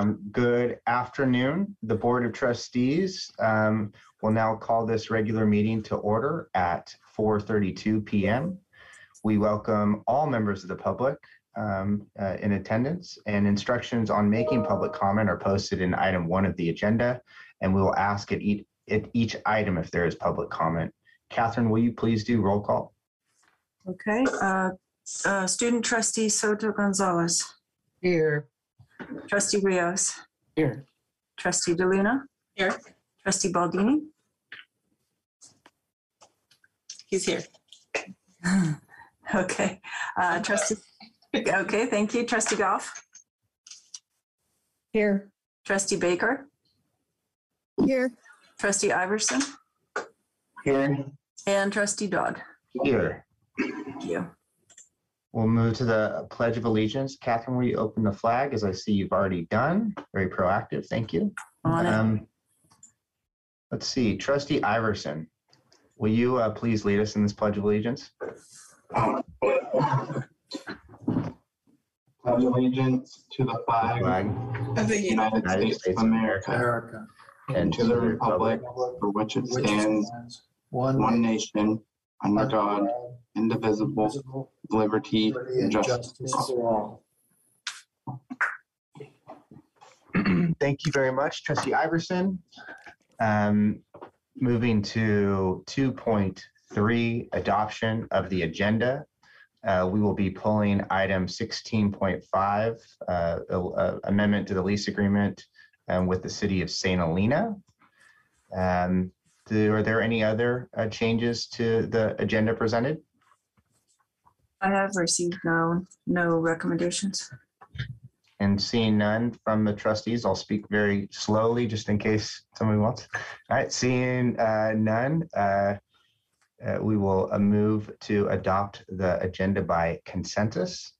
Um, good afternoon. The Board of Trustees um, will now call this regular meeting to order at 4:32 PM. We welcome all members of the public um, uh, in attendance, and instructions on making public comment are posted in item one of the agenda, and we will ask at each, at each item if there is public comment. Catherine, will you please do roll call? Okay, uh, uh, student trustee Soto Gonzalez, Here. Trustee Rios, Here. trustee DeLuna. Here. Trustee Baldini. He's here. Okay, uh, trustee, okay, thank you. Trustee Goff, Here. trustee Baker, Here. trustee Iverson, Here. and trustee Dodd. Here. Thank you. We'll move to the Pledge of Allegiance. Catherine, will you open the flag as I see you've already done? Very proactive. Thank you. On it. Um, Let's see, trustee Iverson, will you uh, please lead us in this Pledge of Allegiance? pledge allegiance to the flag Flag Of the United States of America America. and to the republic for which it stands, one nation, under God, indivisible, with liberty and justice. for all. Thank you very much, trustee Iverson. Um, Moving to 2.3, adoption of the agenda. Uh, We will be pulling item 16.5, uh, uh, amendment to the lease agreement um, with the city of St. Helena. Um, do- Are there any other uh, changes to the agenda presented? I have received no, no recommendations. And seeing none from the trustees, I'll speak very slowly just in case somebody wants. All right, seeing uh, none, uh, uh, we will uh, move to adopt the agenda by consensus.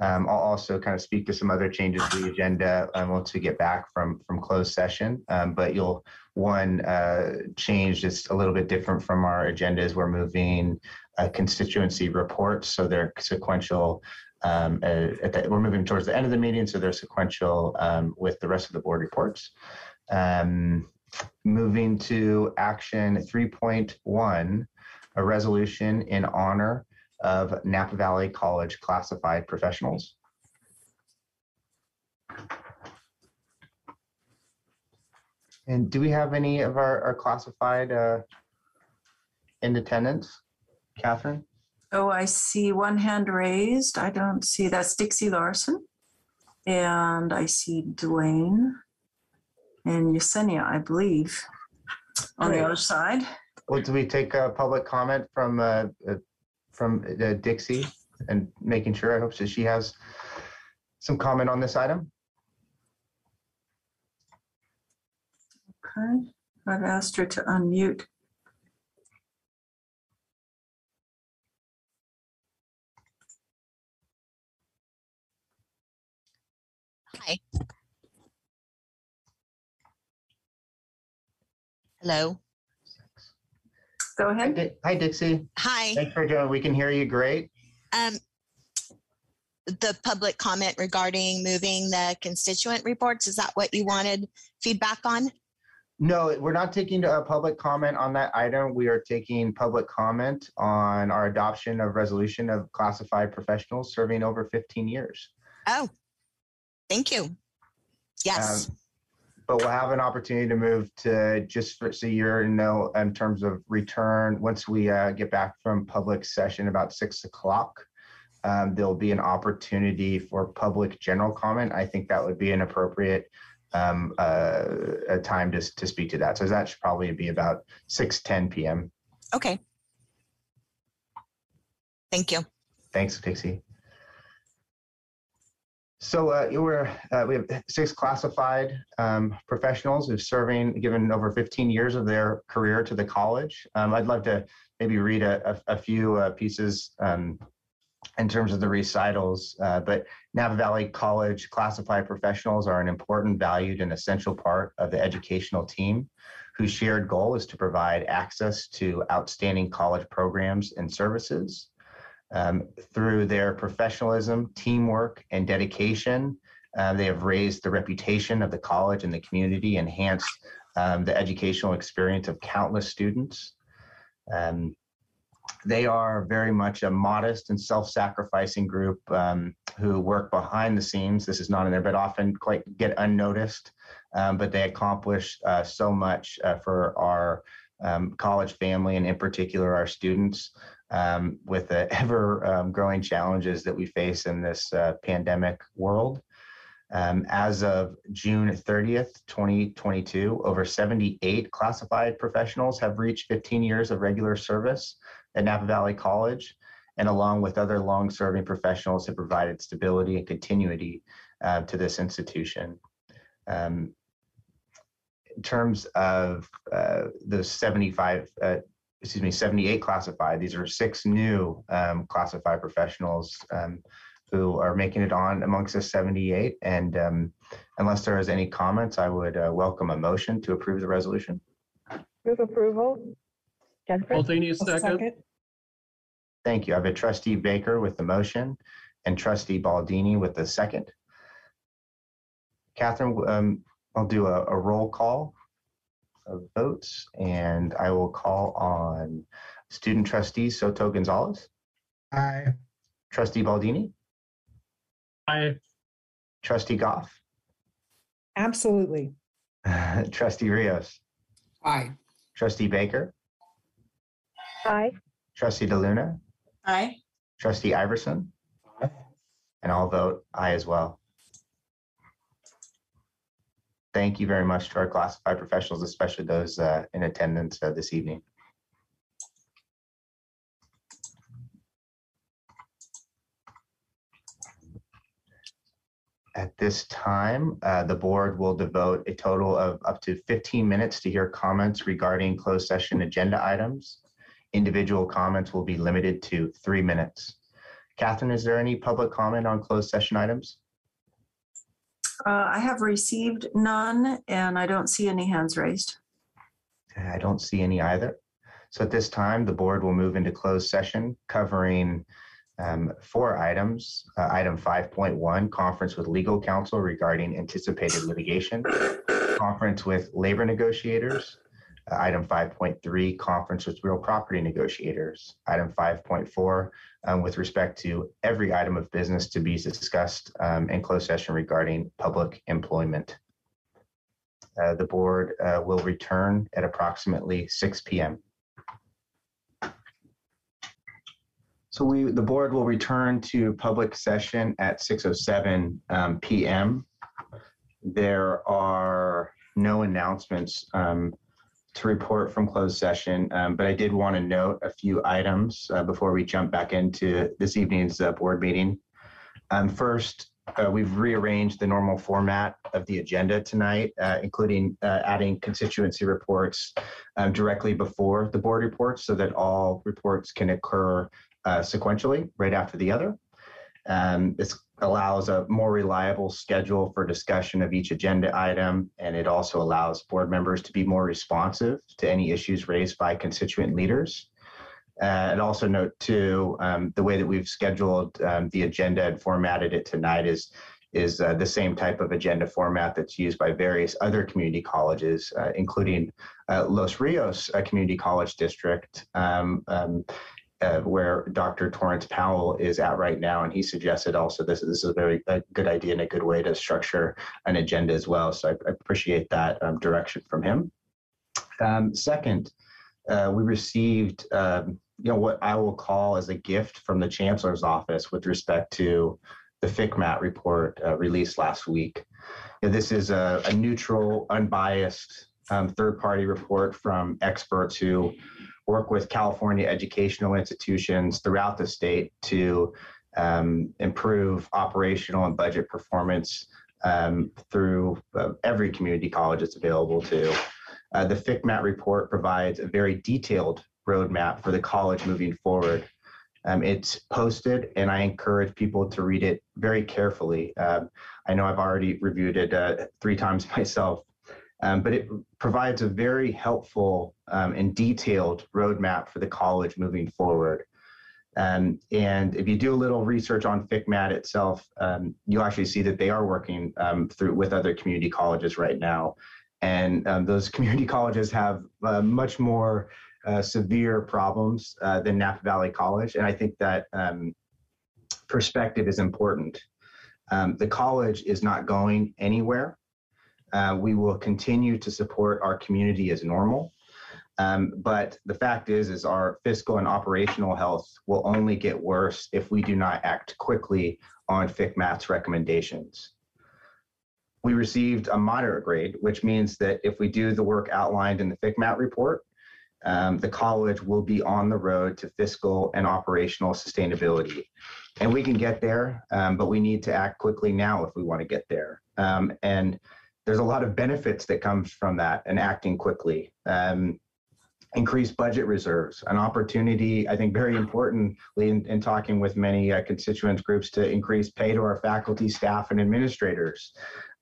Um, I'll also kind of speak to some other changes to the agenda um, once we get back from from closed session. Um, but you'll one uh, change that's a little bit different from our agenda is we're moving constituency reports, so they're sequential um, the, we're moving towards the end of the meeting, so they're sequential um, with the rest of the board reports. Um, moving to action 3.1, a resolution in honor of Napa Valley College classified professionals. And do we have any of our, our classified uh, in attendance? Catherine? Oh, I see one hand raised. I don't see, that's Dixie Larson. And I see Dwayne and Yesenia, I believe, on the other side. Well, do we take a public comment from, uh, uh, from uh, Dixie and making sure, I hope that she has some comment on this item? Okay, I've asked her to unmute. Hi. Hello. Go ahead. Di- Hi, Dixie. Hi. Thanks for joining. We can hear you great. Um, the public comment regarding moving the constituent reports, is that what you wanted feedback on? No, we're not taking a public comment on that item. We are taking public comment on our adoption of resolution of classified professionals serving over 15 years. Oh, thank you. Yes. Um, But we'll have an opportunity to move to just for, so you're know in terms of return, once we uh, get back from public session about six o'clock. Um, there'll be an opportunity for public general comment. I think that would be an appropriate um, uh, a time to, to speak to that. So that should probably be about six ten PM. Okay. Thank you. Thanks, Dixie. So uh, uh, we have six classified um, professionals who've serving, given over 15 years of their career to the college. Um, I'd love to maybe read a, a, a few uh, pieces um, in terms of the recitals, uh, but Napa Valley College classified professionals are an important, valued, and essential part of the educational team whose shared goal is to provide access to outstanding college programs and services. Um, through their professionalism, teamwork, and dedication, Uh, they have raised the reputation of the college and the community, enhanced um, the educational experience of countless students. Um, they are very much a modest and self-sacrificing group um, who work behind the scenes. This is not in there, but often quite get unnoticed. Um, but they accomplish uh, so much uh, for our um, college family and in particular our students um, with the ever um, growing challenges that we face in this uh, pandemic world. Um, as of June 30th, 2022, over 78 classified professionals have reached 15 years of regular service at Napa Valley College, and along with other long serving professionals, have provided stability and continuity uh, to this institution. Um, in terms of uh, the 75, uh, excuse me, 78 classified, these are six new um, classified professionals um, who are making it on amongst the 78. And um, unless there is any comments, I would uh, welcome a motion to approve the resolution. Move approval. Jennifer? Baldini, second. Thank you. I have a trustee Baker with the motion and trustee Baldini with the second. Catherine, um, I'll do a, a roll call of votes and I will call on student trustee Soto Gonzalez, Aye. trustee Baldini, Aye. trustee Goff, Absolutely. trustee Rios, Aye. trustee Baker, Aye. trustee DeLuna, Aye. trustee Iverson, Aye. and I'll vote aye as well. Thank you very much to our classified professionals, especially those uh, in attendance uh, this evening. At this time, uh, the board will devote a total of up to 15 minutes to hear comments regarding closed session agenda items. Individual comments will be limited to three minutes. Catherine, is there any public comment on closed session items? Uh, I have received none and I don't see any hands raised. I don't see any either. So at this time, the board will move into closed session covering um, four items. Uh, Item 5.1, conference with legal counsel regarding anticipated litigation. Conference with labor negotiators. Uh, Item 5.3, conference with real property negotiators. Item 5.4, um, with respect to every item of business to be discussed um, in closed session regarding public employment. Uh, The board uh, will return at approximately 6 PM. So we, the board will return to public session at 6:07 um, PM. There are no announcements um, to report from closed session, um, but I did want to note a few items uh, before we jump back into this evening's uh, board meeting. Um, First, uh, we've rearranged the normal format of the agenda tonight, uh, including uh, adding constituency reports um, directly before the board reports so that all reports can occur uh, sequentially right after the other. Um, this allows a more reliable schedule for discussion of each agenda item, and it also allows board members to be more responsive to any issues raised by constituent leaders. Uh, and also note too, um, the way that we've scheduled um, the agenda and formatted it tonight is is uh, the same type of agenda format that's used by various other community colleges, uh, including uh, Los Rios uh, Community College District, um, um, uh, where Dr. Torence Powell is at right now, and he suggested also this, this is a very a good idea and a good way to structure an agenda as well. So I, I appreciate that um, direction from him. Um, second, uh, we received um, you know what I will call as a gift from the chancellor's office with respect to the FCMAT report uh, released last week. You know, this is a, a neutral, unbiased um, third-party report from experts who work with California educational institutions throughout the state to um, improve operational and budget performance um, through uh, every community college it's available to. Uh, the FCMAT report provides a very detailed roadmap for the college moving forward. Um, it's posted, and I encourage people to read it very carefully. Um, I know I've already reviewed it uh, three times myself, um, but it provides a very helpful um, and detailed roadmap for the college moving forward. Um, and if you do a little research on FCMAT itself, um, you'll actually see that they are working um, through with other community colleges right now. And um, those community colleges have uh, much more uh, severe problems uh, than Napa Valley College. And I think that perspective is important. The college is not going anywhere. Uh, we will continue to support our community as normal. Um, but the fact is, is our fiscal and operational health will only get worse if we do not act quickly on FCMAT's recommendations. We received a moderate grade, which means that if we do the work outlined in the FCMAT report, um, the college will be on the road to fiscal and operational sustainability. And we can get there, um, but we need to act quickly now if we want to get there. Um, and there's a lot of benefits that comes from that and acting quickly. Um, increased budget reserves, an opportunity, I think very importantly in, in talking with many uh, constituent groups to increase pay to our faculty, staff, and administrators.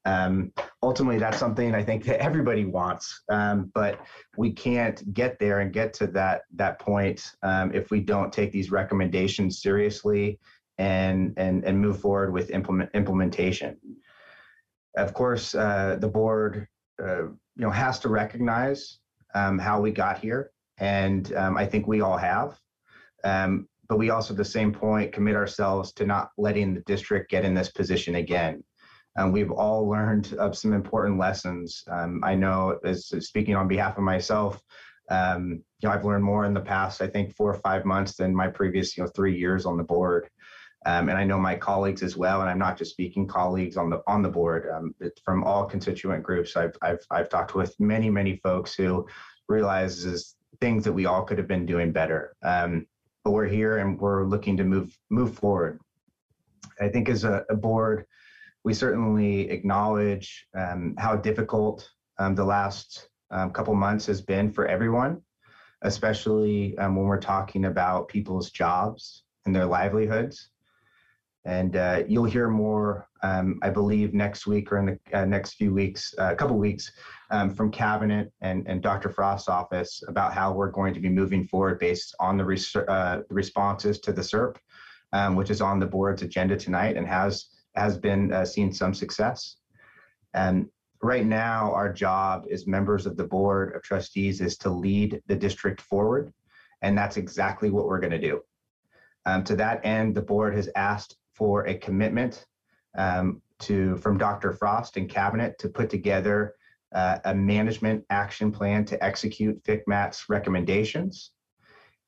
Um, ultimately, that's something I think that everybody wants, um, but we can't get there and get to that that point um, if we don't take these recommendations seriously and and and move forward with implement implementation. Of course, uh, the board, uh, you know, has to recognize um, how we got here, and um, I think we all have. Um, but we also, at the same point, commit ourselves to not letting the district get in this position again. Um, we've all learned of some important lessons. Um, I know, as speaking on behalf of myself, um, you know, I've learned more in the past, I think, four or five months than my previous, you know, three years on the board. Um, and I know my colleagues as well. And I'm not just speaking colleagues on the on the board. Um, from all constituent groups, I've I've I've talked with many many folks who realizes things that we all could have been doing better. Um, but we're here and we're looking to move move forward. I think as a, a board, we certainly acknowledge um, how difficult um, the last um, couple months has been for everyone, especially when we're talking about people's jobs and their livelihoods. And uh, you'll hear more, um, I believe, next week or in the uh, next few weeks, uh, a couple weeks, um, from Cabinet and, and Dr. Frost's office about how we're going to be moving forward based on the, res- uh, responses to the SERP, um, which is on the board's agenda tonight and has has been uh, seen some success. And right now, our job as members of the board of trustees is to lead the district forward, and that's exactly what we're going to do. Um, to that end, the board has asked for a commitment um, to from Dr. Frost and Cabinet to put together uh, a management action plan to execute FCMAT's recommendations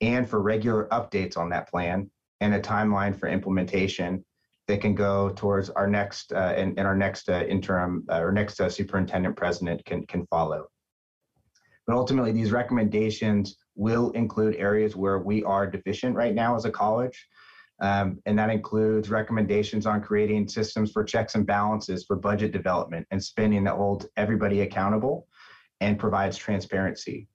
and for regular updates on that plan and a timeline for implementation that can go towards our next uh, and, and, our next uh, interim uh, or next uh, superintendent president can can follow. But ultimately, these recommendations will include areas where we are deficient right now as a college. Um, and that includes recommendations on creating systems for checks and balances for budget development and spending that hold everybody accountable and provides transparency.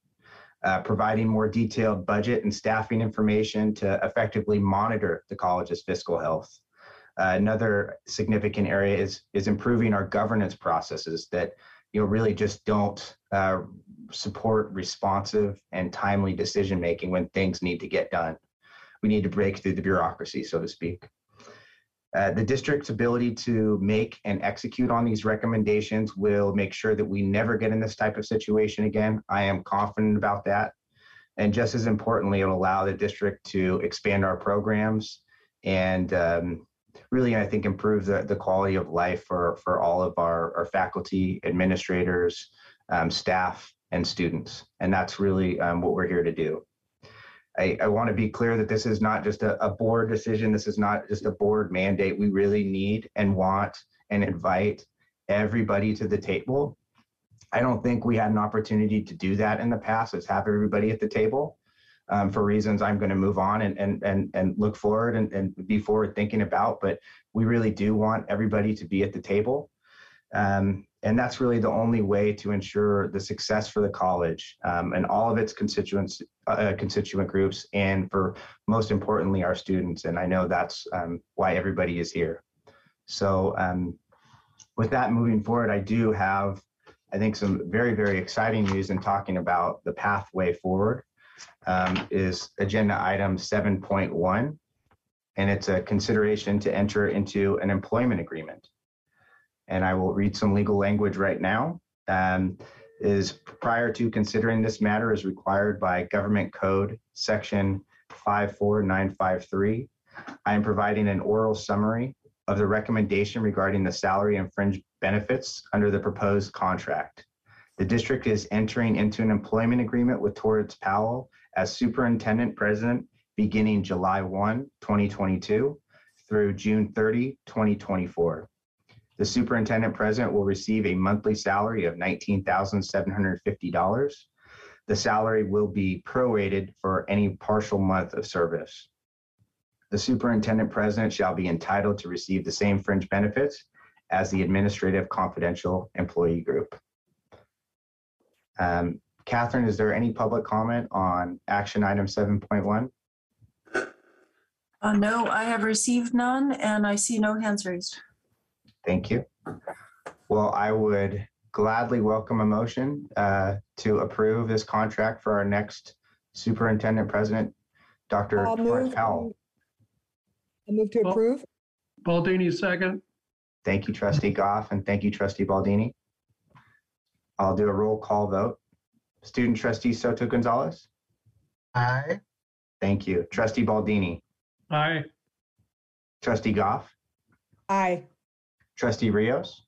Uh, providing more detailed budget and staffing information to effectively monitor the college's fiscal health. Uh, another significant area is is improving our governance processes that you know really just don't uh, support responsive and timely decision making when things need to get done. We need to break through the bureaucracy, so to speak. Uh, the district's ability to make and execute on these recommendations will make sure that we never get in this type of situation again. I am confident about that. And just as importantly, it'll allow the district to expand our programs and um, really, I think, improve the, the quality of life for, for all of our, our faculty, administrators, um, staff, and students. And that's really um, what we're here to do. I, I want to be clear that this is not just a, a board decision. This is not just a board mandate. We really need and want and invite everybody to the table. I don't think we had an opportunity to do that in the past, is have everybody at the table um, for reasons I'm going to move on and and and and look forward and, and be forward thinking about. But we really do want everybody to be at the table. Um, and that's really the only way to ensure the success for the college um, and all of its constituents, uh, constituent groups, and for most importantly, our students. And I know that's um, why everybody is here. So, um, with that moving forward, I do have, I think, some very, very exciting news in talking about the pathway forward. um, is agenda item 7.1. And it's a consideration to enter into an employment agreement. And I will read some legal language right now. Um, is prior to considering this matter is required by Government Code Section 54953. I am providing an oral summary of the recommendation regarding the salary and fringe benefits under the proposed contract. The district is entering into an employment agreement with Torence Powell as superintendent president beginning July 1, 2022 through June 30, 2024. The superintendent president will receive a monthly salary of $19,750. The salary will be prorated for any partial month of service. The superintendent president shall be entitled to receive the same fringe benefits as the administrative confidential employee group. Um, Catherine, is there any public comment on action item 7.1? Uh, no, I have received none and I see no hands raised. Thank you. Well, I would gladly welcome a motion uh, to approve this contract for our next superintendent president, Dr. I'll Torence move. Powell. I move to approve. Baldini second. Thank you, trustee Goff, and thank you, trustee Baldini. I'll do a roll call vote. Student trustee Soto Gonzalez? Aye. Thank you. Trustee Baldini? Aye. Trustee Goff? Aye. Trustee Rios?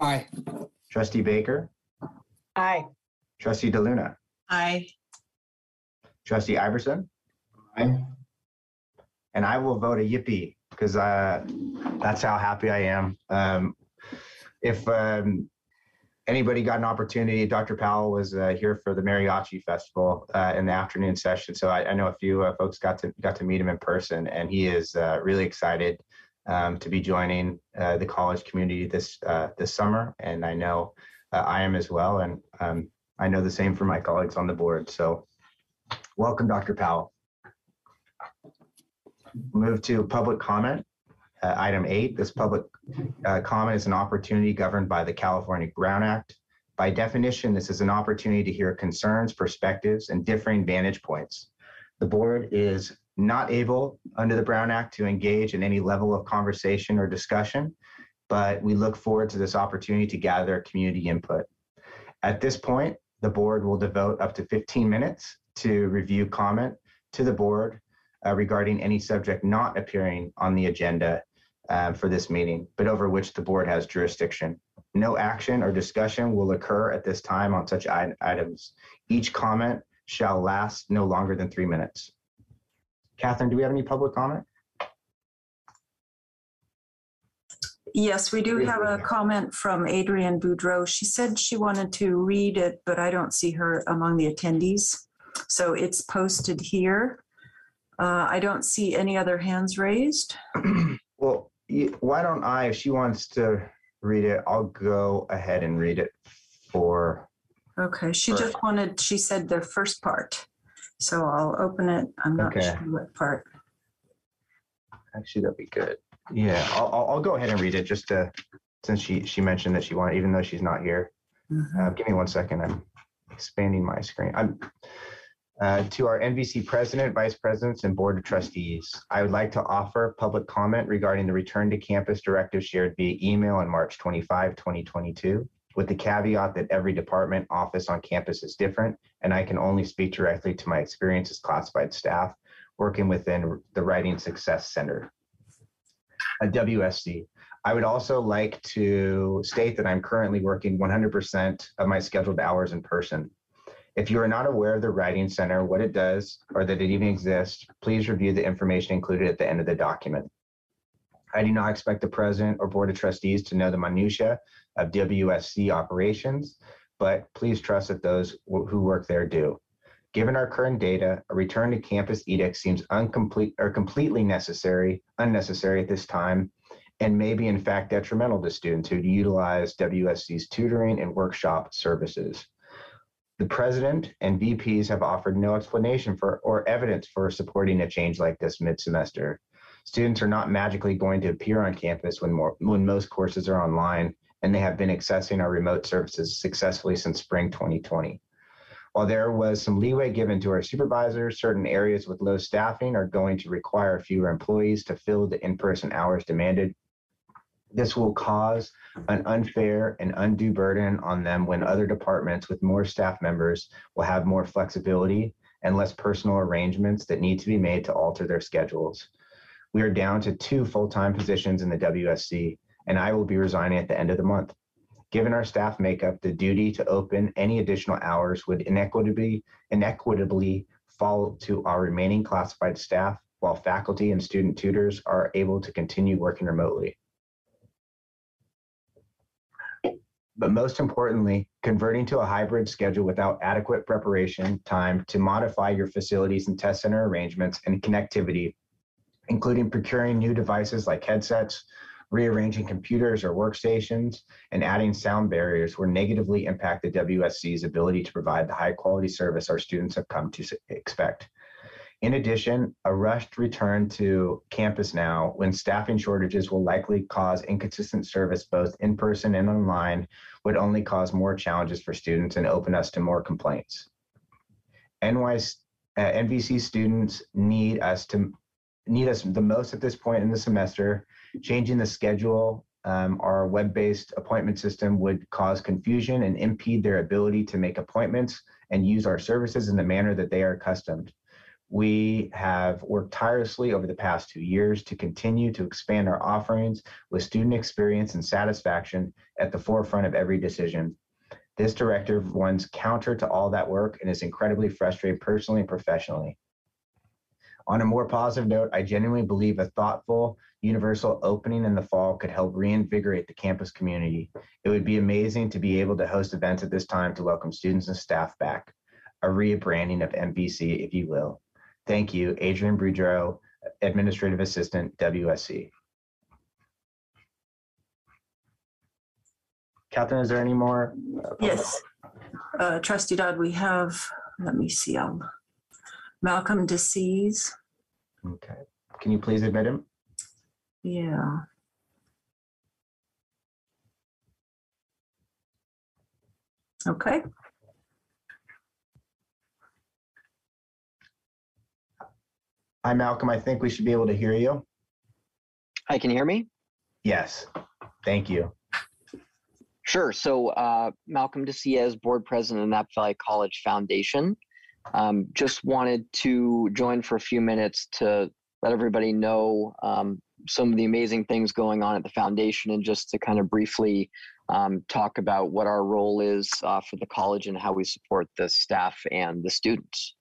Aye. Trustee Baker? Aye. Trustee DeLuna? Aye. Trustee Iverson? Aye. And I will vote a yippee because uh, that's how happy I am. Um, if um, anybody got an opportunity, Dr. Powell was uh, here for the Mariachi Festival uh, in the afternoon session. So I, I know a few uh, folks got to got to meet him in person, and he is uh, really excited um, to be joining uh, the college community this uh, this summer. And I know uh, I am as well, and um, I know the same for my colleagues on the board. So welcome, Dr. Powell. Move to public comment. Uh, Item eight, this public uh, comment is an opportunity governed by the California Brown Act. By definition, this is an opportunity to hear concerns, perspectives, and differing vantage points. The board is not able, under the Brown Act, to engage in any level of conversation or discussion, but we look forward to this opportunity to gather community input. At this point, the board will devote up to 15 minutes to review comment to the board uh, regarding any subject not appearing on the agenda uh, for this meeting, but over which the board has jurisdiction. No action or discussion will occur at this time on such items. Each comment shall last no longer than three minutes. Catherine, do we have any public comment? Yes, we do have a comment from Adrienne Boudreau. She said she wanted to read it, but I don't see her among the attendees. So it's posted here. Uh, I don't see any other hands raised. Well, why don't I, if she wants to read it, I'll go ahead and read it for, Okay, she just wanted, she said the first part. So I'll open it. I'm not Okay. sure what part. actually, that'd be good. Yeah, I'll, I'll, I'll go ahead and read it just to, since she, she mentioned that she wanted, even though she's not here. Mhm. Uh, give me one second. I'm expanding my screen. I'm uh, to our NVC president, vice presidents, and board of trustees. I would like to offer public comment regarding the return to campus directive shared via email on March 25, 2022, with the caveat that every department office on campus is different, and I can only speak directly to my experience as classified staff working within the Writing Success Center, a WSC. I would also like to state that I'm currently working 100% of my scheduled hours in person. If you are not aware of the Writing Center, what it does, or that it even exists, please review the information included at the end of the document. I do not expect the president or board of trustees to know the minutia of WSC operations, but please trust that those wh- who work there do. Given our current data, a return to campus edict seems incomplete or completely necessary, unnecessary at this time, and may be in fact detrimental to students who utilize WSC's tutoring and workshop services. The president and VPs have offered no explanation for or evidence for supporting a change like this mid-semester. Students are not magically going to appear on campus when more when most courses are online, and they have been accessing our remote services successfully since spring 2020. While there was some leeway given to our supervisors, certain areas with low staffing are going to require fewer employees to fill the in-person hours demanded. This will cause an unfair and undue burden on them when other departments with more staff members will have more flexibility and less personal arrangements that need to be made to alter their schedules. We are down to two full-time positions in the WSC, and I will be resigning at the end of the month. Given our staff makeup, the duty to open any additional hours would inequitably, inequitably fall to our remaining classified staff, while faculty and student tutors are able to continue working remotely. But most importantly, converting to a hybrid schedule without adequate preparation time to modify your facilities and test center arrangements and connectivity, including procuring new devices like headsets, rearranging computers or workstations, and adding sound barriers will negatively impact the WSC's ability to provide the high quality service our students have come to expect. In addition, a rushed return to campus now, when staffing shortages will likely cause inconsistent service both in person and online, would only cause more challenges for students and open us to more complaints. NYS, uh, NVC students need us to need us the most at this point in the semester. Changing the schedule, um, our web-based appointment system would cause confusion and impede their ability to make appointments and use our services in the manner that they are accustomed. We have worked tirelessly over the past two years to continue to expand our offerings with student experience and satisfaction at the forefront of every decision. This directive runs counter to all that work and is incredibly frustrating personally and professionally. On a more positive note, I genuinely believe a thoughtful, universal opening in the fall could help reinvigorate the campus community. It would be amazing to be able to host events at this time to welcome students and staff back. A rebranding of NVC, if you will. Thank you, Adrian Boudreau, Administrative Assistant, WSC. Catherine, is there any more? Yes. Uh, Trustee Dodd, we have, let me see, um, Malcolm DeCease. Okay. Can you please admit him? Yeah. Okay, Hi, Malcolm. I think we should be able to hear you. Hi, can you hear me? Yes. Thank you. Sure. So, uh, Malcolm DeCiez, board president of Napa Valley College Foundation. Um, just wanted to join for a few minutes to let everybody know um, some of the amazing things going on at the foundation and just to kind of briefly um, talk about what our role is uh, for the college and how we support the staff and the students.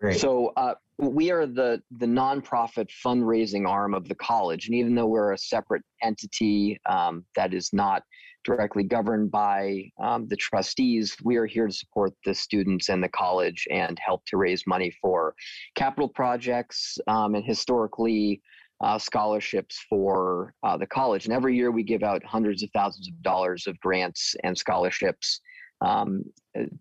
Great. So uh, we are the the nonprofit fundraising arm of the college, and even though we're a separate entity um, that is not directly governed by um, the trustees, we are here to support the students and the college and help to raise money for capital projects um, and historically uh, scholarships for uh, the college. And every year we give out hundreds of thousands of dollars of grants and scholarships um,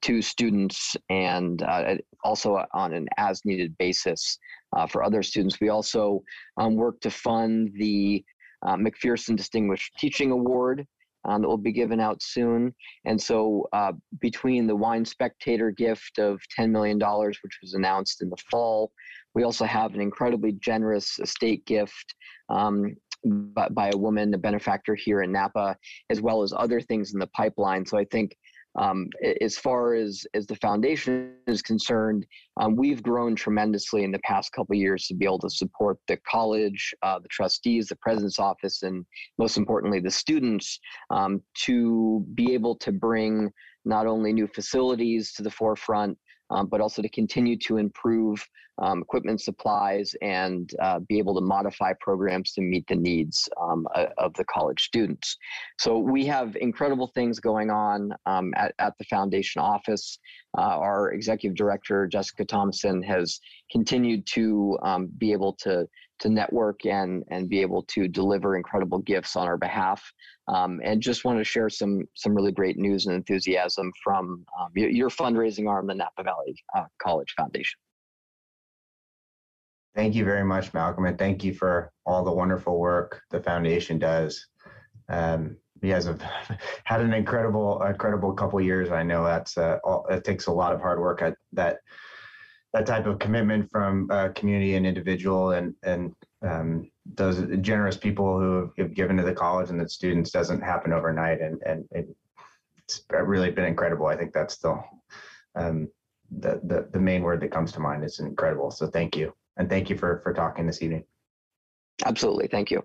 to students and uh, also on an as needed basis uh, for other students. We also um, work to fund the uh, McPherson Distinguished Teaching Award um, that will be given out soon. And so, uh, between the Wine Spectator gift of $10 million, which was announced in the fall, we also have an incredibly generous estate gift. Um, by, by a woman, a benefactor here in Napa, as well as other things in the pipeline. So I think um, as far as as the foundation is concerned, um, we've grown tremendously in the past couple years to be able to support the college, uh, the trustees, the president's office, and most importantly, the students um, to be able to bring not only new facilities to the forefront, um, but also to continue to improve um, equipment supplies and uh, be able to modify programs to meet the needs um, of the college students. So we have incredible things going on um, at, at the foundation office. Uh, our executive director, Jessica Thompson, has continued to um, be able to to network and and be able to deliver incredible gifts on our behalf. Um, and just want to share some some really great news and enthusiasm from um, your, your, fundraising arm, the Napa Valley uh, College Foundation. Thank you very much, Malcolm, and thank you for all the wonderful work the foundation does. Um, you guys have had an incredible, incredible couple years. I know that's uh, all, it takes a lot of hard work. At that that type of commitment from uh, community and individual and and um, those generous people who have given to the college and the students doesn't happen overnight. And and it's really been incredible. I think that's the um, the, the the main word that comes to mind is incredible. So thank you, and thank you for for talking this evening. Absolutely. Thank you.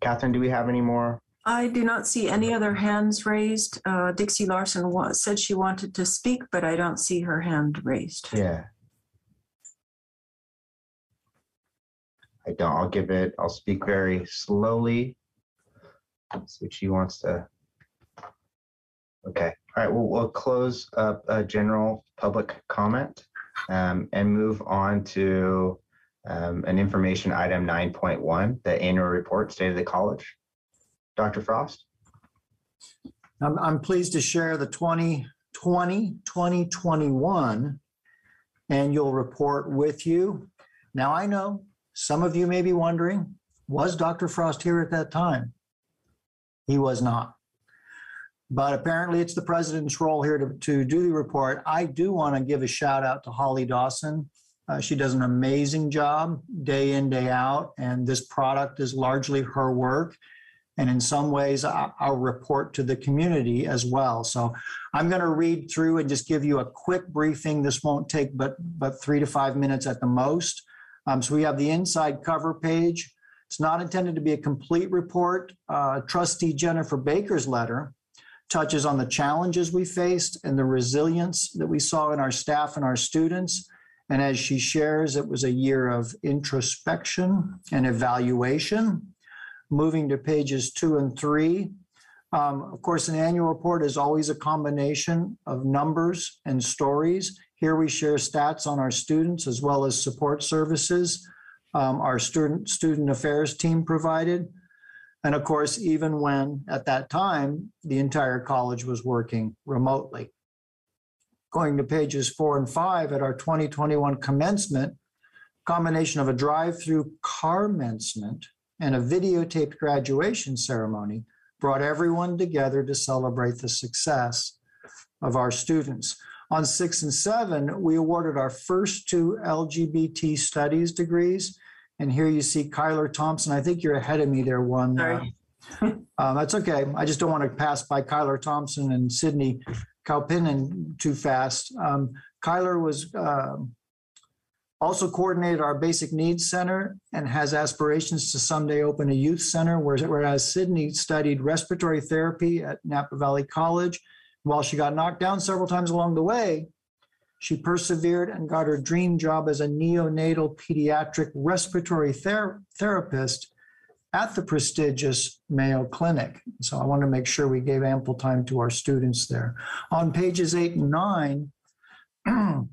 Catherine, do we have any more? I do not see any other hands raised. Uh, Dixie Larson wa- said she wanted to speak, but I don't see her hand raised. Yeah. I don't. I'll give it. I'll speak very slowly. Let's see if she wants to. Okay. All right. Well, close up a general public comment um, and move on to um, an information item 9.1, the annual report, State of the College. Dr. Frost? I'm, I'm pleased to share the 2020, 2021 annual report with you. Now, I know some of you may be wondering, was Dr. Frost here at that time? He was not. But apparently, it's the president's role here to, to do the report. I do want to give a shout out to Holly Dawson. Uh, she does an amazing job day in, day out, and this product is largely her work. And in some ways, I'll report to the community as well. So I'm going to read through and just give you a quick briefing. This won't take but, but three to five minutes at the most. Um, so we have the inside cover page. It's not intended to be a complete report. Uh, Trustee Jennifer Baker's letter touches on the challenges we faced and the resilience that we saw in our staff and our students. And as she shares, it was a year of introspection and evaluation. Moving to pages two and three. Um, of course, an annual report is always a combination of numbers and stories. Here we share stats on our students as well as support services um, our student student affairs team provided. And of course, even when at that time the entire college was working remotely. Going to pages four and five at our 2021 commencement, combination of a drive-through commencement and a videotaped graduation ceremony brought everyone together to celebrate the success of our students. On six and seven, we awarded our first two LGBT studies degrees. And here you see Kyler Thompson. I think you're ahead of me there, one. Sorry. Uh, that's okay. I just don't want to pass by Kyler Thompson and Sydney Kalpinen too fast. Um, Kyler was um also coordinated our basic needs center and has aspirations to someday open a youth center, whereas, Sydney studied respiratory therapy at Napa Valley College. While she got knocked down several times along the way, she persevered and got her dream job as a neonatal pediatric respiratory ther- therapist at the prestigious Mayo Clinic. So I want to make sure we gave ample time to our students there. On pages eight and nine,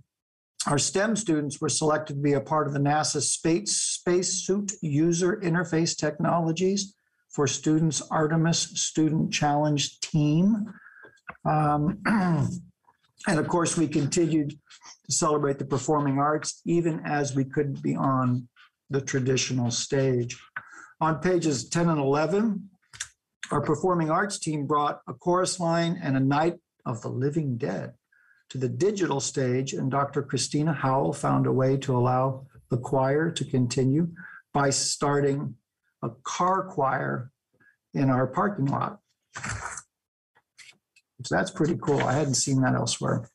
our STEM students were selected to be a part of the NASA Space Spacesuit User Interface Technologies for Students Artemis Student Challenge Team. Um, and of course, we continued to celebrate the performing arts even as we couldn't be on the traditional stage. On pages 10 and 11, our performing arts team brought a chorus line and a night of the living dead to the digital stage, and Dr. Christina Howell found a way to allow the choir to continue by starting a car choir in our parking lot. So that's pretty cool. I hadn't seen that elsewhere.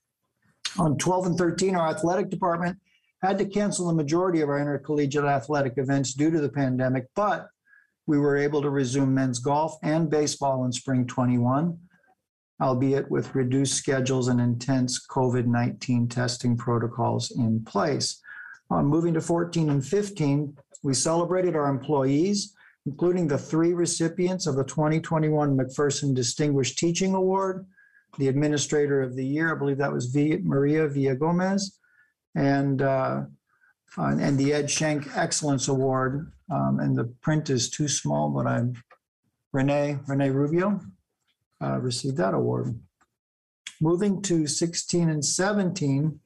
On 12 and 13, our athletic department had to cancel the majority of our intercollegiate athletic events due to the pandemic, but we were able to resume men's golf and baseball in spring 21, albeit with reduced schedules and intense COVID 19 testing protocols in place. Uh, moving to 14 and 15, we celebrated our employees, including the three recipients of the 2021 McPherson Distinguished Teaching Award, the Administrator of the Year, I believe that was v- Maria Villa Gomez, and uh, uh, and the Ed Schenk Excellence Award. Um, and the print is too small, but I'm Renee Renee Rubio uh, received that award. Moving to 16 and 17,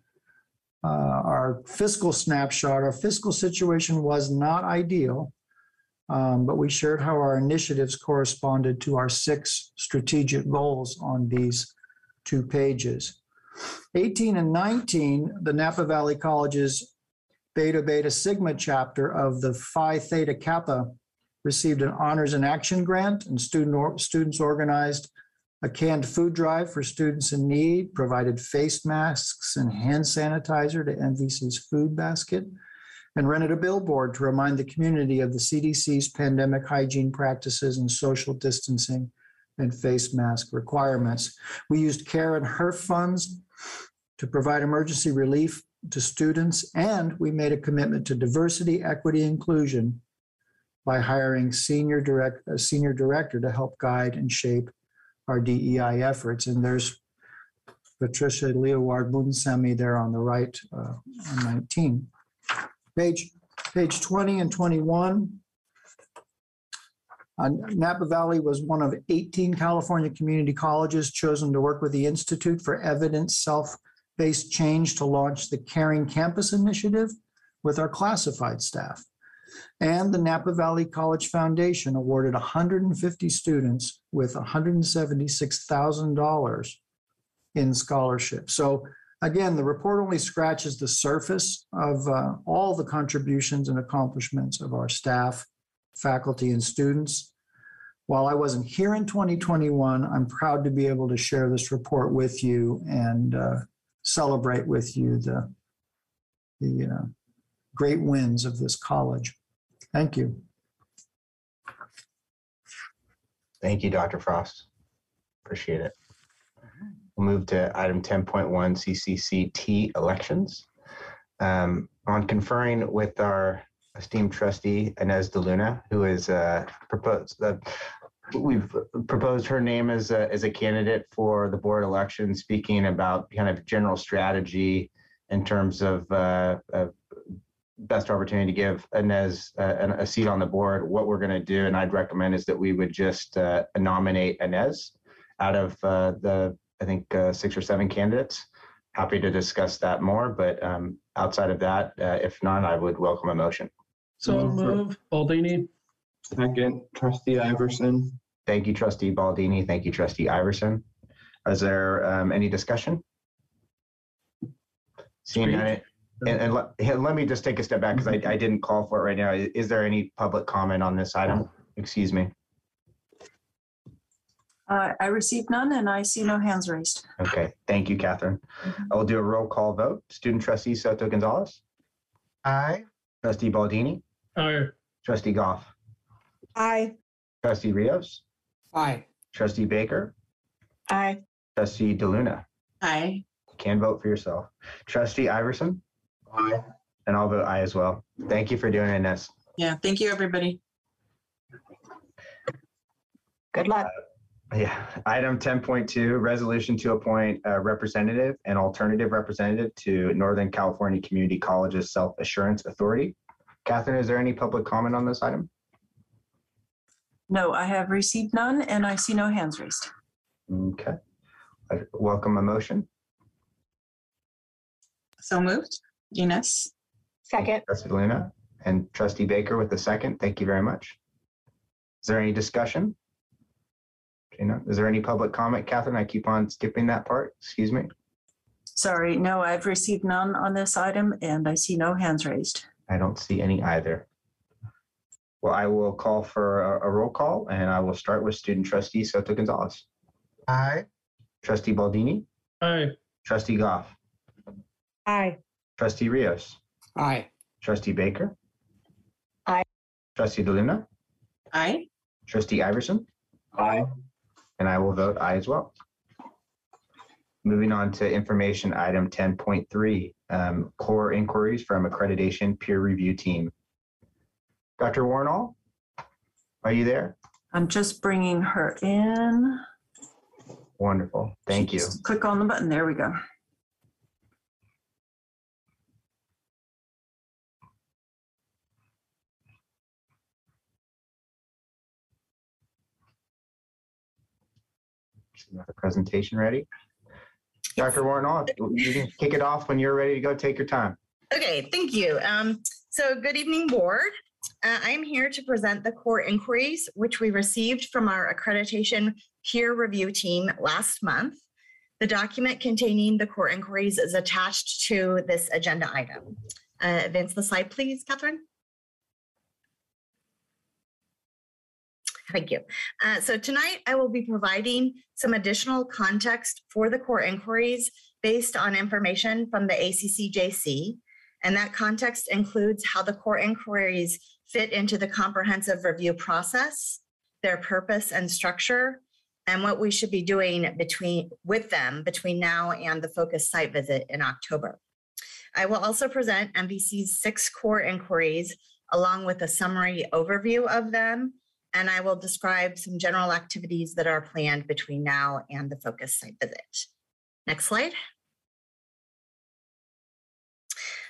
uh, our fiscal snapshot. Our fiscal situation was not ideal, um, but we shared how our initiatives corresponded to our six strategic goals on these two pages. 18 and 19, the Napa Valley College's Beta Beta Sigma chapter of the Phi Theta Kappa received an Honors in Action grant, and student or- students organized a canned food drive for students in need, provided face masks and hand sanitizer to NVC's food basket, and rented a billboard to remind the community of the CDC's pandemic hygiene practices and social distancing and face mask requirements. We used CARE and HEERF funds to provide emergency relief to students, and we made a commitment to diversity, equity, inclusion by hiring senior direct, a senior director to help guide and shape our DEI efforts. And there's Patricia Leoward Munsemi there on the right, uh, on 19. Page, page 20 and 21. Uh, Napa Valley was one of 18 California community colleges chosen to work with the Institute for Evidence Self-Based Change to launch the Caring Campus Initiative with our classified staff. And the Napa Valley College Foundation awarded 150 students with $176,000 in scholarships. So again, the report only scratches the surface of uh, all the contributions and accomplishments of our staff, faculty, and students. While I wasn't here in 2021, I'm proud to be able to share this report with you and uh, celebrate with you the, the uh, great wins of this college. Thank you. Thank you, Dr. Frost. Appreciate it. We'll move to item 10.1 CCCT elections. Um, on conferring with our esteemed trustee Inez DeLuna, who is uh, proposed uh, we've proposed her name as a, as a candidate for the board election, speaking about kind of general strategy in terms of, uh, of best opportunity to give Inez uh, an- a seat on the board. What we're going to do, and I'd recommend, is that we would just uh, nominate Inez out of uh, the, I think, uh, six or seven candidates. Happy to discuss that more, but um, outside of that, uh, if not, I would welcome a motion. So Move for- move, Baldini. Second, trustee Iverson. Thank you, Trustee Baldini. Thank you, Trustee Iverson. Is there um, any discussion? Seeing none, and, and let, here, let me just take a step back because I, I didn't call for it right now. Is there any public comment on this item? Excuse me. Uh, I received none and I see no hands raised. Okay, thank you, Catherine. I will do a roll call vote. Student Trustee Soto Gonzalez, Aye. Trustee Baldini, Aye. Trustee Goff, Aye. Trustee Rios, Aye. Trustee Baker, Aye. Trustee DeLuna. Aye. You can vote for yourself. Trustee Iverson, Aye. and I'll vote aye as well. Thank you for doing it, Inez. Yeah, thank you, everybody. Good luck. Uh, yeah, item ten point two, resolution to appoint a representative and alternative representative to Northern California Community Colleges Self Assurance Authority. Catherine, is there any public comment on this item? No, I have received none and I see no hands raised. Okay. I Welcome a motion. So moved. Inez. Second. Trustee Luna and Trustee Baker with the second. Thank you very much. Is there any discussion? Gina, is there any public comment? Catherine, I keep on skipping that part. Excuse me. Sorry, no, I've received none on this item and I see no hands raised. I don't see any either. Well, I will call for a, a roll call and I will start with student trustee Soto Gonzalez. Aye. Trustee Baldini, Aye. trustee Goff, Aye. Trustee Rios, Aye. trustee Baker. Aye. Trustee DeLuna, Aye. trustee Iverson, Aye. and I will vote aye as well. Moving on to information item ten point three, um, core inquiries from accreditation peer review team. Dr. Wornall, are you there? I'm just bringing her in. Wonderful. Thank you. Just Click on the button. There we go. Another presentation ready? Dr. Wornall, you can kick it off when you're ready to go. Take your time. Okay, thank you. Um, so good evening, board. Uh, I'm here to present the core inquiries, which we received from our accreditation peer review team last month. The document containing the core inquiries is attached to this agenda item. Uh, advance the slide, please, Catherine. Thank you. Uh, so tonight I will be providing some additional context for the core inquiries based on information from the ACCJC. And that context includes how the core inquiries fit into the comprehensive review process, their purpose and structure, and what we should be doing between with them between now and the focus site visit in October. I will also present NVC's six core inquiries along with a summary overview of them and I will describe some general activities that are planned between now and the focus site visit. Next slide.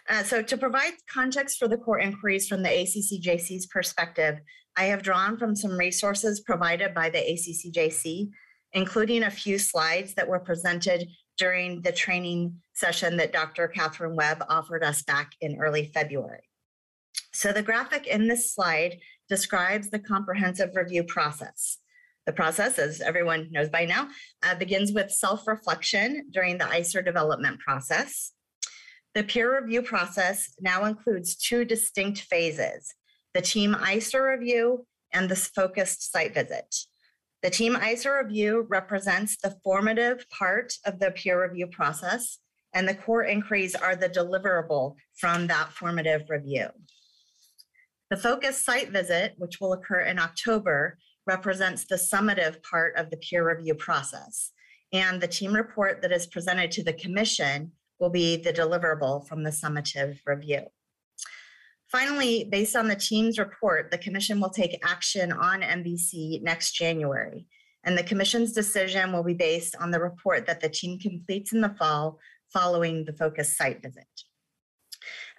Uh, so to provide context for the core inquiries from the ACCJC's perspective, I have drawn from some resources provided by the ACCJC, including a few slides that were presented during the training session that Dr. Catherine Webb offered us back in early February. So the graphic in this slide describes the comprehensive review process. The process, as everyone knows by now, uh, begins with self reflection during the ISER development process. The peer review process now includes two distinct phases the team ISER review and the focused site visit. The team ISER review represents the formative part of the peer review process, and the core inquiries are the deliverable from that formative review. The focus site visit, which will occur in October, represents the summative part of the peer review process. And the team report that is presented to the commission will be the deliverable from the summative review. Finally, based on the team's report, the commission will take action on NVC next January. And the commission's decision will be based on the report that the team completes in the fall following the focus site visit.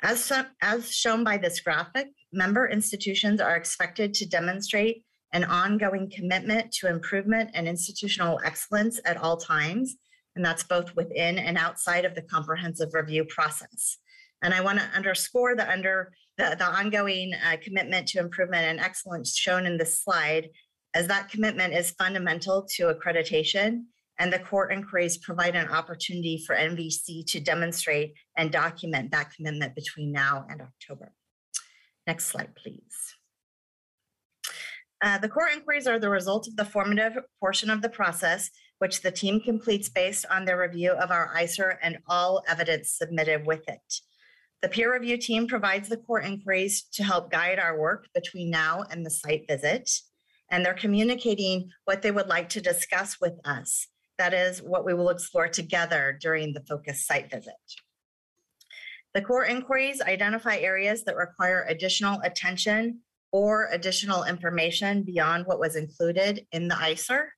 As, so, as shown by this graphic, member institutions are expected to demonstrate an ongoing commitment to improvement and institutional excellence at all times, and that's both within and outside of the comprehensive review process. And I want to underscore the under the, the ongoing uh, commitment to improvement and excellence shown in this slide, as that commitment is fundamental to accreditation and the core inquiries provide an opportunity for NVC to demonstrate and document that commitment between now and October. Next slide, please. Uh, the core inquiries are the result of the formative portion of the process, which the team completes based on their review of our ISER and all evidence submitted with it. The peer review team provides the core inquiries to help guide our work between now and the site visit, and they're communicating what they would like to discuss with us that is what we will explore together during the focus site visit. The core inquiries identify areas that require additional attention or additional information beyond what was included in the ISER.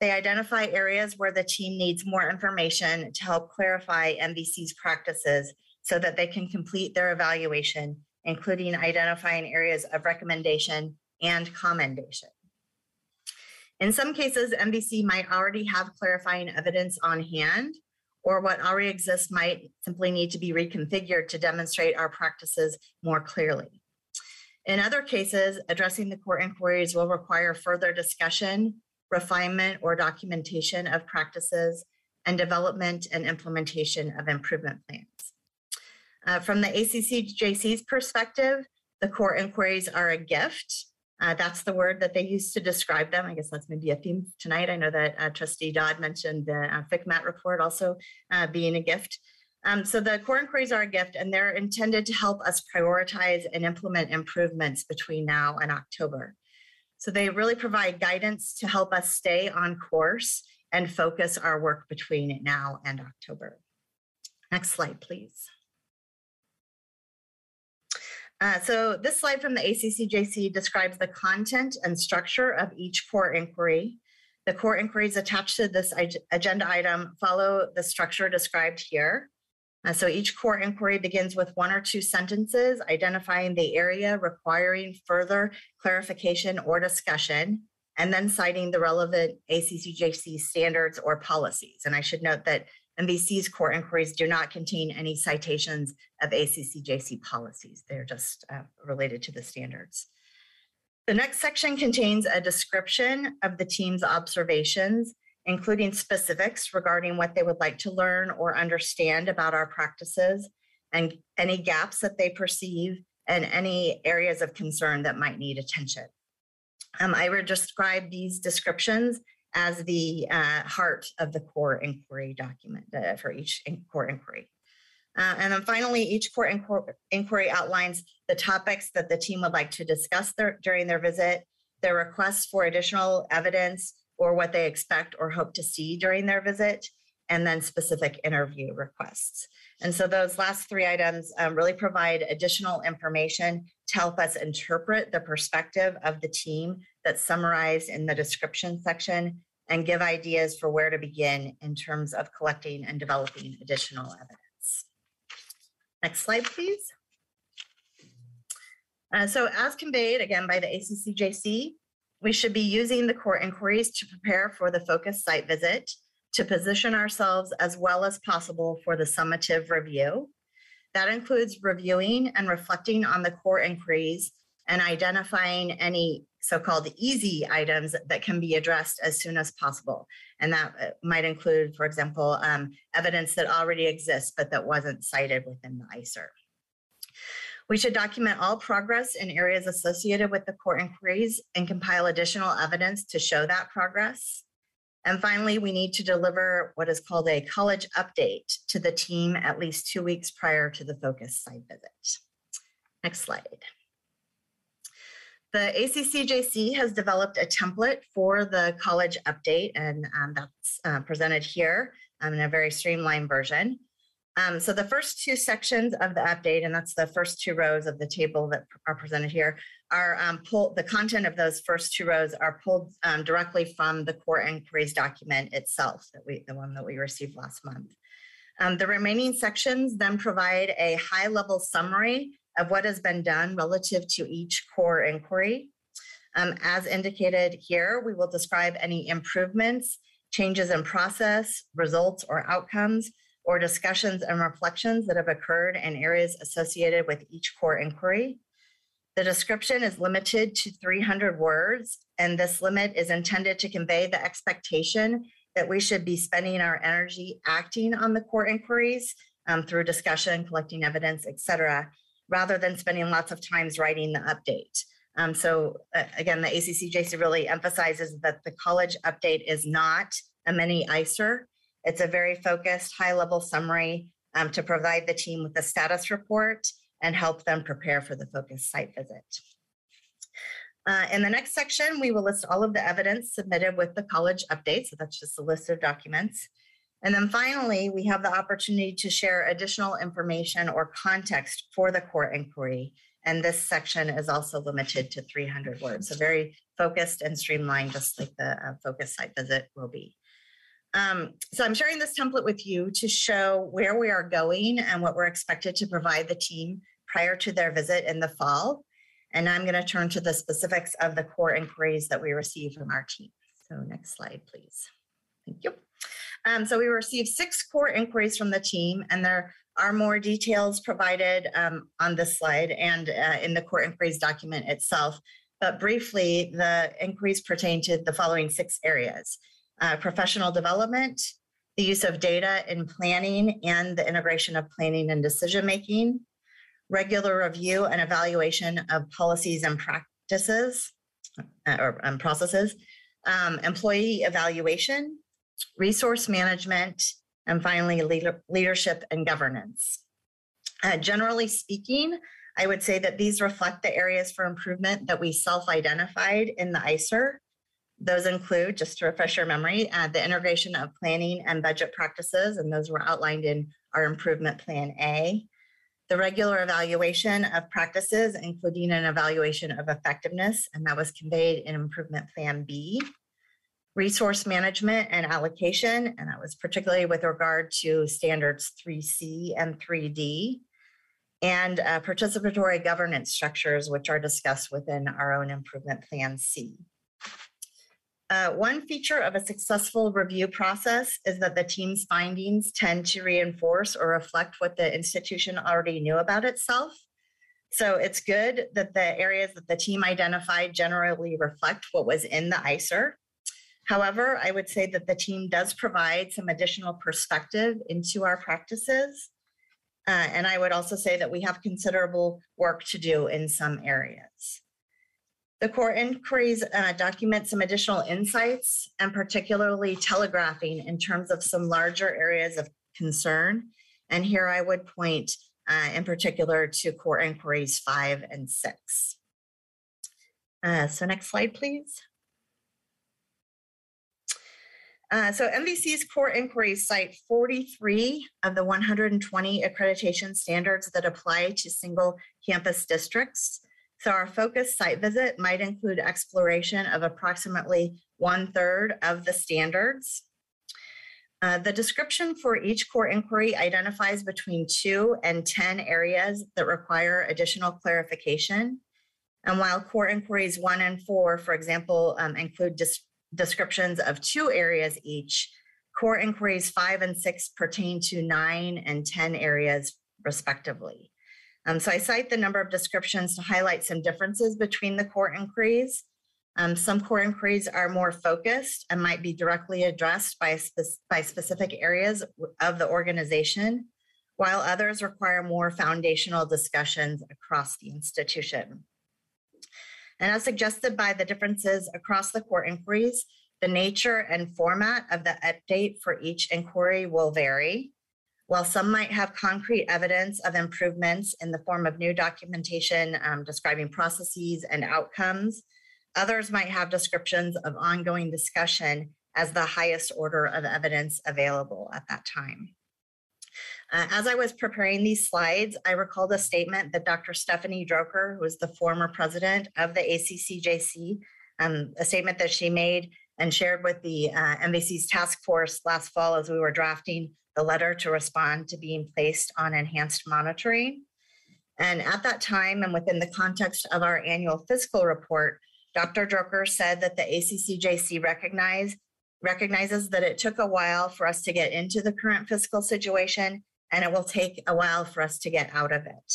They identify areas where the team needs more information to help clarify NVC's practices so that they can complete their evaluation, including identifying areas of recommendation and commendation. In some cases, NVC might already have clarifying evidence on hand, or what already exists might simply need to be reconfigured to demonstrate our practices more clearly. In other cases, addressing the core inquiries will require further discussion, refinement, or documentation of practices, and development and implementation of improvement plans. Uh, from the ACCJC's perspective, the core inquiries are a gift uh, that's the word that they used to describe them. I guess that's maybe a theme tonight. I know that uh, Trustee Dodd mentioned the uh, FCMAT report also uh, being a gift. Um, so the core inquiries are a gift and they're intended to help us prioritize and implement improvements between now and October. So they really provide guidance to help us stay on course and focus our work between now and October. Next slide, please. Uh, so this slide from the ACCJC describes the content and structure of each core inquiry. The core inquiries attached to this agenda item follow the structure described here. Uh, so each core inquiry begins with one or two sentences identifying the area requiring further clarification or discussion, and then citing the relevant ACCJC standards or policies. And I should note that NVC's core inquiries do not contain any citations of ACCJC policies. They're just uh, related to the standards. The next section contains a description of the team's observations, including specifics regarding what they would like to learn or understand about our practices and any gaps that they perceive and any areas of concern that might need attention. Um, I would describe these descriptions as the uh, heart of the core inquiry document uh, for each in- core inquiry. Uh, and then finally, each core inquir- inquiry outlines the topics that the team would like to discuss during their visit, their requests for additional evidence, or what they expect or hope to see during their visit, and then specific interview requests. And so those last three items um, really provide additional information to help us interpret the perspective of the team that's summarized in the description section and give ideas for where to begin in terms of collecting and developing additional evidence. Next slide, please. Uh, so as conveyed again by the ACCJC, we should be using the core inquiries to prepare for the focus site visit to position ourselves as well as possible for the summative review. That includes reviewing and reflecting on the core inquiries and identifying any so-called easy items that can be addressed as soon as possible. And that uh, might include, for example, um, evidence that already exists but that wasn't cited within the ISER. We should document all progress in areas associated with the core inquiries and compile additional evidence to show that progress. And finally, we need to deliver what is called a college update to the team at least two weeks prior to the focus site visit. Next slide. The ACCJC has developed a template for the college update, and um, that's uh, presented here um, in a very streamlined version. Um, so the first two sections of the update, and that's the first two rows of the table that are presented here, are um, pulled, the content of those first two rows are pulled um, directly from the core inquiries document itself, that we, the one that we received last month. Um, the remaining sections then provide a high level summary of what has been done relative to each core inquiry. Um, as indicated here, we will describe any improvements, changes in process, results, or outcomes, or discussions and reflections that have occurred in areas associated with each core inquiry. The description is limited to 300 words, and this limit is intended to convey the expectation that we should be spending our energy acting on the core inquiries um, through discussion, collecting evidence, et cetera, rather than spending lots of times writing the update. Um, so uh, again, the ACCJC really emphasizes that the college update is not a mini ISER. It's a very focused, high level summary um, to provide the team with a status report and help them prepare for the focus site visit. Uh, in the next section, we will list all of the evidence submitted with the college update. So that's just a list of documents. And then finally, we have the opportunity to share additional information or context for the core inquiry. And this section is also limited to 300 words. So very focused and streamlined, just like the uh, focus site visit will be. Um, so I'm sharing this template with you to show where we are going and what we're expected to provide the team prior to their visit in the fall. And I'm going to turn to the specifics of the core inquiries that we received from our team. So next slide, please. Thank you. Um, so we received six core inquiries from the team, and there are more details provided um, on this slide and uh, in the core inquiries document itself. But briefly, the inquiries pertain to the following six areas uh, professional development, the use of data in planning and the integration of planning and decision making, regular review and evaluation of policies and practices uh, or um, processes, um, employee evaluation, resource management, and finally, leader, leadership and governance. Uh, generally speaking, I would say that these reflect the areas for improvement that we self identified in the ISER those include, just to refresh your memory, uh, the integration of planning and budget practices, and those were outlined in our improvement plan A. The regular evaluation of practices, including an evaluation of effectiveness, and that was conveyed in improvement plan B. Resource management and allocation, and that was particularly with regard to standards 3C and 3D. And uh, participatory governance structures, which are discussed within our own improvement plan C. Uh, one feature of a successful review process is that the team's findings tend to reinforce or reflect what the institution already knew about itself. So it's good that the areas that the team identified generally reflect what was in the ISER. However, I would say that the team does provide some additional perspective into our practices. Uh, and I would also say that we have considerable work to do in some areas. The core inquiries uh, document some additional insights and particularly telegraphing in terms of some larger areas of concern. And here I would point uh, in particular to core inquiries five and six. Uh, so next slide, please. Uh, so NVC's core inquiries cite 43 of the 120 accreditation standards that apply to single campus districts. So our focus site visit might include exploration of approximately one third of the standards. Uh, the description for each core inquiry identifies between two and 10 areas that require additional clarification. And while core inquiries one and four, for example, um, include dis- descriptions of two areas each, core inquiries five and six pertain to nine and 10 areas respectively. Um, so I cite the number of descriptions to highlight some differences between the core inquiries. Um, some core inquiries are more focused and might be directly addressed by, spe- by specific areas of the organization, while others require more foundational discussions across the institution. And as suggested by the differences across the core inquiries, the nature and format of the update for each inquiry will vary. While some might have concrete evidence of improvements in the form of new documentation um, describing processes and outcomes, others might have descriptions of ongoing discussion as the highest order of evidence available at that time. Uh, as I was preparing these slides, I recalled a statement that Dr. Stephanie Droker, who was the former president of the ACCJC, um, a statement that she made and shared with the uh, NVC's task force last fall as we were drafting the letter to respond to being placed on enhanced monitoring. And at that time, and within the context of our annual fiscal report, Dr. Droker said that the ACCJC recognize, recognizes that it took a while for us to get into the current fiscal situation and it will take a while for us to get out of it.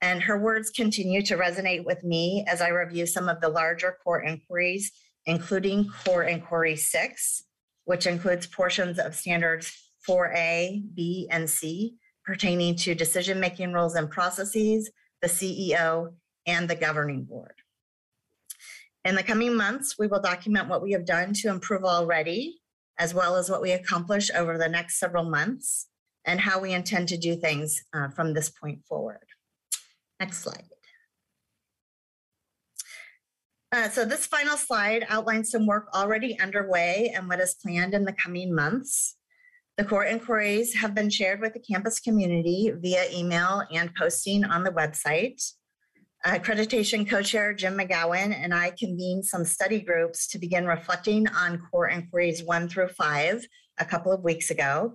And her words continue to resonate with me as I review some of the larger core inquiries, including core inquiry six, which includes portions of standards 4A, B, and C pertaining to decision making roles and processes, the CEO, and the governing board. In the coming months, we will document what we have done to improve already, as well as what we accomplish over the next several months and how we intend to do things uh, from this point forward. Next slide. Uh, so this final slide outlines some work already underway and what is planned in the coming months. The core inquiries have been shared with the campus community via email and posting on the website. Accreditation co-chair Jim McGowan and I convened some study groups to begin reflecting on core inquiries one through five a couple of weeks ago.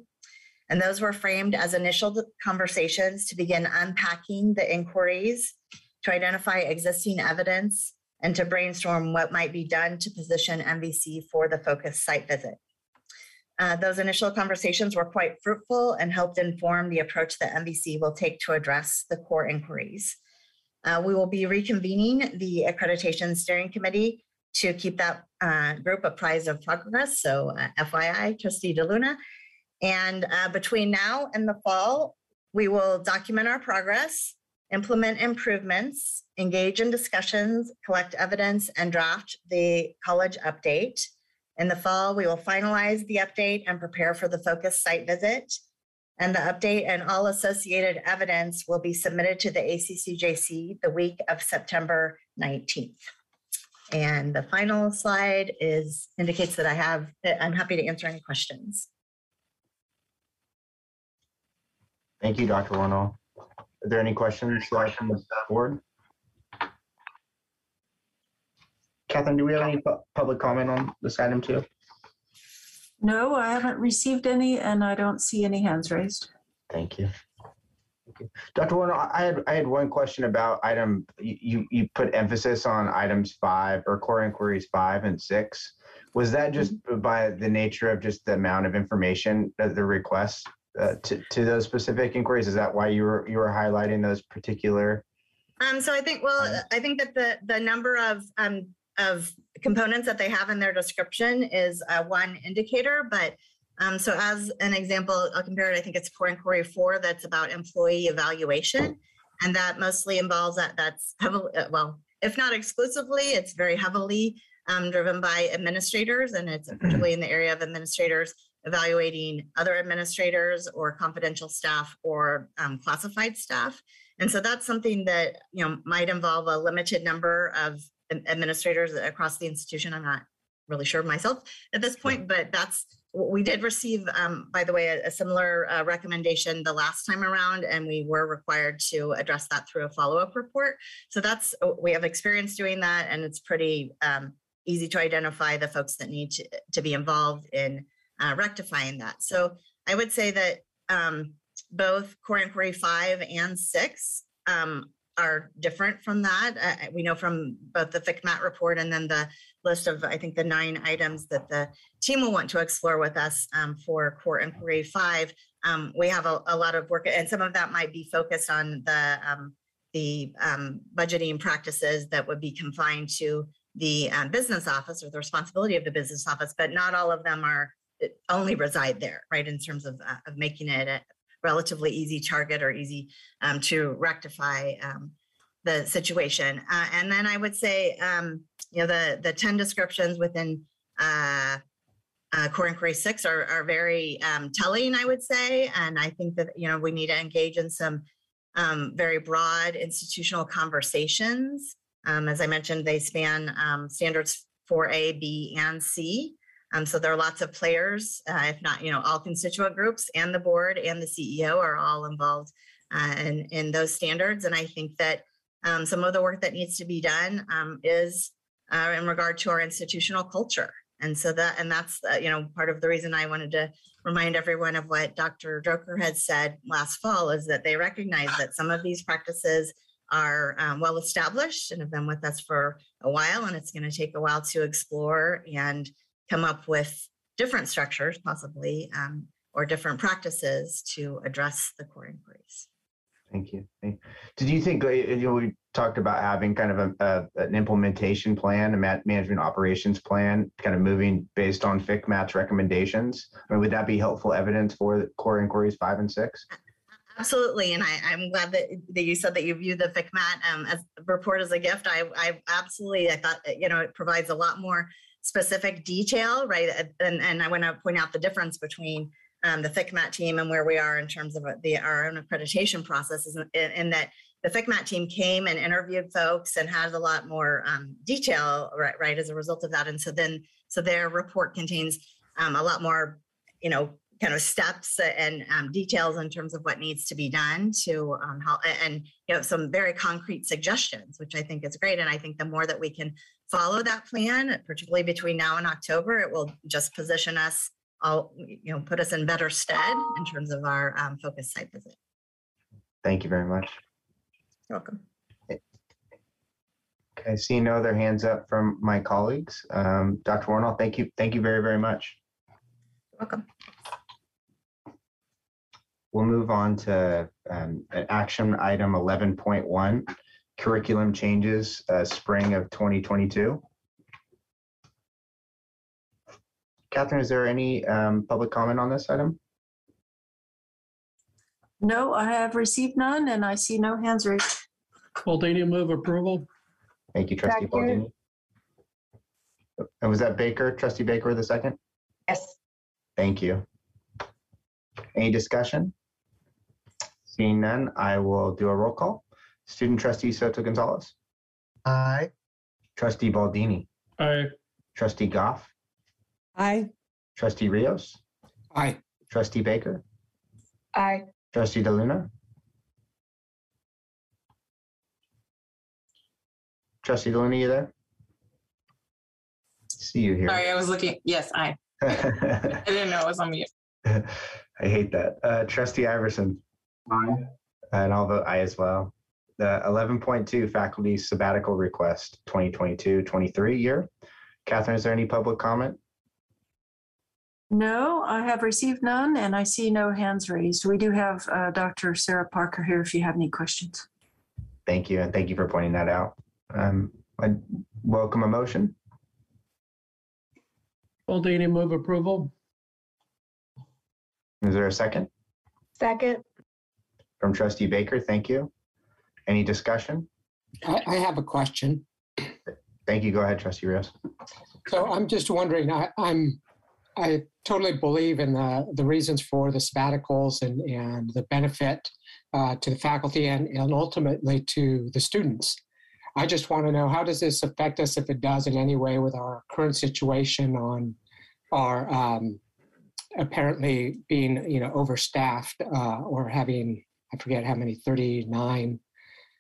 And those were framed as initial conversations to begin unpacking the inquiries, to identify existing evidence, and to brainstorm what might be done to position NVC for the focus site visit. Uh, those initial conversations were quite fruitful and helped inform the approach that NVC will take to address the core inquiries. Uh, we will be reconvening the accreditation steering committee to keep that uh, group apprised of progress. So, uh, FYI, Trustee DeLuna. And uh, between now and the fall, we will document our progress, implement improvements, engage in discussions, collect evidence, and draft the college update. In the fall, we will finalize the update and prepare for the focus site visit. And the update and all associated evidence will be submitted to the ACCJC the week of September 19th. And the final slide is indicates that I have, I'm happy to answer any questions. Thank you, Dr. Wornall. Are there any questions from the board? Catherine, do we have any pu- public comment on this item too? No, I haven't received any and I don't see any hands raised. Thank you. Thank you. Dr. Warner, I had, I had one question about item, you, you- you put emphasis on items five or core inquiries five and six. Was that just by the nature of just the amount of information that the request uh, to, to those specific inquiries? Is that why you were, you were highlighting those particular? Um, so I think, well, I think that the, the number of, um, of components that they have in their description is uh, one indicator, but um, so as an example, I'll compare it, I think it's core inquiry four, that's about employee evaluation. And that mostly involves that, that's heavily, uh, well, if not exclusively, it's very heavily um, driven by administrators and it's particularly in the area of administrators evaluating other administrators or confidential staff or um, classified staff. And so that's something that, you know, might involve a limited number of administrators across the institution. I'm not really sure myself at this point, but that's, we did receive, um, by the way, a, a similar uh, recommendation the last time around, and we were required to address that through a follow-up report. So that's, we have experience doing that, and it's pretty um, easy to identify the folks that need to, to be involved in uh, rectifying that. So I would say that um, both core inquiry five and six um, are different from that. Uh, we know from both the FCMAT report and then the list of, I think, the nine items that the team will want to explore with us um, for core inquiry five. Um, we have a, a, lot of work, and some of that might be focused on the um, the um, budgeting practices that would be confined to the um, business office or the responsibility of the business office, but not all of them are only reside there, right? In terms of, uh, of making it a relatively easy target or easy um, to rectify um, the situation. Uh, and then I would say, um, you know, the the ten descriptions within uh, uh, core inquiry six are are very um, telling. I would say, and I think that you know we need to engage in some um, very broad institutional conversations. As I mentioned, they span standards 4A, B, and C. Um, so there are lots of players, uh, if not, you know, all constituent groups and the board and the CEO are all involved uh, in, in those standards. And I think that um, some of the work that needs to be done um, is uh, in regard to our institutional culture. And so that, and that's, uh, you know, part of the reason I wanted to remind everyone of what Dr. Droker had said last fall is that they recognize that some of these practices are um, well established and have been with us for a while, and it's going to take a while to explore and come up with different structures, possibly, um, or different practices to address the core inquiries. Thank you. Did you think uh, you know, we talked about having kind of a, a, an implementation plan, a management operations plan, kind of moving based on FCMAT's recommendations? I mean, would that be helpful evidence for core inquiries five and six? Absolutely, and I, am glad that, that you said that you view the FCMAT um, as report as a gift. I, I absolutely, I thought you know it provides a lot more specific detail, right? And, and I want to point out the difference between um, the FCMAT team and where we are in terms of the, our own accreditation process is in, in that the FCMAT team came and interviewed folks and had a lot more um, detail, right, right, as a result of that. And so then, so their report contains um, a lot more, you know, kind of steps and um, details in terms of what needs to be done to um, help and you know some very concrete suggestions which i think is great and i think the more that we can follow that plan particularly between now and october it will just position us all you know put us in better stead in terms of our um, focus site visit. Thank you very much. You're welcome. Okay seeing no other hands up from my colleagues um, dr wornall thank you thank you very very much. You're welcome. We'll move on to um, action item 11.1, curriculum changes, uh, spring of 2022. Catherine, is there any um, public comment on this item? No, I have received none and I see no hands raised. Baldini move approval. Thank you, trustee Second. Baldini. And was that Baker, trustee Baker, the second? Yes. Thank you. Any discussion? Seeing none, I will do a roll call. Student trustee Soto Gonzalez, Aye. trustee Baldini, Aye. trustee Goff, Aye. trustee Rios, Aye. trustee Baker, Aye. trustee DeLuna. Trustee DeLuna, you there? See you here. Sorry, I was looking. Yes, I. I didn't know it was on mute. I hate that. Uh, trustee Iverson, Aye. and I'll vote aye as well. The 11.2 faculty sabbatical request 2022-23 year. Catherine, is there any public comment? No, I have received none and I see no hands raised. We do have uh, Dr. Sarah Parker here if you have any questions. Thank you, and thank you for pointing that out. Um, I welcome a motion. Baldini move approval. Is there a second? Second. From trustee Baker, thank you. Any discussion? I, I have a question. Thank you. Go ahead, trustee Rios. So I'm just wondering, I, I'm, I totally believe in the, the reasons for the sabbaticals and, and the benefit uh, to the faculty and, and ultimately to the students. I just want to know, how does this affect us if it does in any way with our current situation on our um, apparently being, you know, overstaffed uh, or having, I forget how many, 39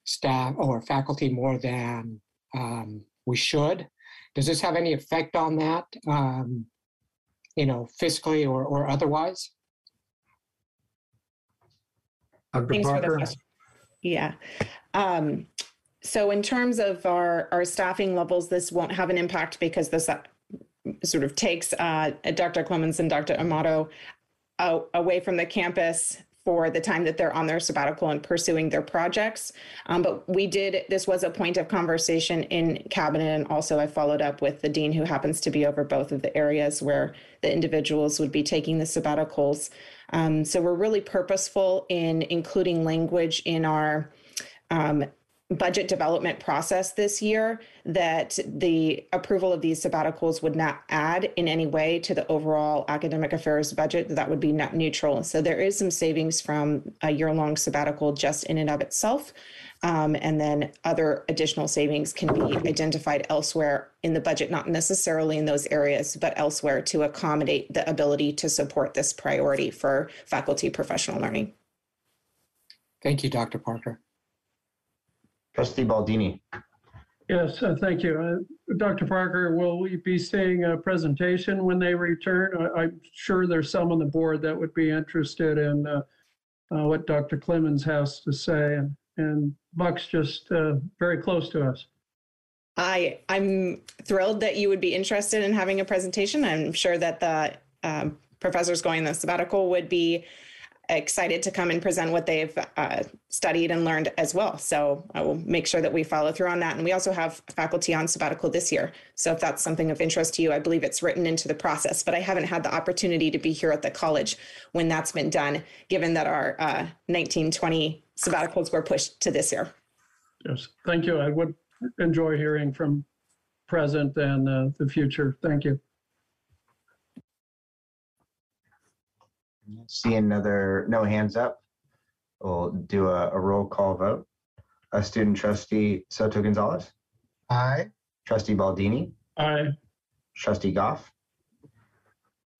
staff or faculty more than um, we should. Does this have any effect on that, um, you know, fiscally or, or otherwise? Dr. Thanks for the Parker? Yeah. Um, so in terms of our, our staffing levels, this won't have an impact because this uh, sort of takes uh, Dr. Clemens and Dr. Amato uh, away from the campus for the time that they're on their sabbatical and pursuing their projects. Um, but we did, this was a point of conversation in cabinet. And also I followed up with the dean who happens to be over both of the areas where the individuals would be taking the sabbaticals. Um, so we're really purposeful in including language in our um, budget development process this year that the approval of these sabbaticals would not add in any way to the overall academic affairs budget that would be net neutral so there is some savings from a year-long sabbatical just in and of itself um, and then other additional savings can be identified elsewhere in the budget not necessarily in those areas but elsewhere to accommodate the ability to support this priority for faculty professional learning Thank you, Dr. Parker. Trustee Baldini. Yes, uh, thank you. Uh, Dr. Parker, will we be seeing a presentation when they return? I- I'm sure there's some on the board that would be interested in uh, uh, what Dr. Clemens has to say. And- And Buck's just uh, very close to us. I I'm thrilled that you would be interested in having a presentation. I'm sure that the um, professors going the sabbatical would be excited to come and present what they've uh, studied and learned as well. So I will make sure that we follow through on that. And we also have faculty on sabbatical this year. So if that's something of interest to you, I believe it's written into the process. But I haven't had the opportunity to be here at the college when that's been done, given that our uh, 1920 sabbaticals were pushed to this year. Yes, thank you. I would enjoy hearing from present and uh, the future. Thank you. See another, no hands up. We'll do a, a roll call vote. A student trustee Soto Gonzalez, Aye. trustee Baldini, Aye. trustee Goff,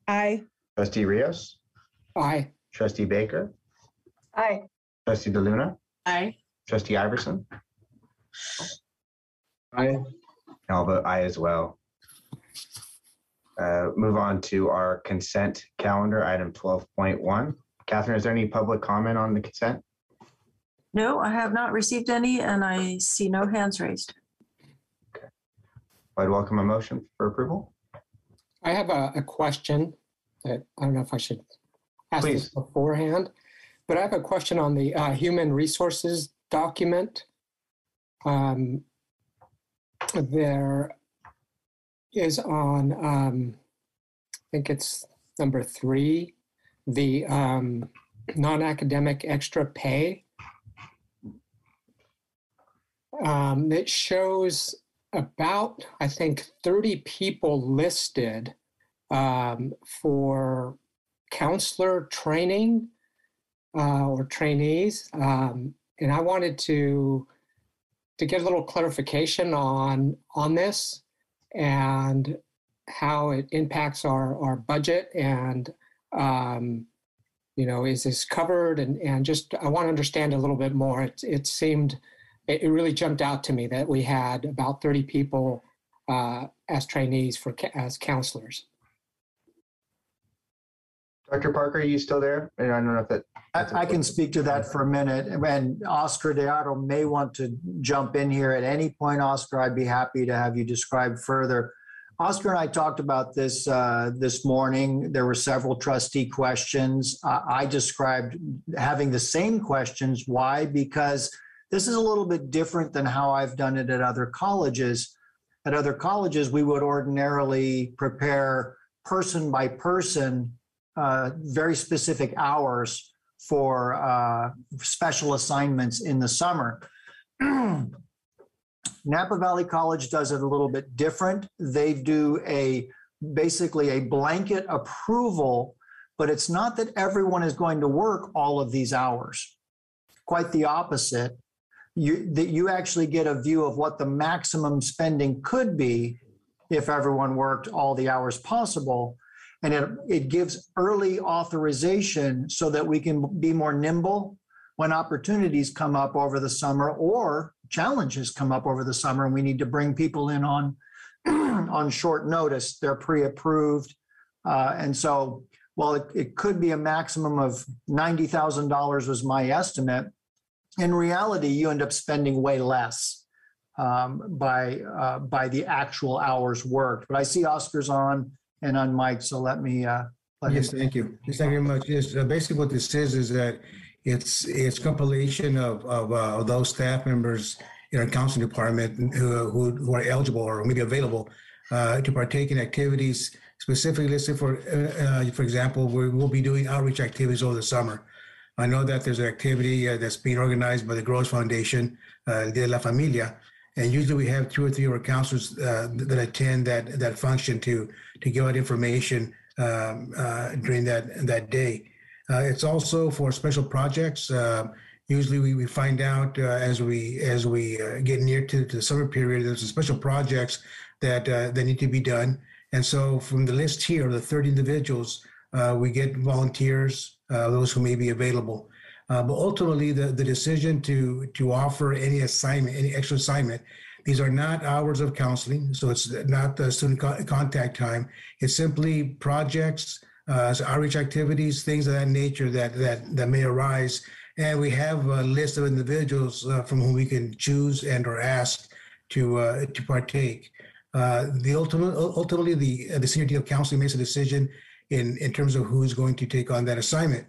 Aye. trustee Rios, Aye. trustee Baker, Aye. trustee DeLuna, Aye. trustee Iverson. Aye. And I'll vote aye as well. Uh, Move on to our consent calendar, item 12.1. Catherine, is there any public comment on the consent? No, I have not received any and I see no hands raised. Okay. I'd welcome a motion for approval. I have a, a question that I don't know if I should ask this beforehand, but I have a question on the uh, human resources document. Um, there is on, um, I think it's number three, the um, non-academic extra pay. Um, it shows about, I think, 30 people listed um, for counselor training uh, or trainees. Um, and I wanted to to get a little clarification on on this and how it impacts our our budget and um, you know is this covered and and just I want to understand a little bit more. It it seemed it, really jumped out to me that we had about 30 people uh, as trainees for as counselors. Dr. Parker, are you still there? I don't know if that. I, I can speak to that for a minute. And Oscar Deodato may want to jump in here at any point. Oscar, I'd be happy to have you describe further. Oscar and I talked about this uh, this morning. There were several trustee questions. Uh, I described having the same questions. Why? Because this is a little bit different than how I've done it at other colleges. At other colleges, we would ordinarily prepare person by person uh, very specific hours for uh, special assignments in the summer. Napa Valley College does it a little bit different. They do a basically a blanket approval, but it's not that everyone is going to work all of these hours. Quite the opposite. You, that you actually get a view of what the maximum spending could be if everyone worked all the hours possible. And it, it gives early authorization so that we can be more nimble when opportunities come up over the summer or challenges come up over the summer and we need to bring people in on on short notice. They're pre-approved uh, and so while it, it could be a maximum of $90000 was my estimate in reality you end up spending way less um, by uh, by the actual hours worked. But i see oscar's on and on mike so let me uh, let Yes, him- thank you. Yes, thank you very much. Yes, uh, basically what this is, is that it's, it's compilation of, of, uh, of those staff members in our counseling department who, who who are eligible or maybe available uh, to partake in activities specifically listed for, uh, uh, for example, we will be doing outreach activities over the summer. I know that there's an activity uh, that's being organized by the Groves Foundation, uh, De La Familia, and usually we have two or three of our counselors uh, that attend that that function to to give out information um, uh, during that that day. Uh, it's also for special projects. Uh, usually, we, we find out uh, as we as we get near to, to the summer period, there's some special projects that that need to be done. And so, from the list here, the 30 individuals, we get volunteers, those who may be available. Uh, but ultimately, the, the decision to to offer any assignment, any extra assignment, these are not hours of counseling, so it's not the student co- contact time. It's simply projects, uh, so outreach activities, things of that nature that that that may arise. And we have a list of individuals uh, from whom we can choose and or ask to uh, to partake. Uh, the ultimate, ultimately, the the senior dean of counseling makes a decision in in terms of who's going to take on that assignment.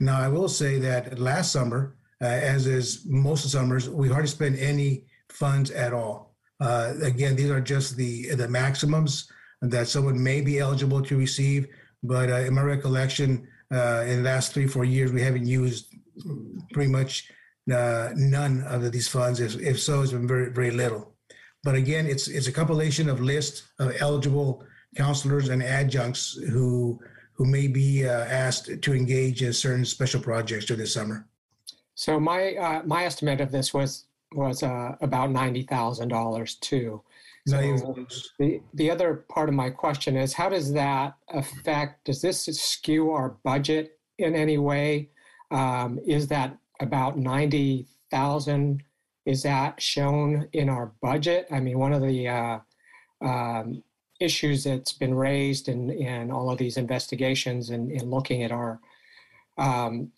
Now, I will say that last summer, uh, as is most summers, we hardly spent any funds at all. Uh, again, these are just the the maximums that someone may be eligible to receive. But uh, in my recollection, uh, in the last three four years, we haven't used pretty much uh, none of these funds. If, if so, it's been very very little. But again, it's it's a compilation of lists of eligible counselors and adjuncts who who may be uh, asked to engage in certain special projects during the summer. So my uh, my estimate of this was was uh, about ninety thousand dollars too. So the the other part of my question is how does that affect? Does this skew our budget in any way? Um, is that about ninety thousand? Is that shown in our budget? I mean, one of the uh, um, issues that's been raised in, in all of these investigations and in looking at our um,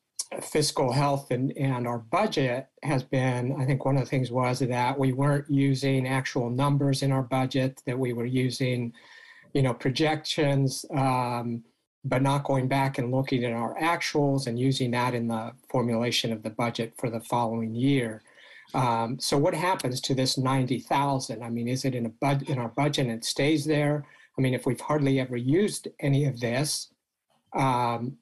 fiscal health and, and our budget has been, I think one of the things was that we weren't using actual numbers in our budget, that we were using, you know, projections, um, but not going back and looking at our actuals and using that in the formulation of the budget for the following year. Um, so what happens to this 90,000? I mean, is it in a bud in our budget and it stays there? I mean, if we've hardly ever used any of this, um,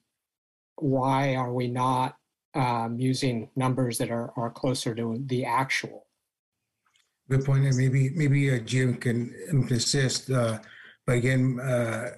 why are we not um, using numbers that are, are closer to the actual? Good point. And maybe maybe uh, Jim can assist. Uh, but again, uh,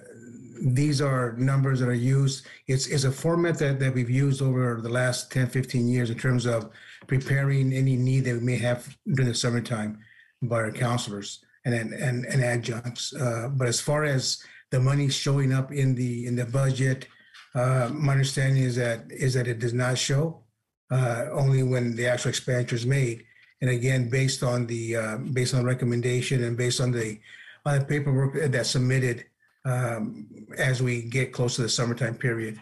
these are numbers that are used. It's, it's a format that, that we've used over the last 10, 15 years in terms of preparing any need that we may have during the summertime by our counselors and and, and, adjuncts. Uh, but as far as the money showing up in the in the budget, uh, my understanding is that is that it does not show uh, only when the actual expenditure is made. And again, based on the uh, based on recommendation and based on the on the paperwork that's submitted um, as we get close to the summertime period.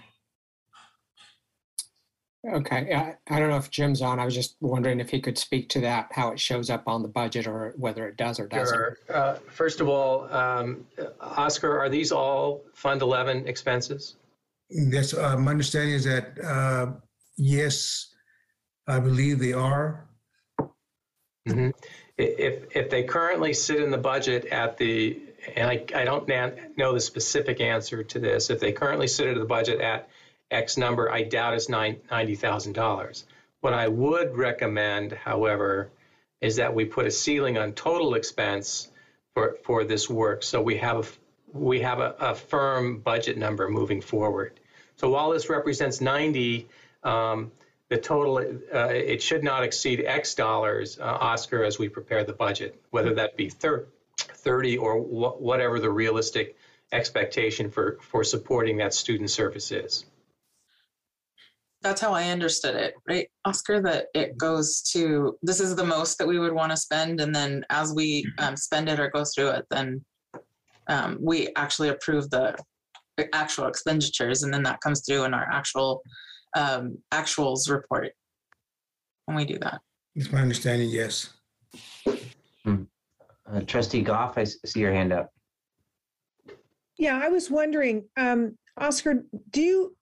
Okay, I, I don't know if Jim's on. I was just wondering if he could speak to that, how it shows up on the budget or whether it does or doesn't. Sure. Uh, First of all, um, Oscar, are these all Fund 11 expenses? Yes, uh, my understanding is that, uh, yes, I believe they are. Mhm. If, if they currently sit in the budget at the, and I, I don't na- know the specific answer to this, if they currently sit in the budget at X number, I doubt it's $90,000. What I would recommend, however, is that we put a ceiling on total expense for, for this work. So we have, a we have a, a firm budget number moving forward. So while this represents 90, um, the total, uh, it should not exceed X dollars, uh, Oscar, as we prepare the budget, whether that be thir- 30 or wh- whatever the realistic expectation for, for supporting that student service is. That's how I understood it, right, Oscar? That it goes to, this is the most that we would want to spend, and then as we um, spend it or go through it, then um, we actually approve the actual expenditures, and then that comes through in our actual um, actuals report when we do that. It's my understanding, yes. Uh, Trustee Goff, I see your hand up. Yeah, I was wondering, um, Oscar, do you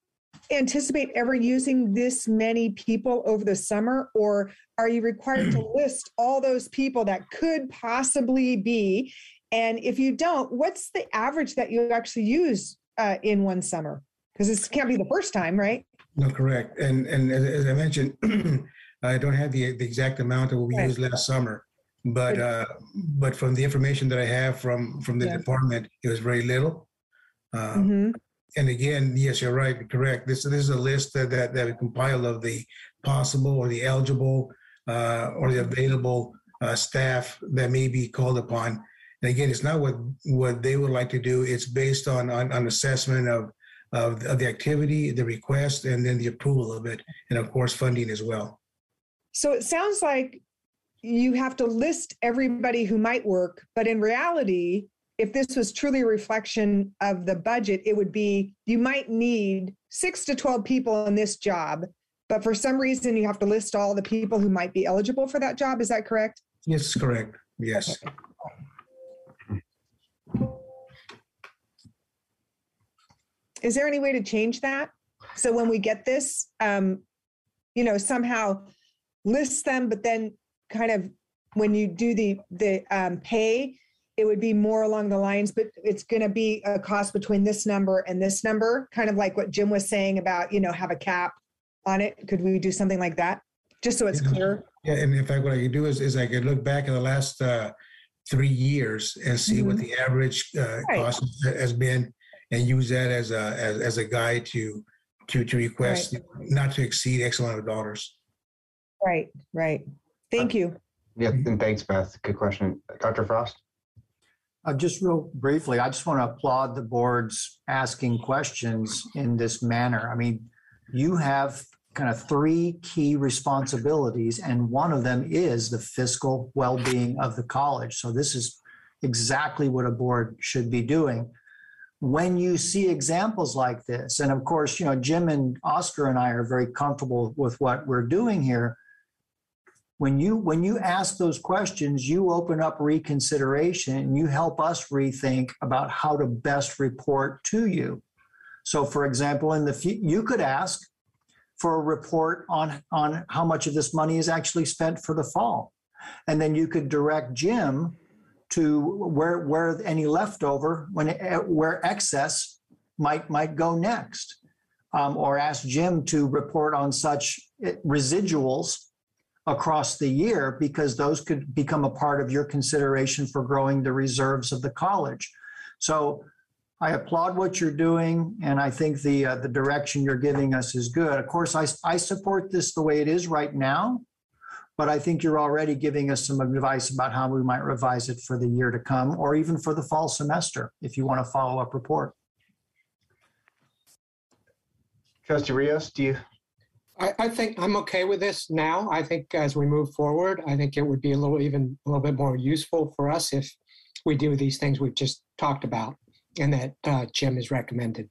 anticipate ever using this many people over the summer? Or are you required to list all those people that could possibly be? And if you don't, what's the average that you actually use uh, in one summer? Because this can't be the first time, right? No, correct. And, and as I mentioned, I don't have the, the exact amount that we used last summer. But, uh, but from the information that I have from, from the Yeah. department, it was very little. Uh, Mhm. And again, yes, you're right, correct. This, this is a list that, that, that we compile of the possible or the eligible, uh, or the available, uh, staff that may be called upon. And again, it's not what, what they would like to do. It's based on, on, on assessment of, of, of the activity, the request, and then the approval of it, and of course, funding as well. So it sounds like you have to list everybody who might work, but in reality, if this was truly a reflection of the budget, it would be you might need six to 12 people in this job, but for some reason you have to list all the people who might be eligible for that job. Is that correct? Yes, correct. Yes. Is there any way to change that? So when we get this, um, you know, somehow list them, but then kind of when you do the, the um, pay, it would be more along the lines, but it's going to be a cost between this number and this number, kind of like what Jim was saying about, you know, have a cap on it. Could we do something like that? Just so it's Yeah. clear. Yeah, and in fact, what I could do is, is I could look back at the last uh, three years and see what the average uh, Right. cost has been, and use that as a as, as a guide to to to request not to exceed X amount of dollars. Right, right. Thank you. Yeah, and thanks, Beth. Good question. Dr. Frost? Uh, just real briefly, I just want to applaud the boards asking questions in this manner. I mean, you have kind of three key responsibilities, and one of them is the fiscal well-being of the college. So this is exactly what a board should be doing. When you see examples like this, and of course, you know, Jim and Oscar and I are very comfortable with what we're doing here when you when you ask those questions you open up reconsideration and you help us rethink about how to best report to you. So for example in the you could ask for a report on on how much of this money is actually spent for the fall. And then you could direct jim to where where any leftover when where excess might might go next. Um, or ask jim to report on such eh, residuals across the year because those could become a part of your consideration for growing the reserves of the college. So I applaud what you're doing, and I think the uh, the direction you're giving us is good. Of course, I, I support this the way it is right now, but I think you're already giving us some advice about how we might revise it for the year to come, or even for the fall semester, if you want a follow up report. Trustee Rios, do you? I, I think I'm okay with this now. I think as we move forward, I think it would be a little even a little bit more useful for us if we do these things we've just talked about and that uh, Jim has recommended.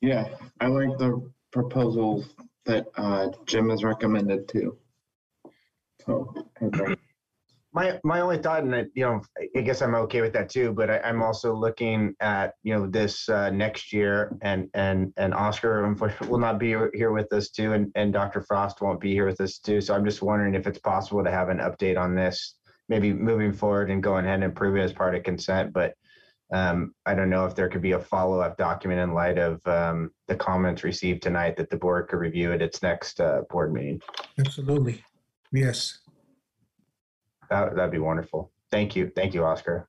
Yeah, I like the proposals that uh, Jim has recommended too. So, okay. My my only thought, and I, you know, I guess I'm okay with that too. But I, I'm also looking at you know this uh, next year, and and and Oscar unfortunately will not be here with us too, and and Dr. Frost won't be here with us too. So I'm just wondering if it's possible to have an update on this, maybe moving forward and going ahead and approve it as part of consent. But um, I don't know if there could be a follow up document in light of um, the comments received tonight that the board could review at its next uh, board meeting. Absolutely. Yes. That, that'd be wonderful. Thank you. Thank you, Oscar.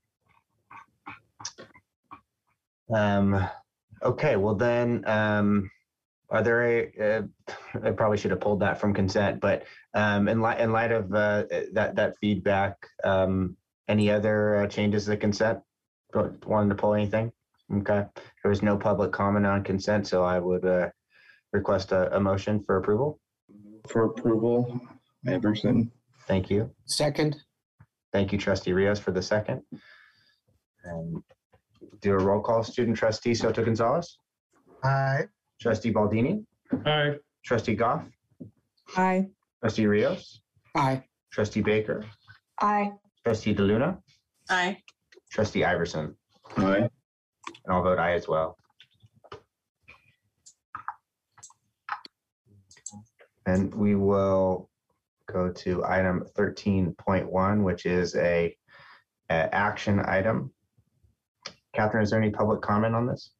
Um, okay, well then, um, are there a, uh, I probably should have pulled that from consent, but um, in light, in light of uh, that, that feedback, um, any other uh, changes to consent? Wanted to pull anything? Okay, there was no public comment on consent, so I would uh, request a, a motion for approval. For approval, Iverson. Thank you. Second, Thank you, trustee Rios, for the second. And do a roll call. Student trustee Soto Gonzalez, Aye. trustee Baldini, Aye. trustee Goff, Aye. trustee Rios, aye. trustee Baker, Aye. trustee DeLuna, Aye. trustee Iverson, Aye. and I'll vote aye as well. And we will go to item thirteen point one, which is a, a action item. Catherine, is there any public comment on this?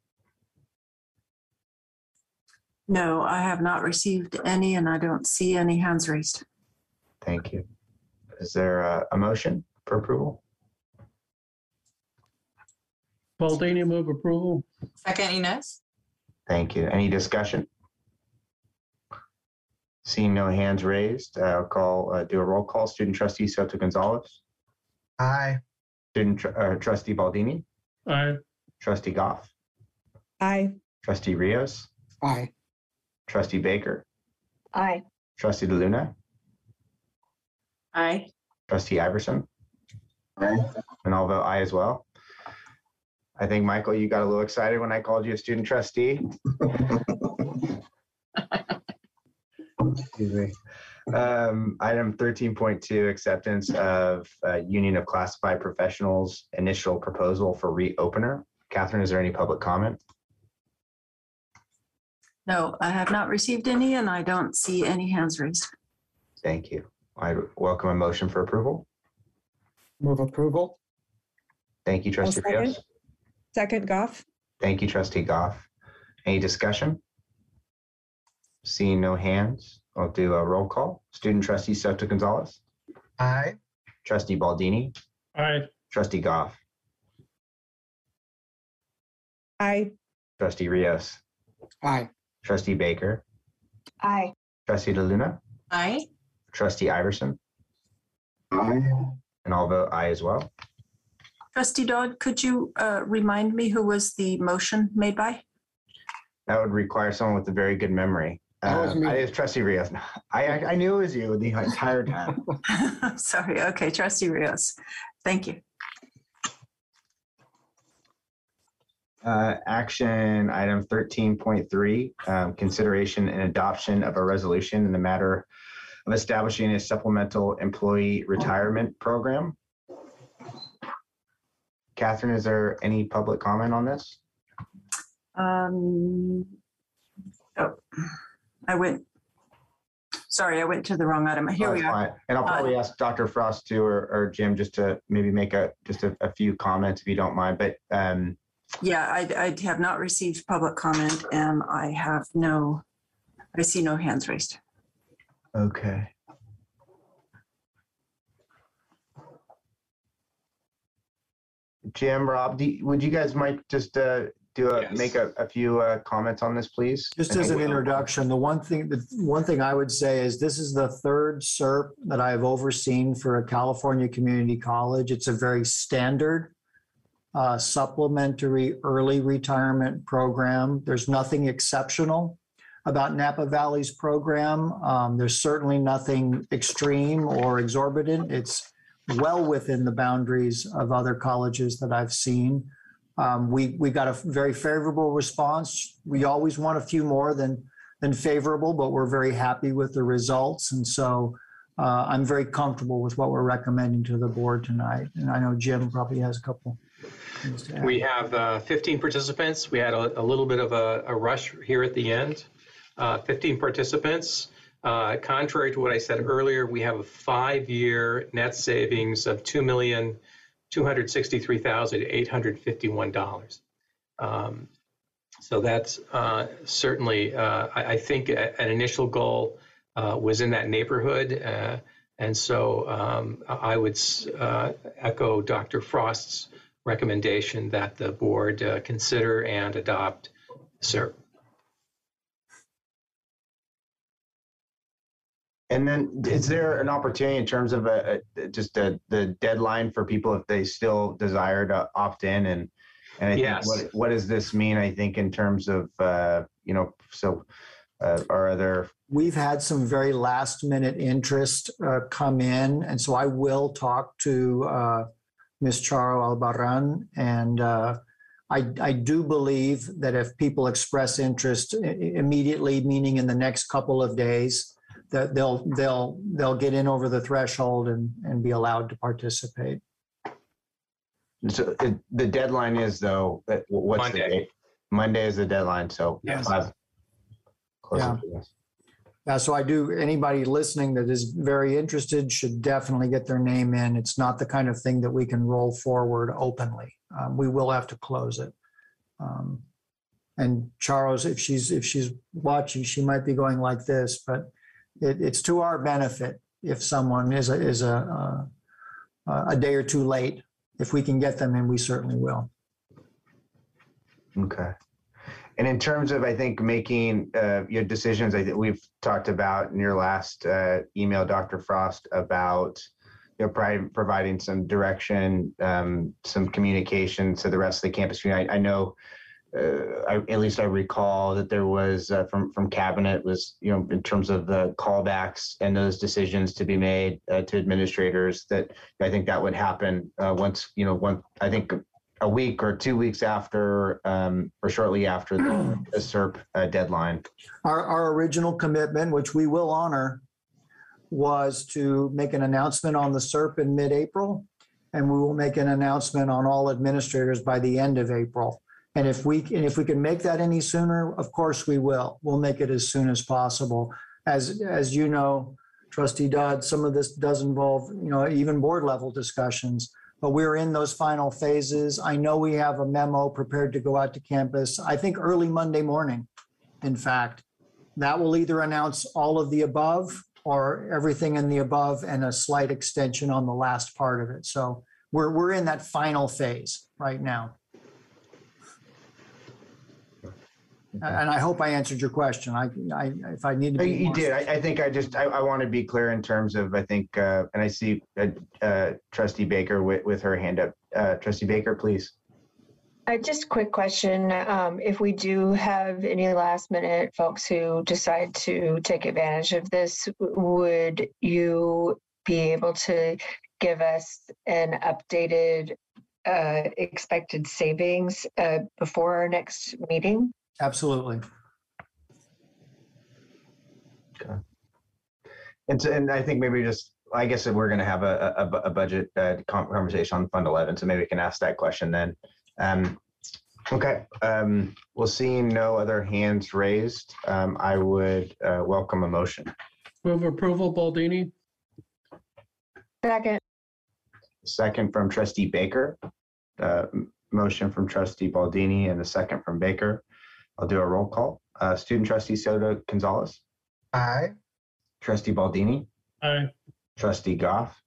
No, I have not received any and I don't see any hands raised. Thank you. Is there a, a motion for approval? Baldini move approval. Second, Inez? Thank you. Any discussion? Seeing no hands raised, I'll call, uh, do a roll call. Student trustee Soto Gonzalez, Aye. student tr- uh, trustee Baldini, Aye. trustee Goff, Aye. trustee Rios, Aye. trustee Baker, Aye. trustee DeLuna, Aye. trustee Iverson, Aye. and I'll vote aye as well. I think, Michael, you got a little excited when I called you a student trustee. Excuse me. Um, item thirteen point two, acceptance of uh, Union of Classified Professionals initial proposal for reopener. Catherine, is there any public comment? No, I have not received any and I don't see any hands raised. Thank you. I welcome a motion for approval. Move approval. Thank you, I'll trustee second. Rios. Second, Goff. Thank you, trustee Goff. Any discussion? Seeing no hands, I'll do a roll call. Student trustee Soto Gonzalez, Aye. trustee Baldini, Aye. trustee Goff, Aye. trustee Rios, Aye. trustee Baker, Aye. trustee DeLuna, Aye. trustee Iverson, Aye. and I'll vote aye as well. Trustee Dodd, could you uh, remind me who was the motion made by? That would require someone with a very good memory. That was Uh, me. I, it's trustee Rios. I, I, I knew it was you the entire time. Sorry, okay, Trusty Rios. Thank you. Uh, action item thirteen point three, um, consideration and adoption of a resolution in the matter of establishing a supplemental employee retirement program. Catherine, is there any public comment on this? Um, oh, I went, sorry, I went to the wrong item. Here Oh, we that's are. fine. And I'll probably ask Dr. Frost too, or, or Jim, just to maybe make a, just a, a few comments if you don't mind, but, um, Yeah, I, I have not received public comment and I have no, I see no hands raised. okay. Jim, Rob, do, you- would you guys might just, uh, do a, Yes. make a, a few, uh, comments on this, please? Just as an introduction, the one thing, the one thing I would say is this is the third SERP that I have overseen for a California community college. It's a very standard uh, supplementary early retirement program. There's nothing exceptional about Napa Valley's program. Um, There's certainly nothing extreme or exorbitant. It's well within the boundaries of other colleges that I've seen. Um, we we got a very favorable response. We always want a few more than than favorable, but we're very happy with the results. And so uh, I'm very comfortable with what we're recommending to the board tonight. And I know Jim probably has a couple. We have uh, 15 participants. We had a, a little bit of a, a rush here at the end. Uh, 15 participants. Uh, contrary to what I said earlier, we have a five-year net savings of $2,263,851. Um, so that's uh, certainly, uh, I, I, think, a, an initial goal uh, was in that neighborhood. Uh, and so um, I would uh, echo Dr. Frost's recommendation that the board uh, consider and adopt SERP. And then is there an opportunity in terms of a, a just a, the deadline for people if they still desire to opt in and and I Yes. think what what does this mean I think in terms of uh, you know so uh, are other We've had some very last minute interest uh, come in. And so I will talk to uh, Ms. Charo Albarran. And uh, I, I do believe that if people express interest i- i- immediately, meaning in the next couple of days, that they'll, they'll, they'll get in over the threshold and, and be allowed to participate. so it, the deadline is though uh, what's Monday. the date? Monday is the deadline so Yes. five- closer Yeah. Yeah, so I do, anybody listening that is very interested should definitely get their name in. It's not the kind of thing that we can roll forward openly. Um, we will have to close it. Um, and Charo, if she's, if she's watching, she might be going like this, but it, it's to our benefit if someone is a, is a, uh, a day or two late. If we can get them in, we certainly will. Okay. And in terms of, I think, making uh, your decisions, I think we've talked about in your last uh, email, Dr. Frost, about you know, providing some direction, um, some communication to the rest of the campus community. I, I know, uh, I, at least I recall that there was uh, from from cabinet was you know in terms of the callbacks and those decisions to be made uh, to administrators. That I think that would happen uh, once you know once I think a week or two weeks after um, or shortly after the, the SERP uh, deadline. Our, our original commitment, which we will honor, was to make an announcement on the SERP in mid-April, and we will make an announcement on all administrators by the end of April. And if we, and if we can make that any sooner, of course we will. We'll make it as soon as possible. As, as you know, trustee Dodd, some of this does involve, you know, even board level discussions. But we're in those final phases. I know we have a memo prepared to go out to campus, I think early Monday morning, in fact. That will either announce all of the above or everything in the above and a slight extension on the last part of it. So we're, we're in that final phase right now. And I hope I answered your question. I, I, if I need to be. You did. I, I think I just I, I want to be clear in terms of I think uh, and I see uh, uh, Trustee Baker with, with her hand up. Uh, Trustee Baker, please. Uh, just a quick question. Um, if we do have any last minute folks who decide to take advantage of this, would you be able to give us an updated uh, expected savings uh, before our next meeting? Absolutely. Okay. And so, and I think maybe just I guess that we're going to have a, a, a budget uh, conversation on Fund 11, so maybe we can ask that question then. Um, okay. Um, well, seeing no other hands raised, um, I would uh, welcome a motion. Move approval, Baldini? Second. Second from Trustee Baker. Uh, motion from Trustee Baldini and a second from Baker. I'll do a roll call. Uh, Student Trustee Soto Gonzalez. Aye. Trustee Baldini. Aye. Trustee Goff.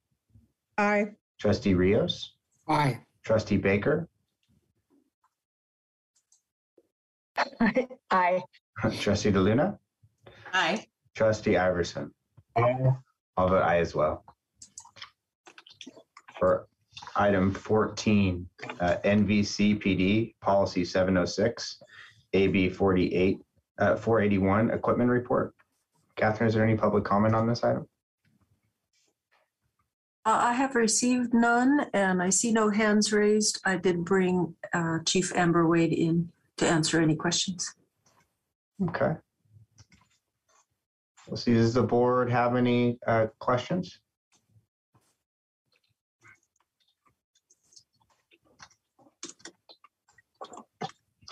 Aye. Trustee Rios. Aye. Trustee Baker. Aye. Trustee DeLuna. Aye. Trustee Iverson. I'll vote aye as well. For item 14, uh, NVCPD Policy 706, AB 48, uh, 481 Equipment Report. Catherine, is there any public comment on this item? Uh, I have received none and I see no hands raised. I did bring uh, Chief Amber Wade in to answer any questions. Okay. We'll see, does the board have any uh, questions?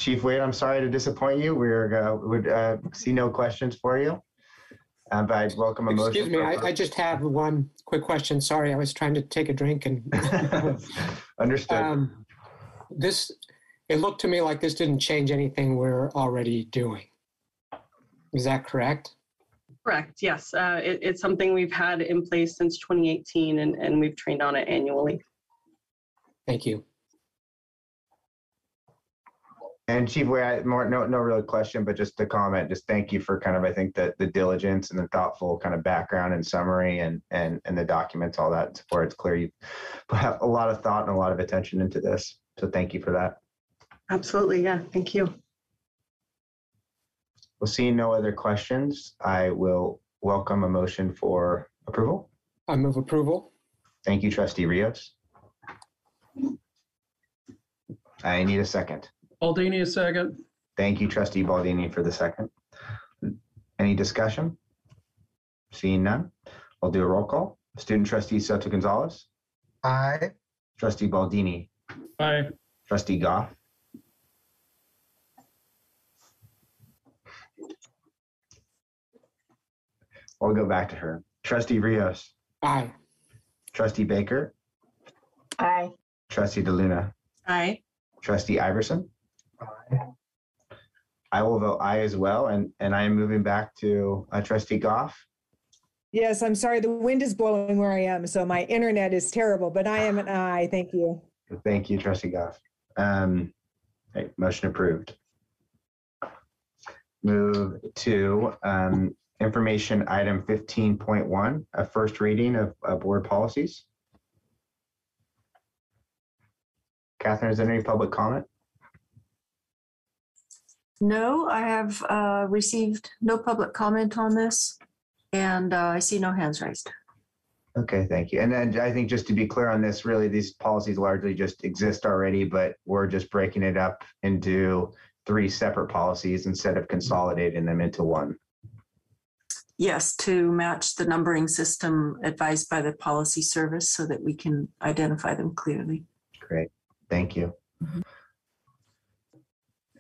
Chief Wade, I'm sorry to disappoint you. We're, uh, would uh, see no questions for you. Uh, But I'd welcome a motion. Excuse me, I, I just have one quick question. Sorry, I was trying to take a drink and. Understood. Um, This, it looked to me like this didn't change anything we're already doing. Is that correct? Correct, yes. Uh, it- It's something we've had in place since 2018 and and we've trained on it annually. Thank you. And Chief Wade, I- more, no, no real question, but just a comment, just thank you for kind of, I think that the diligence and the thoughtful kind of background and summary and, and, and the documents, all that, for it's clear you put a lot of thought and a lot of attention into this. So thank you for that. Absolutely, yeah, thank you. We'll see no other questions. I will welcome a motion for approval. I move approval. Thank you, trustee Rios. I need a second. Baldini, a second. Thank you, trustee Baldini, for the second. Any discussion? Seeing none, I'll do a roll call. Student trustee Soto Gonzalez, Aye. trustee Baldini, Aye. trustee Goff, I'll go back to her. Trustee Rios, Aye. trustee Baker, Aye. trustee DeLuna, Aye. trustee Iverson. I will vote aye as well, and, and I am moving back to uh, trustee Goff. Yes, I'm sorry. The wind is blowing where I am, so my internet is terrible, but I am an aye. Thank you. Thank you, trustee Goff. Um, okay, motion approved. Move to um, information item fifteen point one, a first reading of uh, board policies. Catherine, is there any public comment? No, I have uh, received no public comment on this, and uh, I see no hands raised. Okay, thank you. And then I think just to be clear on this, really, these policies largely just exist already, but we're just breaking it up into three separate policies instead of consolidating them into one. Yes, to match the numbering system advised by the policy service so that we can identify them clearly. Great, thank you.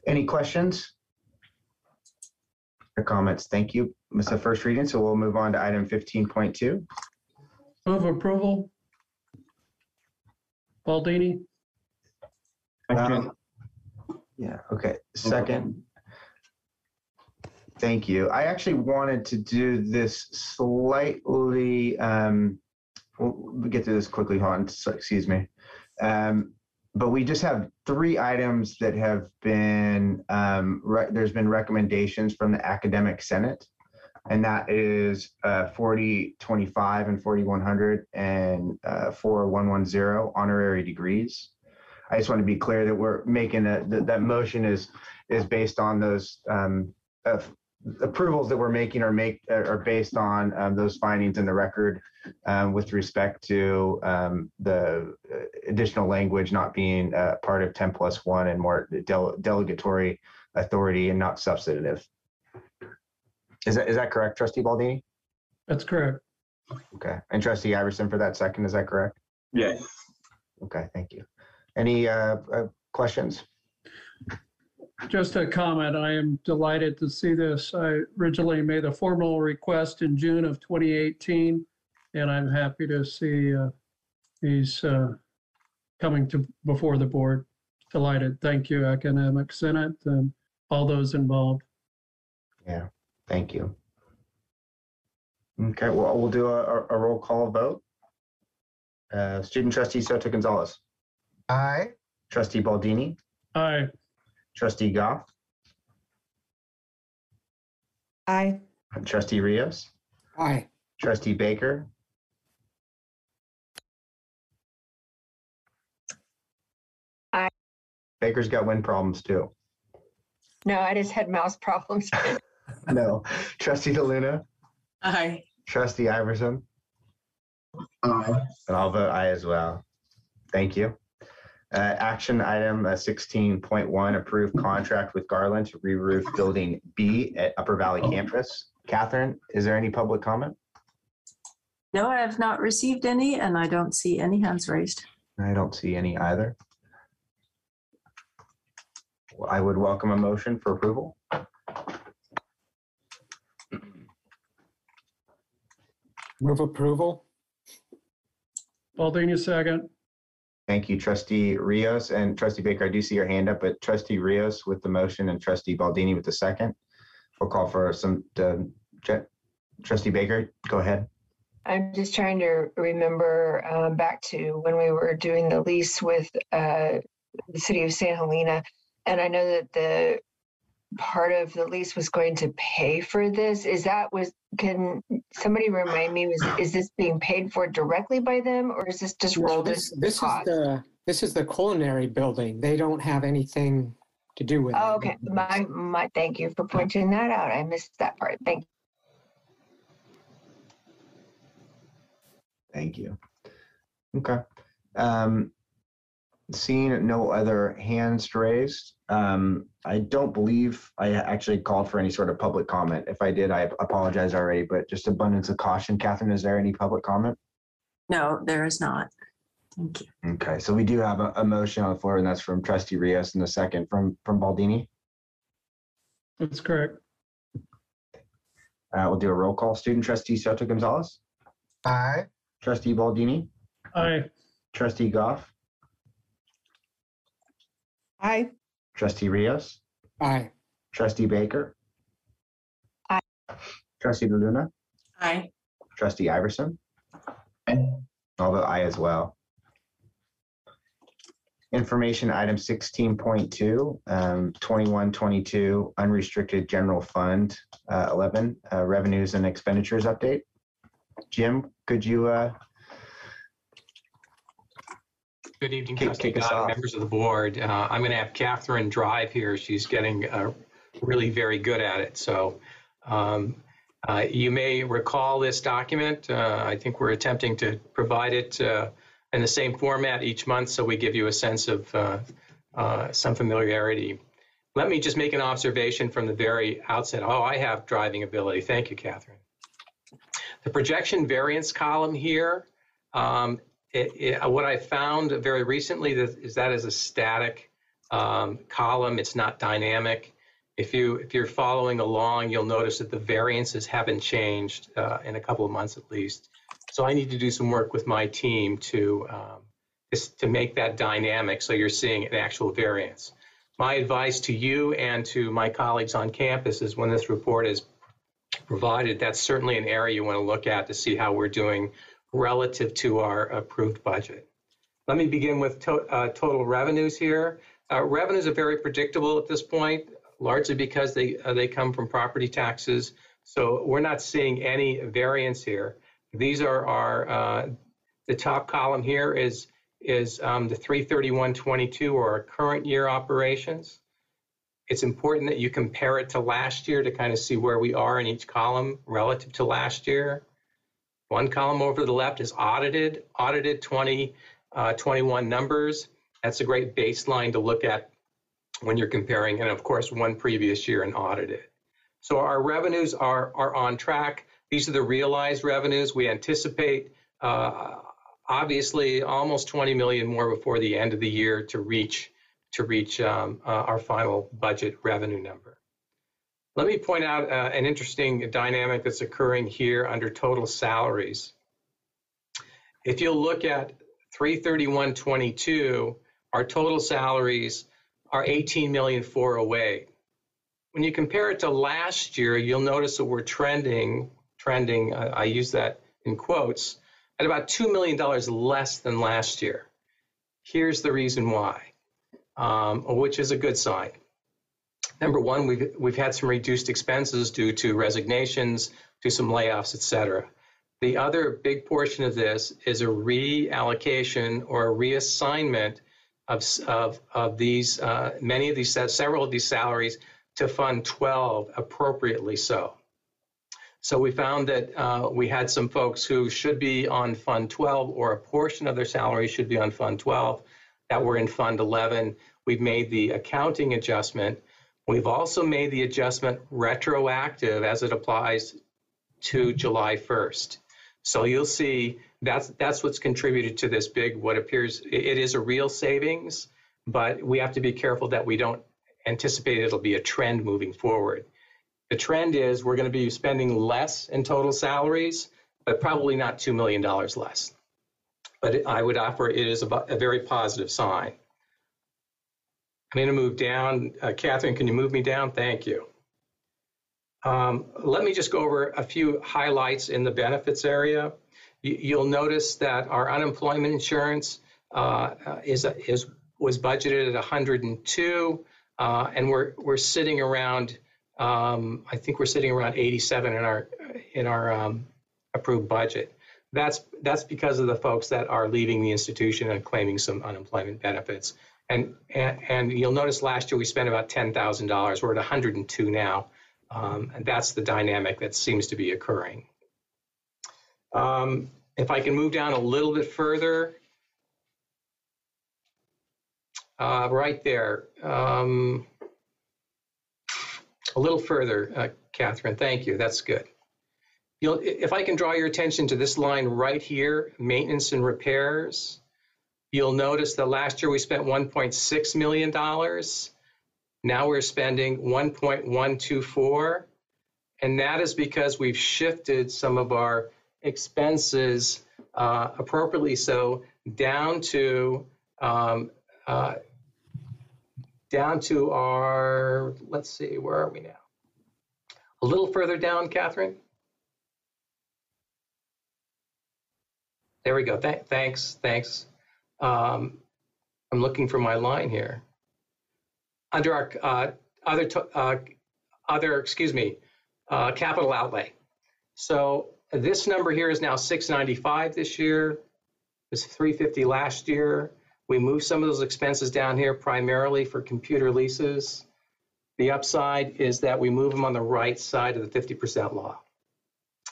Any questions? Or comments? Thank you. This is the first reading, so we'll move on to item fifteen point two. Move approval. Baldini, Um, Yeah, okay, second. Thank you. I actually wanted to do this slightly, um, we'll we'll get through this quickly, hold on, so- excuse me. Um, but we just have three items that have been, um, re- there's been recommendations from the Academic Senate. And that is, uh, forty twenty-five and forty-one hundred and, uh, four one one zero honorary degrees. I just want to be clear that we're making a, that, that motion is, is based on those, um, of approvals that we're making are make, are based on, um, those findings in the record, um, with respect to, um, the uh, additional language not being, uh, part of ten plus one and more del- delegatory authority and not substantive. Is that, is that correct, trustee Baldini? that's correct. Okay, and trustee Iverson for that second, is that correct? Yes. Okay, thank you. Any, uh, uh, questions? Just a comment, I am delighted to see this. I originally made a formal request in June of 2018, and I'm happy to see uh, these uh, coming to, before the board. Delighted. Thank you, Academic Senate, and all those involved. Yeah, thank you. Okay, well, we'll do a, a- a roll call vote. Uh, Student trustee Soto Gonzalez, Aye. trustee Baldini, Aye. Trustee Goff, Aye. trustee Rios, Aye. trustee Baker. Aye. Baker's got wind problems too. No, I just had mouse problems. No. Trustee DeLuna, Aye. trustee Iverson, Aye. and I'll vote aye as well. Thank you. Uh, action item uh, sixteen point one, approved contract with Garland to re-roof building B at Upper Valley campus. Catherine, is there any public comment? No, I have not received any and I don't see any hands raised. I don't see any either. Well, I would welcome a motion for approval. Move approval. Baldini, second. Thank you, trustee Rios and trustee Baker. I do see your hand up, but trustee Rios with the motion and trustee Baldini with the second. We'll call for some, uh, trustee Baker, go ahead. I'm just trying to remember uh, back to when we were doing the lease with uh, the city of St. Helena. And I know that the part of the lease was going to pay for this. Is that was, can somebody remind me, was, is this being paid for directly by them or is this just No, rolled this, into this is the, this is the culinary building. They don't have anything to do with it. Oh, okay, my, my, thank you for pointing that out. I missed that part. Thank you. Thank you. Okay. Um, seeing no other hands raised, um, I don't believe I actually called for any sort of public comment. If I did, I apologize already, but just abundance of caution. Catherine, is there any public comment? No, there is not. Thank you. Okay, so we do have a, a motion on the floor and that's from trustee Rios and the second from, from Baldini. That's correct. Uh, we'll do a roll call. Student trustee Soto Gonzalez, Aye. trustee Baldini, Aye. trustee Goff, Aye. Trustee Rios, Aye. trustee Baker. Aye. Trustee DeLuna, Aye. trustee Iverson. I'll vote aye as well. Information item sixteen point two, um, twenty-one, twenty-two, unrestricted general fund, uh, eleven, uh, revenues and expenditures update. Jim, could you, uh, Good evening, Kick- trustee kick us Dodd, off. members of the board. Uh, I'm going to have Catherine drive here. She's getting uh, really very good at it. So um, uh, you may recall this document. Uh, I think we're attempting to provide it uh, in the same format each month so we give you a sense of uh, uh, some familiarity. Let me just make an observation from the very outset. Oh, I have driving ability. Thank you, Catherine. The projection variance column here um, it, it, what I found very recently is that is a static um, column. It's not dynamic. If you if you're following along, you'll notice that the variances haven't changed uh, in a couple of months at least. So I need to do some work with my team to um, to make that dynamic so you're seeing an actual variance. My advice to you and to my colleagues on campus is when this report is provided, that's certainly an area you want to look at to see how we're doing relative to our approved budget. Let me begin with to, uh, total revenues here. Uh, revenues are very predictable at this point, largely because they uh, they come from property taxes. So we're not seeing any variance here. These are our uh, the top column here is is um, the 331.22 or our current year operations. It's important that you compare it to last year to kind of see where we are in each column relative to last year. One column over to the left is audited, audited 2021 uh, 21 numbers. That's a great baseline to look at when you're comparing, and of course, one previous year and audited. So our revenues are, are on track. These are the realized revenues. We anticipate uh, obviously almost 20 million more before the end of the year to reach to reach um, uh, our final budget revenue number. Let me point out uh, an interesting dynamic that's occurring here under total salaries. If you'll look at 331.22, our total salaries are 18 million four away. When you compare it to last year, you'll notice that we're trending, trending, uh, I use that in quotes, at about $2 million less than last year. Here's the reason why, um, which is a good sign. Number one, we've, we've had some reduced expenses due to resignations, to some layoffs, et cetera. The other big portion of this is a reallocation or a reassignment of, of, of these, uh, many of these, several of these salaries to Fund 12 appropriately so. So we found that uh, we had some folks who should be on Fund 12 or a portion of their salary should be on Fund 12 that were in Fund 11. We've made the accounting adjustment We've also made the adjustment retroactive as it applies to July 1st. So you'll see that's that's what's contributed to this big what appears it is a real savings, but we have to be careful that we don't anticipate it'll be a trend moving forward. The trend is we're going to be spending less in total salaries, but probably not $2 million less. But I would offer it is a, a very positive sign. I'm going to move down. Uh, Catherine, can you move me down? Thank you. Um, let me just go over a few highlights in the benefits area. You, will notice that our unemployment insurance uh, is, is was budgeted at 102, uh, and we're we're sitting around. Um, I think we're sitting around 87 in our in our um, approved budget. That's that's because of the folks that are leaving the institution and claiming some unemployment benefits. And and, and you'll notice last year we spent about ten thousand dollars. We're at 102 now. Um, and that's the dynamic that seems to be occurring. Um, if I can move down a little bit further, uh, right there, um, a little further, uh, Catherine, thank you, that's good. You'll, if I can draw your attention to this line right here, maintenance and repairs, you'll notice that last year we spent $1.6 million. Now we're spending 1.124, and that is because we've shifted some of our expenses uh, appropriately so down to um, uh, down to our let's see where are we now? A little further down catherine? There we go. Th thanks thanks um, i'm looking for my line here under our uh, other, uh, other, excuse me, uh, capital outlay. So this number here is now 695 this year. It was 350 last year. We moved some of those expenses down here primarily for computer leases. The upside is that we move them on the right side of the 50% law.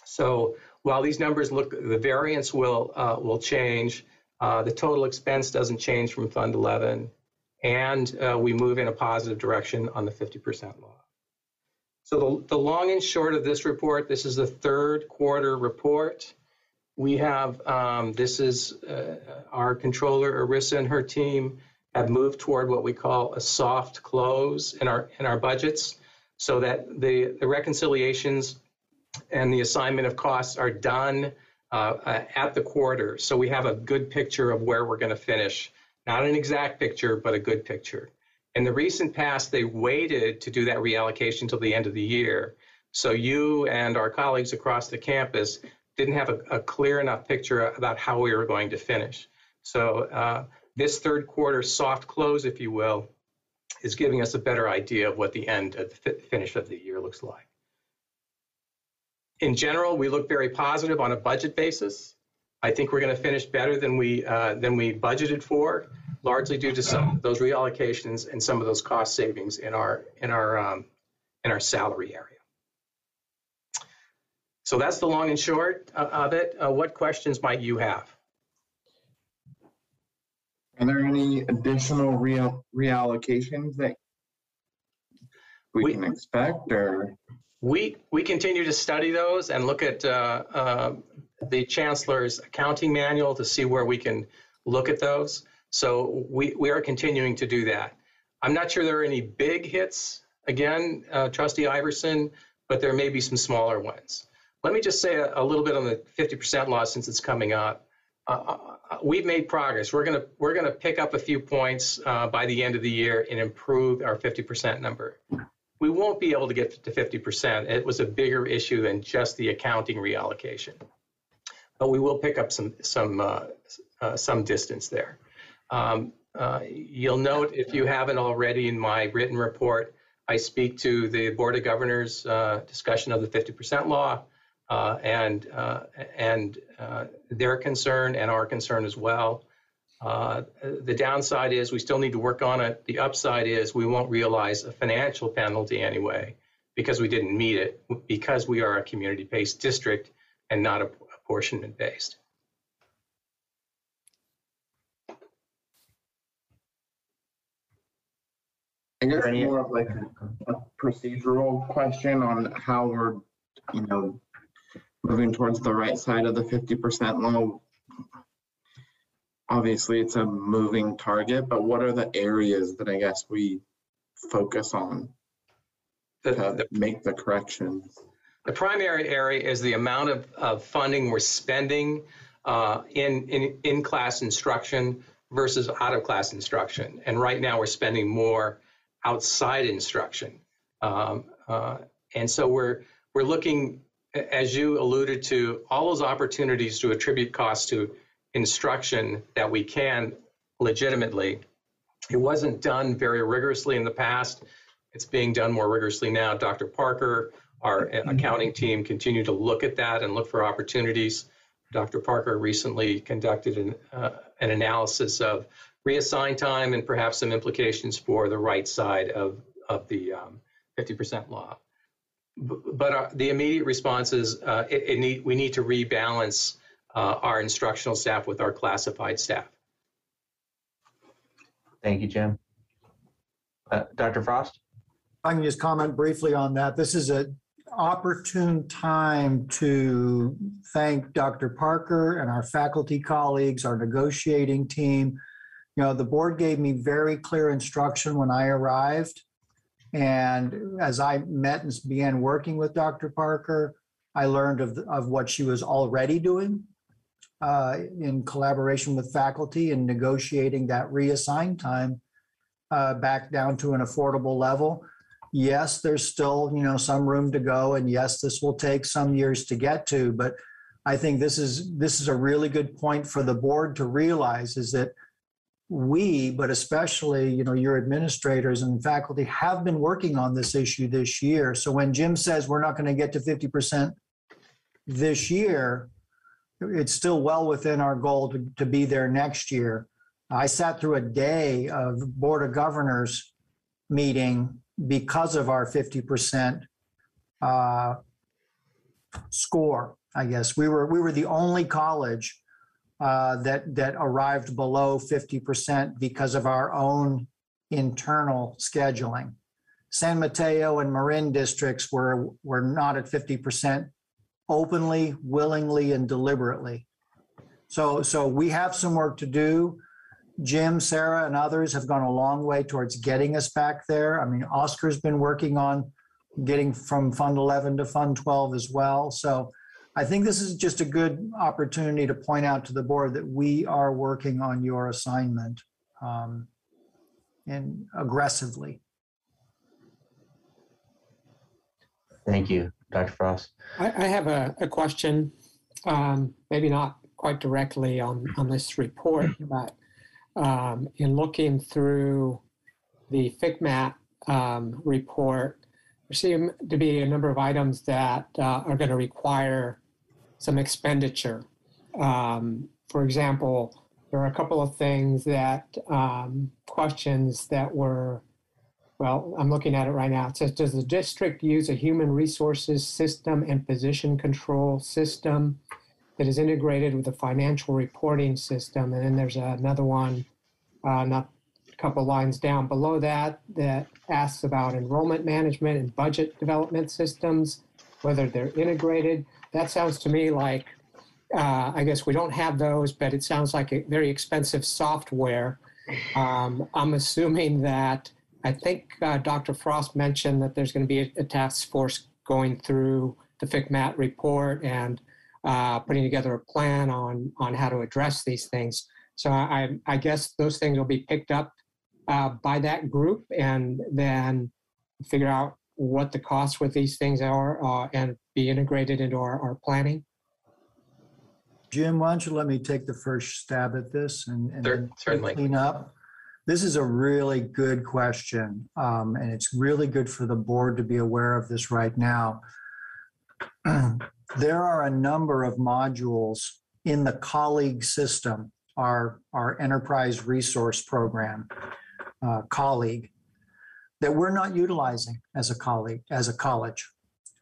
So while these numbers look, the variance will uh, will change. Uh, the total expense doesn't change from Fund 11 and uh, we move in a positive direction on the 50% law. So the, the long and short of this report, this is the third quarter report. We have, um, this is uh, our controller, Arissa and her team have moved toward what we call a soft close in our, in our budgets so that the, the reconciliations and the assignment of costs are done uh, at the quarter. So we have a good picture of where we're going to finish not an exact picture, but a good picture. In the recent past, they waited to do that reallocation till the end of the year. So you and our colleagues across the campus didn't have a, a clear enough picture about how we were going to finish. So uh, this third quarter soft close, if you will, is giving us a better idea of what the end of the finish of the year looks like. In general, we look very positive on a budget basis. I think we're going to finish better than we uh, than we budgeted for, largely due to some of those reallocations and some of those cost savings in our in our um, in our salary area. So that's the long and short uh, of it. Uh, what questions might you have? Are there any additional real reallocations that we, we, can expect, or we we continue to study those and look at uh, uh, the chancellor's accounting manual to see where we can look at those. So we, we are continuing to do that. I'm not sure there are any big hits, again, uh, Trustee Iverson, but there may be some smaller ones. Let me just say a, a little bit on the 50% law since it's coming up. Uh, uh, uh we've made progress. We're to we're to pick up a few points uh, by the end of the year and improve our 50% number. We won't be able to get to 50%. It was a bigger issue than just the accounting reallocation but we will pick up some some uh, uh, some distance there. Um, uh, you'll note if you haven't already in my written report, I speak to the Board of Governors uh, discussion of the 50% law uh, and uh, and their concern and our concern as well. Uh, the downside is we still need to work on it. The upside is we won't realize a financial penalty anyway because we didn't meet it because we are a community-based district and not a apportionment based. I guess more of like a procedural question on how we're, you know, moving towards the right side of the fifty percent low. Obviously, it's a moving target, but what are the areas that I guess we focus on to make the corrections? The primary area is the amount of, of funding we're spending uh, in, in in-class instruction versus out-of-class instruction. And right now, we're spending more outside instruction. Um, uh, and so we're we're looking, as you alluded to, all those opportunities to attribute costs to instruction that we can legitimately. It wasn't done very rigorously in the past. It's being done more rigorously now. Dr. Parker, our accounting team, continue to look at that and look for opportunities. Dr. Parker recently conducted an, uh, an analysis of reassign time and perhaps some implications for the right side of, of the um, 50% law. B- but our, the immediate response is uh, it, it need, we need to rebalance uh, our instructional staff with our classified staff. Thank you, Jim. Uh, Dr. Frost? I can just comment briefly on that. This is an opportune time to thank Dr. Parker and our faculty colleagues, our negotiating team. You know, the board gave me very clear instruction when I arrived. And as I met and began working with Dr. Parker, I learned of, of what she was already doing uh, in collaboration with faculty and negotiating that reassigned time uh, back down to an affordable level yes, there's still, you know, some room to go. And yes, this will take some years to get to, but I think this is this is a really good point for the board to realize is that we, but especially, you know, your administrators and faculty have been working on this issue this year. So when Jim says we're not going to get to 50% this year, it's still well within our goal to, to be there next year. I sat through a day of Board of Governors meeting because of our 50% uh, score, I guess. We were, we were the only college uh, that, that arrived below 50% because of our own internal scheduling. San Mateo and Marin districts were, were not at 50% openly, willingly, and deliberately. So, so we have some work to do. Jim, Sarah, and others have gone a long way towards getting us back there. I mean, Oscar's been working on getting from Fund 11 to Fund 12 as well. So I think this is just a good opportunity to point out to the board that we are working on your assignment um, and aggressively. Thank you, Dr. Frost. I, I have a, a question, um, maybe not quite directly on, on this report, but um, in looking through the FCMAT um, report, there seem to be a number of items that uh, are going to require some expenditure. Um, for example, there are a couple of things that um, questions that were, well, I'm looking at it right now. It says, does the district use a human resources system and position control system? that is integrated with the financial reporting system. And then there's another one, uh, not a couple lines down below that, that asks about enrollment management and budget development systems, whether they're integrated. That sounds to me like, uh, I guess we don't have those, but it sounds like a very expensive software. Um, I'm assuming that I think uh, Dr. Frost mentioned that there's going to be a, a task force going through the FCMAT report and uh, putting together a plan on on how to address these things. So I, I guess those things will be picked up uh, by that group and then figure out what the costs with these things are uh, and be integrated into our, our planning. Jim, why don't you let me take the first stab at this and, and Sure, then certainly. clean up? This is a really good question, um, and it's really good for the board to be aware of this right now. there are a number of modules in the colleague system, our, our enterprise resource program, uh, colleague, that we're not utilizing as a colleague, as a college.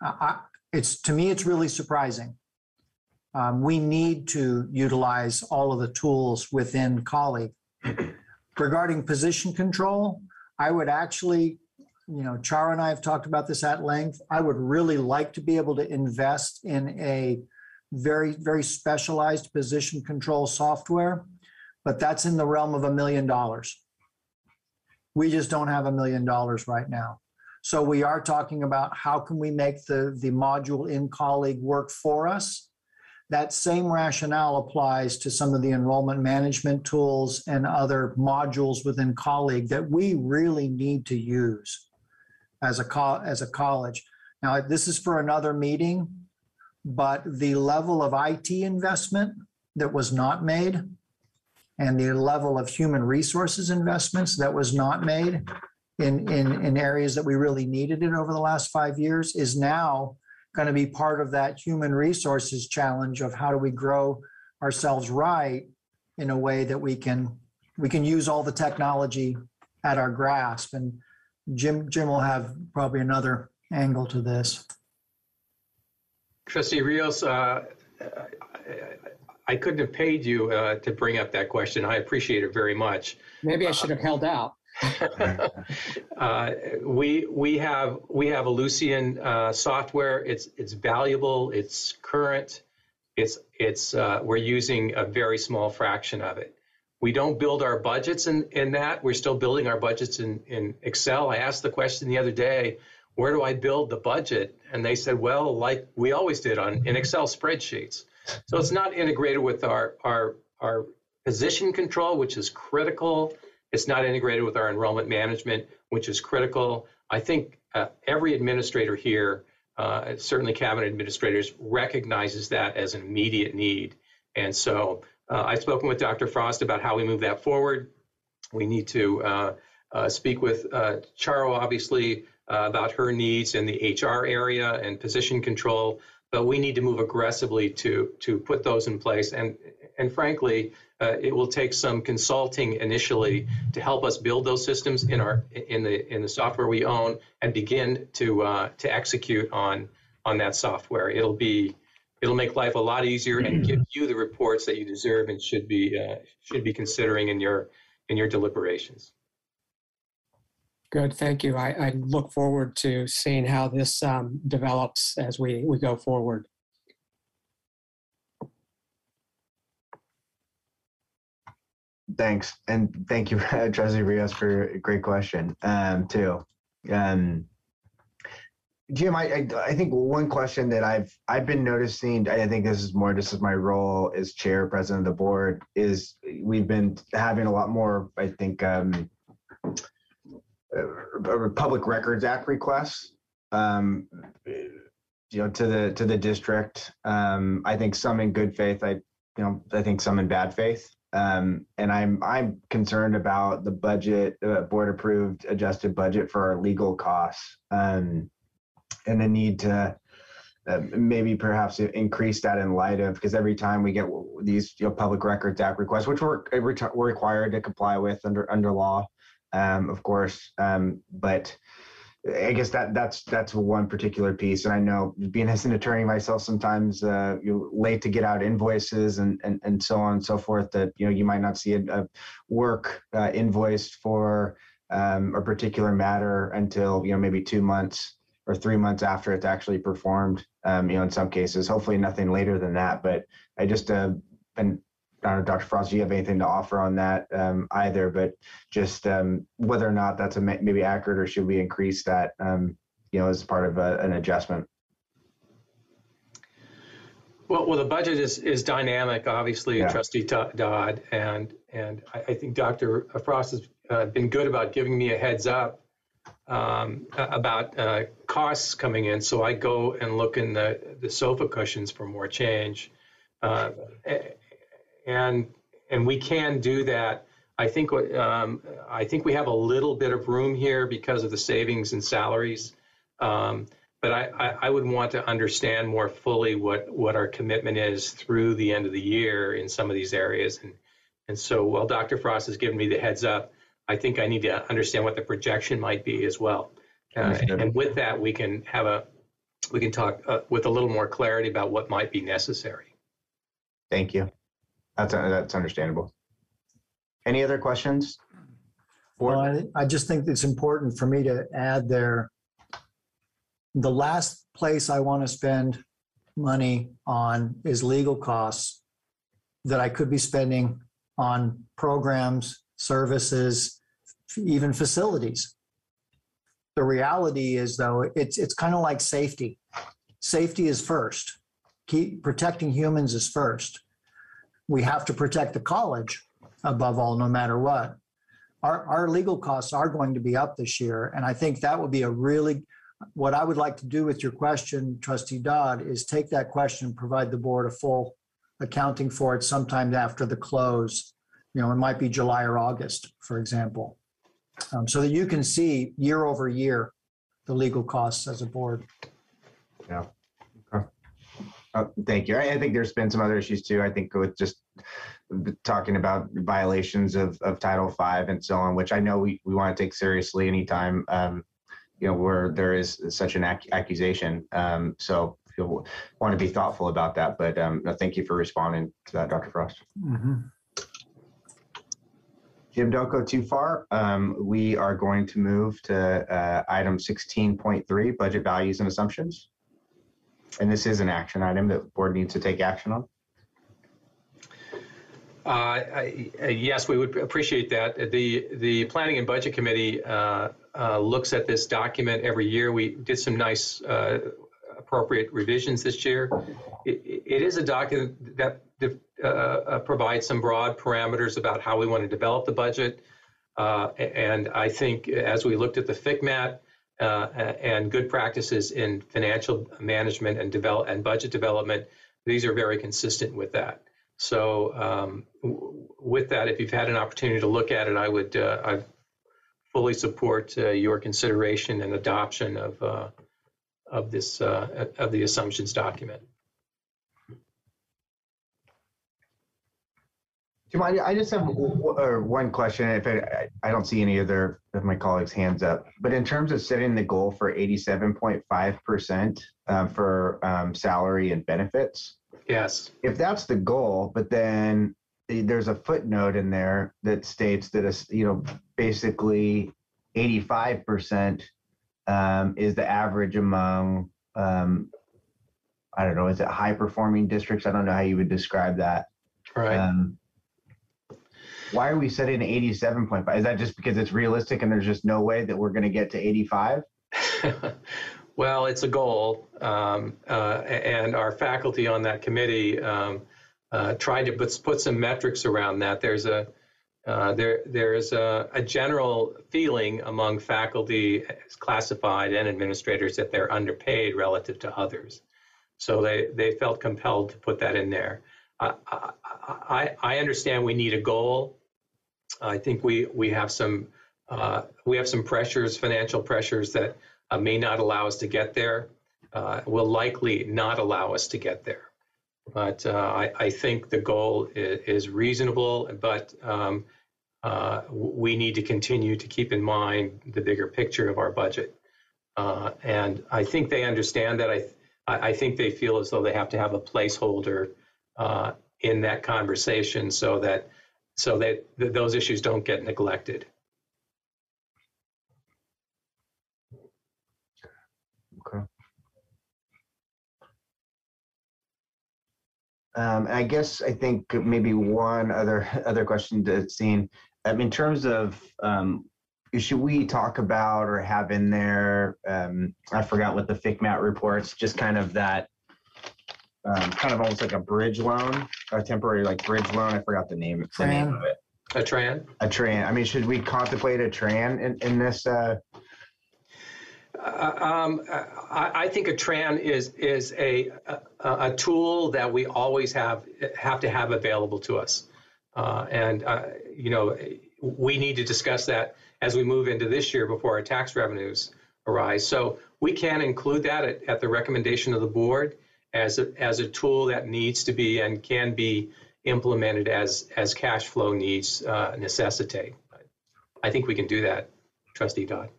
Uh, I, it's to me, it's really surprising. Um, we need to utilize all of the tools within colleague. Regarding position control, I would actually, you know, Charo and I have talked about this at length. I would really like to be able to invest in a very, very specialized position control software, but that's in the realm of a million dollars. We just don't have a million dollars right now. So we are talking about how can we make the, the module in colleague work for us? That same rationale applies to some of the enrollment management tools and other modules within colleague that we really need to use as a co- as a college. Now, this is for another meeting, but the level of IT investment that was not made and the level of human resources investments that was not made in, in, in areas that we really needed it over the last five years is now going to be part of that human resources challenge of how do we grow ourselves right in a way that we can we can use all the technology at our grasp and jim jim will have probably another angle to this Trustee Rios, uh, I couldn't have paid you uh, to bring up that question. I appreciate it very much. Maybe I should have held out. uh, we we have we have a Ellucian uh, software. It's it's valuable. It's current. It's it's uh, we're using a very small fraction of it. We don't build our budgets in, in that. We're still building our budgets in, in Excel. I asked the question the other day, where do I build the budget? And they said, well, like we always did on in Excel spreadsheets. So it's not integrated with our our our position control, which is critical it's not integrated with our enrollment management, which is critical. I think uh, every administrator here, uh, certainly cabinet administrators, recognizes that as an immediate need. And so uh, I've spoken with Dr. Frost about how we move that forward. We need to uh, uh, speak with uh, Charo, obviously, about her needs in the HR area and position control but we need to move aggressively to to put those in place. And and frankly, uh, it will take some consulting initially to help us build those systems in our in the in the software we own and begin to uh, to execute on on that software. It'll be it'll make life a lot easier and give you the reports that you deserve and should be uh, should be considering in your in your deliberations. Good, thank you. I, I look forward to seeing how this um, develops as we, we go forward. Thanks, and thank you, Trustee Rios, for a great question um, too. Um, Jim, I, I, I think one question that I've I've been noticing, I think this is more this is my role as chair, president of the board, is we've been having a lot more, I think, um, uh, Public Records Act requests, um, you know, to the to the district. Um, I think some in good faith. I, you know, I think some in bad faith. Um, and I'm I'm concerned about the budget, uh, board approved adjusted budget for our legal costs, um, and the need to uh, maybe perhaps increase that in light of because every time we get these you know, public records act requests, which we're, we're required to comply with under under law, um, of course. Um, but I guess that that's that's one particular piece. And I know being as an attorney myself, sometimes uh, you're late to get out invoices and, and and so on and so forth. That you know you might not see a, a work uh, invoiced for um, a particular matter until you know maybe two months or three months after it's actually performed. Um, you know, in some cases, hopefully nothing later than that. But I just uh, been I don't know, Dr. Frost, do you have anything to offer on that um, either? But just um, whether or not that's a maybe accurate, or should we increase that, um, you know, as part of a, an adjustment? Well, well, the budget is is dynamic, obviously, yeah. Trustee Dodd, and and I, I think Dr. Frost has uh, been good about giving me a heads up um, about uh, costs coming in. So I go and look in the the sofa cushions for more change. Uh, and and we can do that. I think um, I think we have a little bit of room here because of the savings and salaries. Um, but I, I, I, would want to understand more fully what, what our commitment is through the end of the year in some of these areas. And, and so while Dr. Frost has given me the heads up, I think I need to understand what the projection might be as well. Uh, and with that, we can have a we can talk uh, with a little more clarity about what might be necessary. Thank you. That's, uh, that's understandable. Any other questions? Well, I, I just think it's important for me to add there. The last place I want to spend money on is legal costs that I could be spending on programs, services, even facilities. The reality is though, it's, it's kind of like safety. Safety is first. Keep protecting humans is first. We have to protect the college above all, no matter what. Our, our legal costs are going to be up this year. And I think that would be a really, what I would like to do with your question, trustee Dodd, is take that question and provide the board a full accounting for it sometime after the close. You know, it might be July or August, for example. Um, so that you can see year over year, the legal costs as a board. Yeah. Uh, Thank you. I I think there's been some other issues too. I think with just talking about violations of, of Title V and so on, which I know we, we want to take seriously anytime, um, you know, where there is such an ac- accusation. Um, So you'll want to be thoughtful about that. But um, no, thank you for responding to that, Dr. Frost. Jim, don't go too far. Um, we are going to move to uh, item 16.3, budget values and assumptions. And this is an action item that the board needs to take action on. Uh, I- Yes, we would appreciate that. The, the Planning and Budget Committee uh, uh, looks at this document every year. We did some nice uh, appropriate revisions this year. It it is a document that uh, provides some broad parameters about how we want to develop the budget. And I think as we looked at the FCMAT and good practices in financial management and develop, and budget development, these are very consistent with that. So um, w- with that, if you've had an opportunity to look at it, I would uh, I fully support uh, your consideration and adoption of uh, of this uh, of the assumptions document. Jim, I I just have one question. If I, I- don't see any other of my colleagues' hands up, but in terms of setting the goal for 87.5% uh, for um, salary and benefits, Yes. if that's the goal, but then there's a footnote in there that states that it's, you know, basically 85% um, is the average among, um, I don't know, is it high performing districts? I don't know how you would describe that. Right. Um, why are we setting 87.5? Is that just because it's realistic and there's just no way that we're going to get to 85? Well, it's a goal, um, uh, and our faculty on that committee um, uh, tried to put, put some metrics around that. There's a uh, there there's a, a general feeling among faculty, classified and administrators, that they're underpaid relative to others. So they they felt compelled to put that in there. I I, I, I understand we need a goal. I think we we have some uh, we have some pressures, financial pressures that uh, may not allow us to get there. Uh, will likely not allow us to get there. But uh, I, I think the goal is, is reasonable, but um, uh, we need to continue to keep in mind the bigger picture of our budget. Uh, and I think they understand that. I, I think they feel as though they have to have a placeholder in that conversation so that so that th- those issues don't get neglected. Okay. Um, I guess I think maybe one other other question to seen um, in terms of um, should we talk about or have in there? Um, I forgot what the FCMAT reports, just kind of that, um, kind of almost like a bridge loan, a temporary like bridge loan. I forgot the name, the name of it. A TRAN? A TRAN. I mean, should we contemplate a TRAN in, in this? Uh, Uh, um, I, I think a TRAN is is a, a a tool that we always have have to have available to us, uh, and uh, you know we need to discuss that as we move into this year before our tax revenues arise. So we can include that at, at the recommendation of the board as a, as a tool that needs to be and can be implemented as as cash flow needs uh, necessitate. I think we can do that, Trustee Dodd.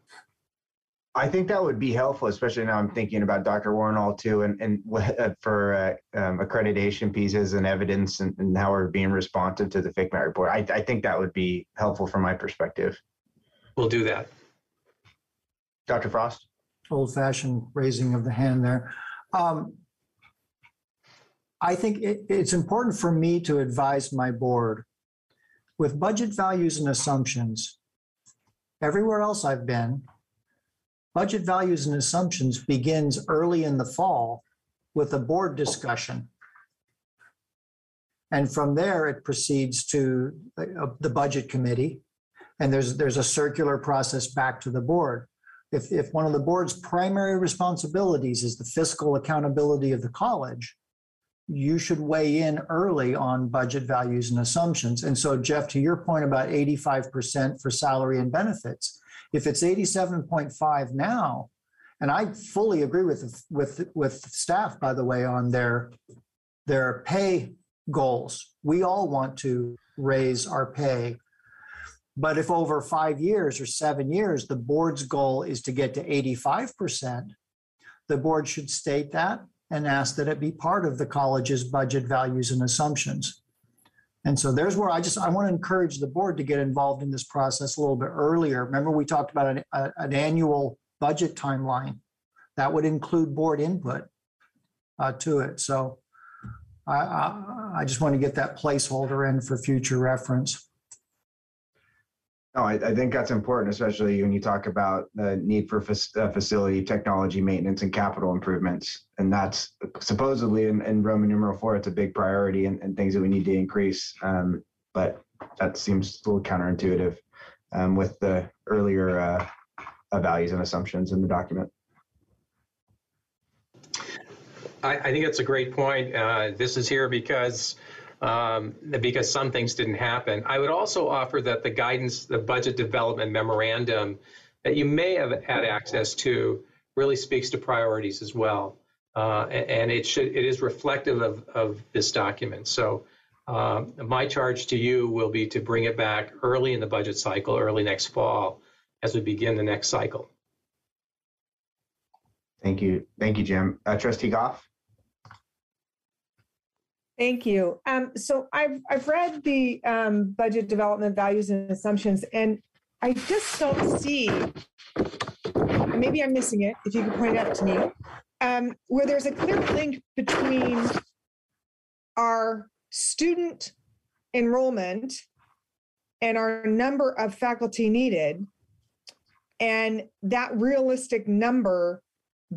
I think that would be helpful, especially now I'm thinking about Dr. Wornall too, and, and uh, for uh, um, accreditation pieces and evidence and, and how we're being responsive to the FCMAT report. I, I think that would be helpful from my perspective. we'll do that. Dr. Frost? Old fashioned raising of the hand there. Um, I think it, it's important for me to advise my board with budget values and assumptions. Everywhere else I've been, budget values and assumptions begins early in the fall with a board discussion. And from there, it proceeds to uh, the budget committee. And there's, there's a circular process back to the board. If, if one of the board's primary responsibilities is the fiscal accountability of the college, you should weigh in early on budget values and assumptions. And so, Jeff, to your point about 85% for salary and benefits, if it's 87.5 now, and I fully agree with with with staff, by the way, on their their pay goals. We all want to raise our pay. But if over five years or seven years, the board's goal is to get to 85%, the board should state that and ask that it be part of the college's budget values and assumptions. And so there's where I just I want to encourage the board to get involved in this process a little bit earlier. Remember, we talked about an, a, an annual budget timeline that would include board input uh, to it. So I, I, I just want to get that placeholder in for future reference. No, I, I think that's important, especially when you talk about the need for fac- uh, facility technology maintenance and capital improvements. And that's supposedly in, in Roman numeral four, it's a big priority and, and things that we need to increase. Um, but that seems a little counterintuitive um, with the earlier uh, values and assumptions in the document. I, I think that's a great point. Uh, this is here because um, because some things didn't happen. I would also offer that the guidance, the budget development memorandum that you may have had access to really speaks to priorities as well. Uh, and it should it is reflective of, of this document. So um, my charge to you will be to bring it back early in the budget cycle, early next fall, as we begin the next cycle. Thank you. Thank you, Jim. Uh, Trustee Goff? Thank you. Um, so I've I've read the um, budget development values and assumptions, and I just don't see. Maybe I'm missing it. If you could point it out to me, um, where there's a clear link between our student enrollment and our number of faculty needed, and that realistic number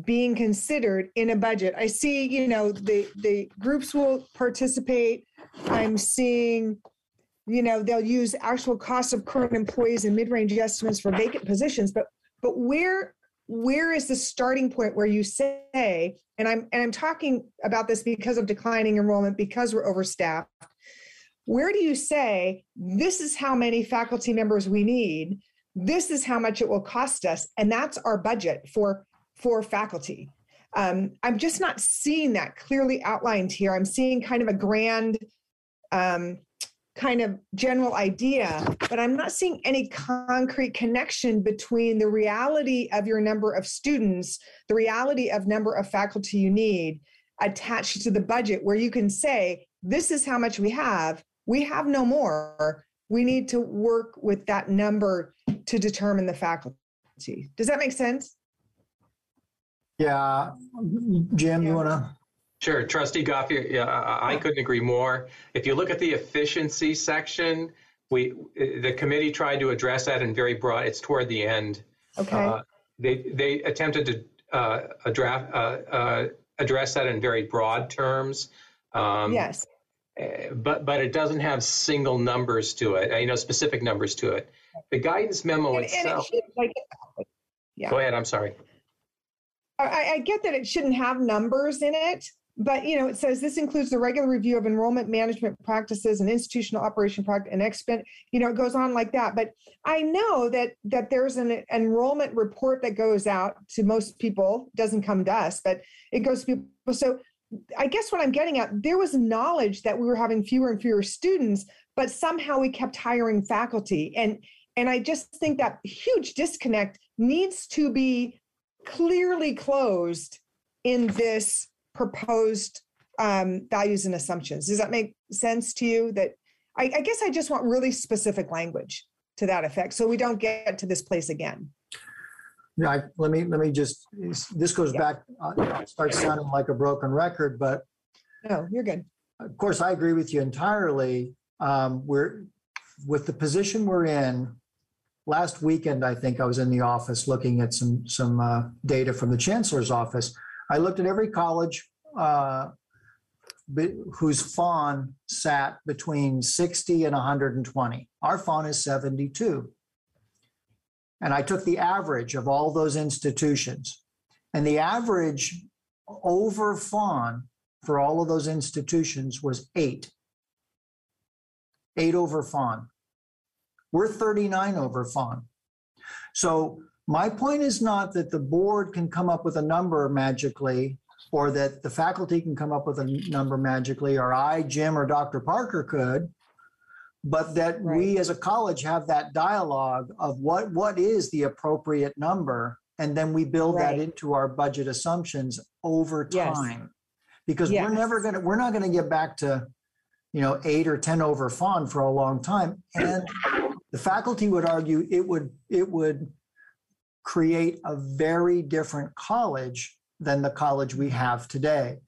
being considered in a budget. I see, you know, the the groups will participate. I'm seeing, you know, they'll use actual cost of current employees and mid-range estimates for vacant positions, but but where where is the starting point where you say, and I'm and I'm talking about this because of declining enrollment, because we're overstaffed. Where do you say this is how many faculty members we need? This is how much it will cost us, and that's our budget for for faculty. Um, I'm just not seeing that clearly outlined here. I'm seeing kind of a grand, um, kind of general idea, but I'm not seeing any concrete connection between the reality of your number of students, the reality of number of faculty you need attached to the budget, where you can say, this is how much we have. We have no more. We need to work with that number to determine the faculty. Does that make sense? Yeah, Jim, you want to? Sure, Trustee Goff, yeah, I couldn't agree more. If you look at the efficiency section, we the committee tried to address that in very broad. It's toward the end. Okay. Uh, they they attempted to uh, address uh, uh, address that in very broad terms. Um, yes. Eh, but but it doesn't have single numbers to it. You know, specific numbers to it. The guidance memo and, itself. And it should, like, yeah. Go ahead. I'm sorry. I, I get that it shouldn't have numbers in it, but you know it says this includes the regular review of enrollment management practices and institutional operation practice and expend you know it goes on like that. But i know that that there's an enrollment report that goes out to most people doesn't come to us but it goes to people. So i guess what i'm getting at there was knowledge that we were having fewer and fewer students but somehow we kept hiring faculty. And and i just think that huge disconnect needs to be clearly closed in this proposed um, values and assumptions. Does that make sense to you? That I, I guess I just want really specific language. to that effect, so we don't get to this place again. Yeah, I- let me, let me just, this goes Yeah. back, uh, starts sounding like a broken record, but No, you're good. of course, I agree with you entirely. Um, we're, with the position we're in, last weekend, I think I was in the office looking at some, some, uh, data from the chancellor's office. I looked at every college, uh, be- whose FON sat between 60 and 120. Our FON is 72. And I took the average of all those institutions. And the average over FON for all of those institutions was eight. Eight over FON. We're 39 over FON. So my point is not that the board can come up with a number magically or that the faculty can come up with a number magically, or I, Jim, or Dr. Parker could, but that we as a college have that dialogue of what, what is the appropriate number? And then we build that into our budget assumptions over Yes. time. Because we're never gonna, we're not gonna get back to, you know, eight or 10 over FON for a long time. And the faculty would argue it would, it would create a very different college than the college we have today.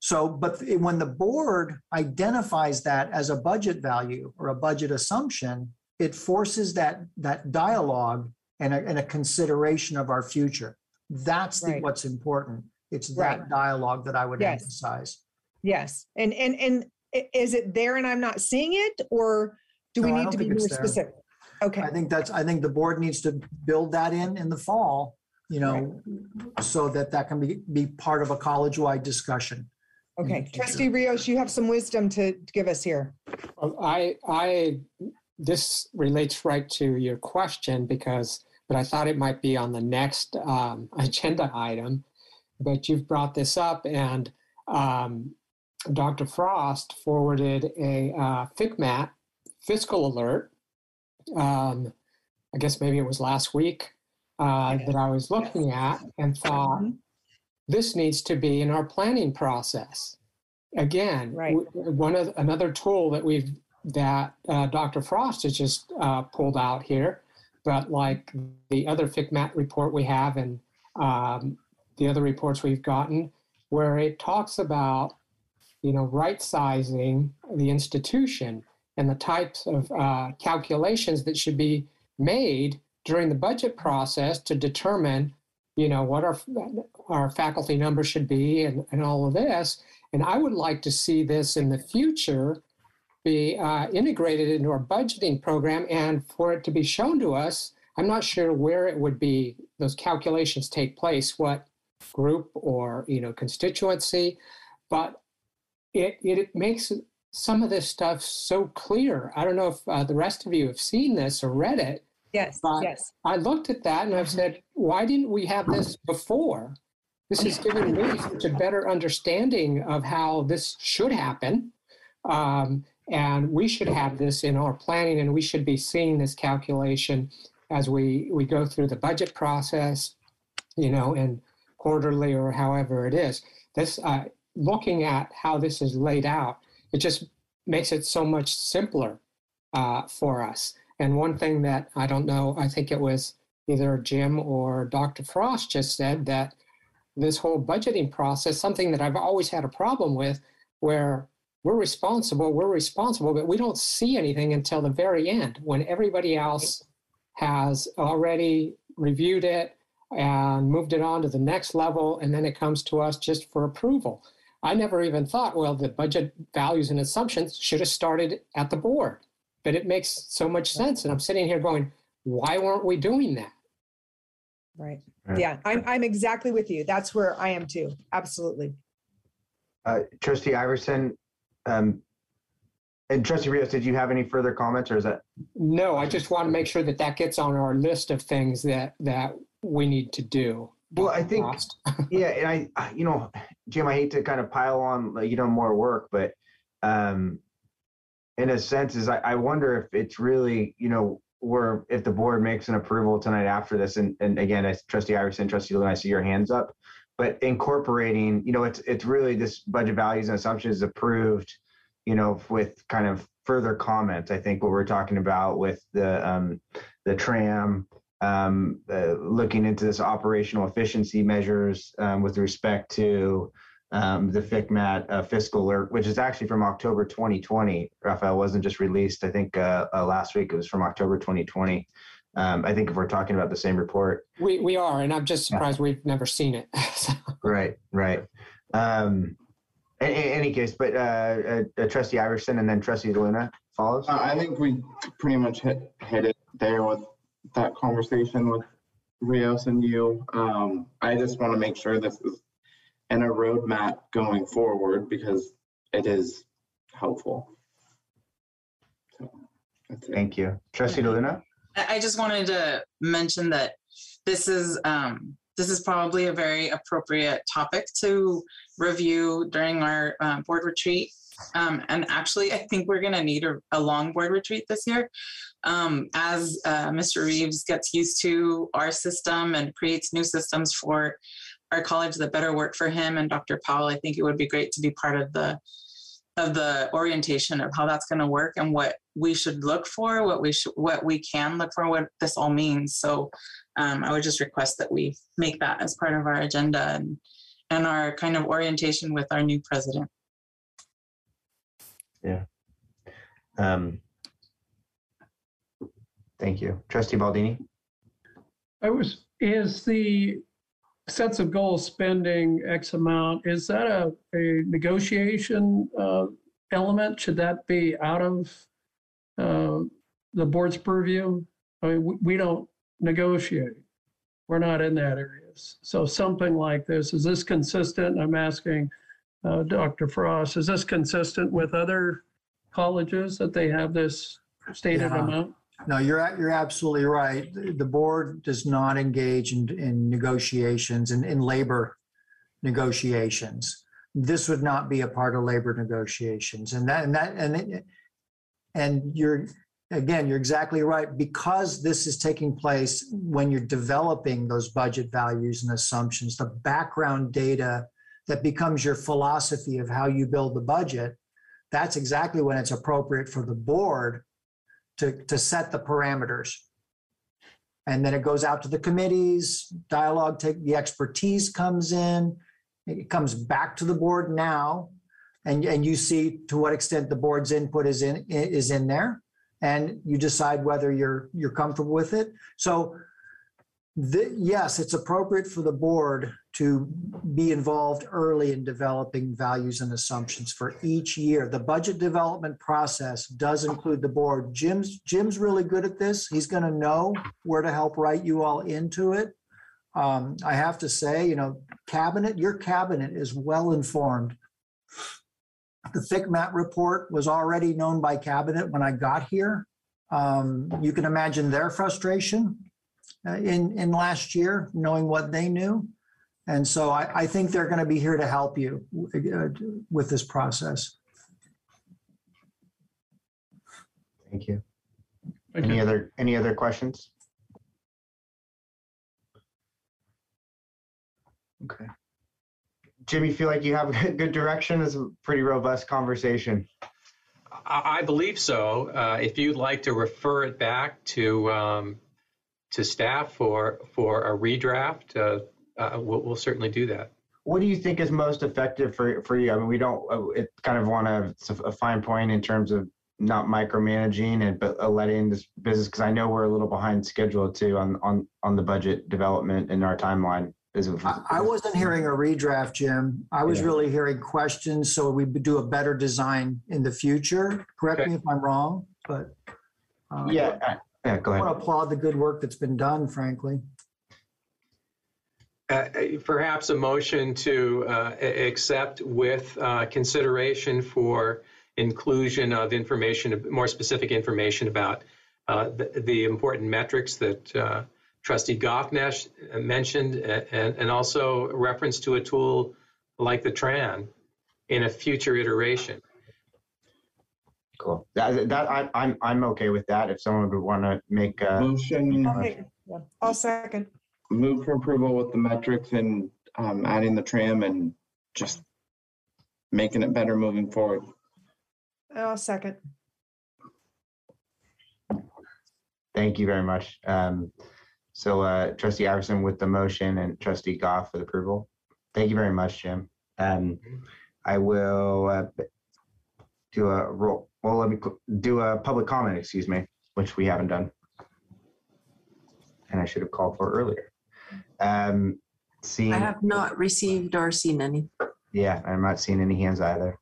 So, but when the board identifies that as a budget value or a budget assumption, it forces that, that dialogue and a, and a consideration of our future. That's the, Right. what's important. It's Right. that dialogue that I would Yes. emphasize. Yes, and, and, and is it there and I'm not seeing it, or do we No, I need don't to be think more it's there. specific? Okay, I think that's, I think the board needs to build that in in the fall, you know, so that that can be, be part of a college-wide discussion. okay. Trustee Rios, you have some wisdom to to give us here. Well, I, I, this relates right to your question because, but I thought it might be on the next um, agenda item. But you've brought this up, and um, Dr. Frost forwarded a uh, FCMAT fiscal alert. Um, I guess maybe it was last week uh, that I was looking at and thought this needs to be in our planning process. Again, Right. one of another tool that we've that uh, Dr. Frost has just uh, pulled out here, but like the other FCMAT report we have and um, the other reports we've gotten, where it talks about you know right sizing the institution and the types of uh, calculations that should be made during the budget process to determine you know what our our faculty numbers should be and, and all of this. And i would like to see this in the future be uh, integrated into our budgeting program and for it to be shown to us. I'm not sure where it would be those calculations take place what group or you know constituency but it, it makes some of this stuff so clear i don't know if uh, the rest of you have seen this or read it Yes, but yes. I looked at that and I've said, why didn't we have this before? This has given me such a better understanding of how this should happen. Um, and we should have this in our planning and we should be seeing this calculation as we, we go through the budget process, you know, and quarterly or however it is. This, uh, looking at how this is laid out, it just makes it so much simpler uh, for us. And one thing that I don't know, I think it was either Jim or Dr. Frost just said that this whole budgeting process, something that I've always had a problem with, where we're responsible, we're responsible, but we don't see anything until the very end when everybody else has already reviewed it and moved it on to the next level, and then it comes to us just for approval. I never even thought, well, the budget values and assumptions should have started at the board but it makes so much sense. And I'm sitting here going, why weren't we doing that? Right. Right. Yeah, I'm, I'm exactly with you. That's where I am too. Absolutely. Uh, Trustee Iverson, um, and Trustee Rios, did you have any further comments or is that? No, I just want to make sure that that gets on our list of things that that we need to do. Well, I think, yeah, and I, I- you know, Jim, I hate to kind of pile on, like, you know, more work, but, um, in a sense is I, I wonder if it's really, you know, where if the board makes an approval tonight after this, and, and again, as trustee Iverson, trustee Luna, I see your hands up, but incorporating, you know, it's, it's really this budget values and assumptions approved you know, with kind of further comments, I think what we're talking about with the um, the TRAN, um, uh, looking into this operational efficiency measures um, with respect to um, the FCMAT uh, fiscal alert, which is actually from October 2020. Raphael wasn't just released. I think uh, uh, last week it was from October 2020. Um, I think if we're talking about the same report. We, we are, and I'm just surprised we've never seen it. Right, right. Um, in, in any case, but uh, uh, Trustee Iverson and then Trustee Luna follows. Uh, I think we pretty much hit hit it there with that conversation with Rios and you. Um, I just want to make sure this is in a roadmap going forward because it is helpful. So. Thank you, Trustee Luna. I I just wanted to mention that this is um, this is probably a very appropriate topic to review during our uh, board retreat. Um, and actually, I think we're going to need a, a long board retreat this year. Um, as uh, Mr. Reeves gets used to our system and creates new systems for our college that better work for him and Dr. Powell, I think it would be great to be part of the of the orientation of how that's going to work and what we should look for, what we should, what we can look for, what this all means. So um, I would just request that we make that as part of our agenda and and our kind of orientation with our new president. Yeah. Um, thank you, Trustee Baldini. I was, is the sets of goals spending X amount, is that a, a negotiation uh, element? Should that be out of uh, the board's purview? I mean, we- we don't negotiate. We're not in that area. So something like this, is this consistent? I'm asking uh, Dr. Frost, is this consistent with other colleges that they have this stated Yeah. amount? No, you're, you're absolutely right. The board does not engage in, in negotiations and in labor negotiations. This would not be a part of labor negotiations and that, and that, and, and you're, again, you're exactly right. Because this is taking place when you're developing those budget values and assumptions, the background data that becomes your philosophy of how you build the budget, that's exactly when it's appropriate for the board to, to set the parameters. And then it goes out to the committees, dialogue, take, the expertise comes in, it comes back to the board now. And, and you see to what extent the board's input is in, is in there. And you decide whether you're, you're comfortable with it. So the, yes, it's appropriate for the board to be involved early in developing values and assumptions for each year. The budget development process does include the board. Jim's, Jim's really good at this. He's going to know where to help write you all into it. Um, I have to say, you know, cabinet, your cabinet is well informed. The FCMAT report was already known by cabinet when I got here. Um, you can imagine their frustration uh, in, in last year, knowing what they knew. And so I, I think they're going to be here to help you uh, with this process. Thank you. Thank Any you. other, any other questions? Okay. Jim, you feel like you have a good direction? It's a pretty robust conversation. I, I believe so. Uh, if you'd like to refer it back to um, to staff for for a redraft, uh, uh, we'll, we'll certainly do that. What do you think is most effective for, for you? I mean, we don't, uh, it kind of want to, it's a a fine point in terms of not micromanaging and, but uh, letting this business, because I know we're a little behind schedule too on, on, on the budget development in our timeline. Is it- I I wasn't hearing a redraft, Jim. I was Yeah. really hearing questions, so we do a better design in the future. Correct me if I'm wrong, but. uh, Yeah, yeah, go I ahead. want to applaud the good work that's been done, frankly. Uh, Perhaps a motion to uh, accept with uh, consideration for inclusion of information, more specific information about uh, the the important metrics that uh, trustee Goffnesh mentioned, and and also reference to a tool like the TRAN in a future iteration. Cool. That, that, I, I'm, I'm okay with that. If someone would want to make a. Motion, Okay, yeah. I'll second. move for approval with the metrics and um, adding the TRAN and just making it better moving forward. I'll second. Thank you very much. Um, so uh, trustee Iverson with the motion and trustee Goff with approval. Thank you very much, Jim. Um, I will uh, do a roll, well, let me do a public comment, excuse me, which we haven't done. And I should have called for earlier. Um, seeing. I have not received or seen any. Yeah, I'm not seeing any hands either.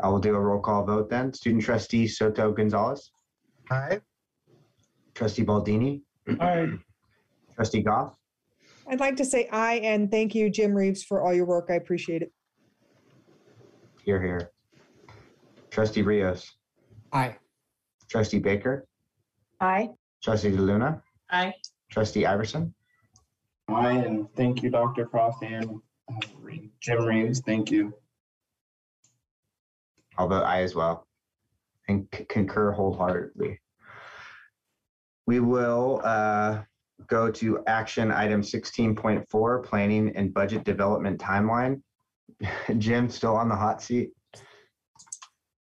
I will do a roll call vote then. Student trustee Soto Gonzalez, Aye. trustee Baldini, Aye. trustee Goff, I'd like to say aye and thank you, Jim Reeves, for all your work. I appreciate it. here, here. Trustee Rios, Aye. trustee Baker, Aye. trustee DeLuna, Aye. trustee Iverson, Aye, and thank you, Dr. Frost and uh, Jim Reeves. Thank you. I'll vote aye as well and c- concur wholeheartedly. We will uh, go to action item 16.4, planning and budget development timeline. Jim, still on the hot seat?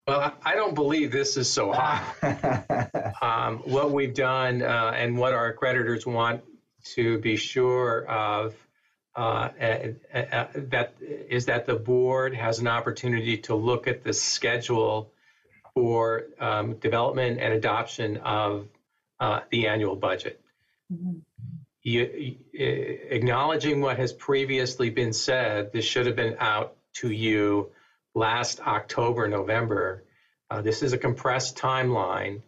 Well, I- I don't believe this is so hot. Um, What we've done uh, and what our creditors want to be sure of uh, uh, uh, that is that the board has an opportunity to look at the schedule for um, development and adoption of uh, the annual budget. You, you- acknowledging what has previously been said, this should have been out to you last October, November. Uh, this is a compressed timeline,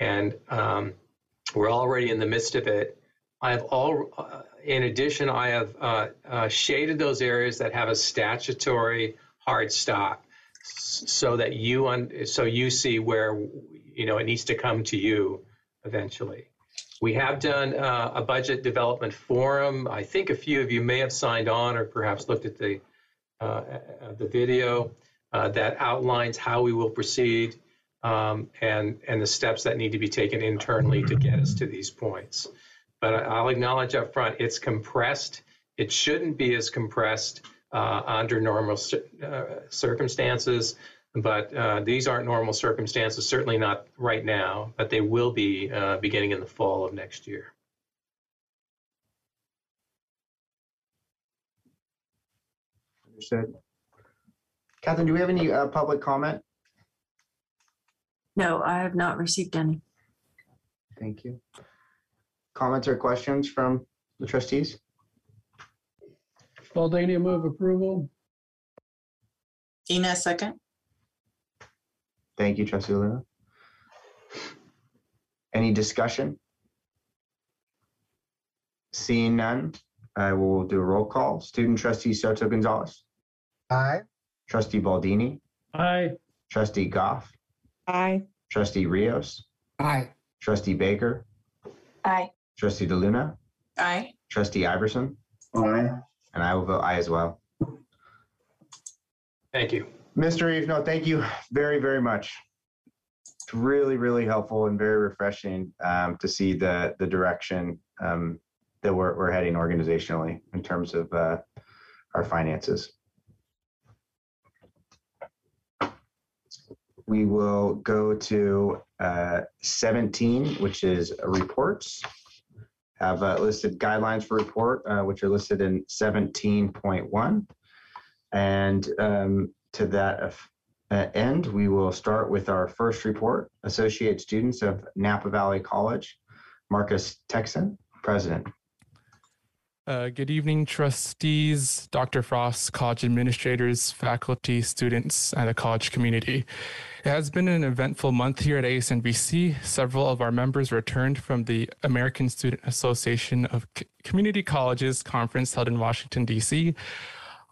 and um, we're already in the midst of it. I have all, uh, in addition, I have uh, uh, shaded those areas that have a statutory hard stop, so that you un- so you see where you know it needs to come to you eventually. We have done uh, a budget development forum. I think a few of you may have signed on or perhaps looked at the the video uh, that outlines how we will proceed um, and and the steps that need to be taken internally to get us to these points. But I'll acknowledge up front, it's compressed. It shouldn't be as compressed uh, under normal uh, circumstances, but uh, these aren't normal circumstances, certainly not right now, but they will be uh, beginning in the fall of next year. Understood. Catherine, do we have any uh, public comment? No, I have not received any. Thank you. Comments or questions from the trustees? Baldini move approval. Ina, second. Thank you, trustee Luna. Any discussion? Seeing none, I will do a roll call. Student trustee Soto Gonzalez, Aye. trustee Baldini, Aye. trustee Goff, Aye. trustee Rios, Aye. trustee Baker, Aye. trustee DeLuna, Aye. trustee Iverson, Aye. and I will vote aye as well. Thank you. Mr. Reeves, no, thank you very, very much. It's really, really helpful and very refreshing um, to see the the direction um, that we're, we're heading organizationally in terms of uh, our finances. We will go to uh, 17, which is reports. Have uh, listed guidelines for report, uh, which are listed in 17.1. And um, to that uh, end, we will start with our first report. Associate students of Napa Valley College, Marcus Texan, President. Uh, good evening, trustees, Dr. Frost, college administrators, faculty, students, and the college community. It has been an eventful month here at ASNVC. Several of our members returned from the American Student Association of C- Community Colleges conference held in Washington, D.C.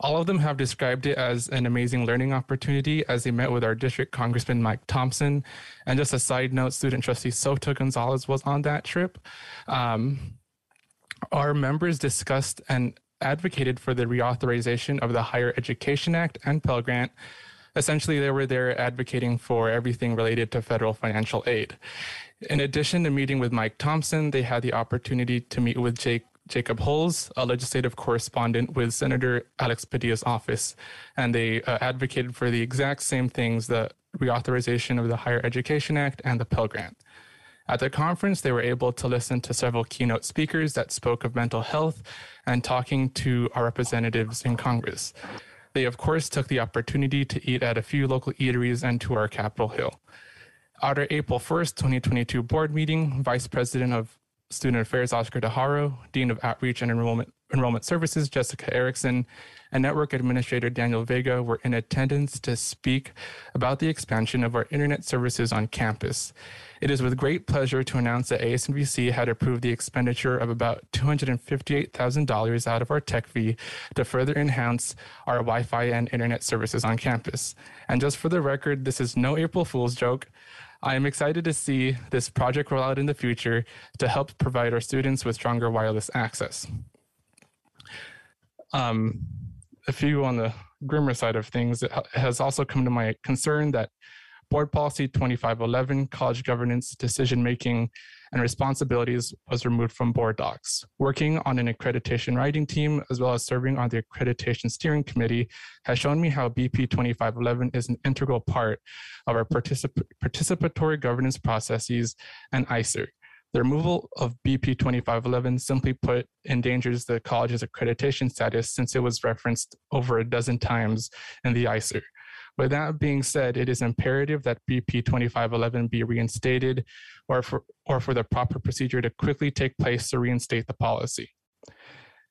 All of them have described it as an amazing learning opportunity as they met with our district congressman Mike Thompson. And just a side note, student trustee Soto Gonzalez was on that trip. Um, our members discussed and advocated for the reauthorization of the Higher Education Act and Pell Grant. Essentially, they were there advocating for everything related to federal financial aid. In addition to meeting with Mike Thompson, they had the opportunity to meet with Jake, Jacob Holes, a legislative correspondent with Senator Alex Padilla's office, and they uh, advocated for the exact same things the reauthorization of the Higher Education Act and the Pell Grant. At the conference, they were able to listen to several keynote speakers that spoke of mental health and talking to our representatives in Congress. They, of course, took the opportunity to eat at a few local eateries and tour Capitol Hill. At our April 1st, 2022 board meeting, Vice President of Student Affairs Oscar DeHaro, Dean of Outreach and Enrollment, Enrollment Services Jessica Erickson, and Network Administrator Daniel Vega were in attendance to speak about the expansion of our internet services on campus. It is with great pleasure to announce that ASNVC had approved the expenditure of about $258,000 out of our tech fee to further enhance our Wi Fi and internet services on campus. And just for the record, this is no April Fool's joke. I am excited to see this project roll out in the future to help provide our students with stronger wireless access. Um, a few on the grimmer side of things, it has also come to my concern that Board Policy 2511, College Governance, Decision Making, and Responsibilities was removed from board docs. Working on an accreditation writing team, as well as serving on the Accreditation Steering Committee, has shown me how BP 2511 is an integral part of our particip- participatory governance processes and ISER. The removal of BP 2511, simply put, endangers the college's accreditation status since it was referenced over a dozen times in the ISER. With that being said, it is imperative that BP 2511 be reinstated or for, or for the proper procedure to quickly take place to reinstate the policy.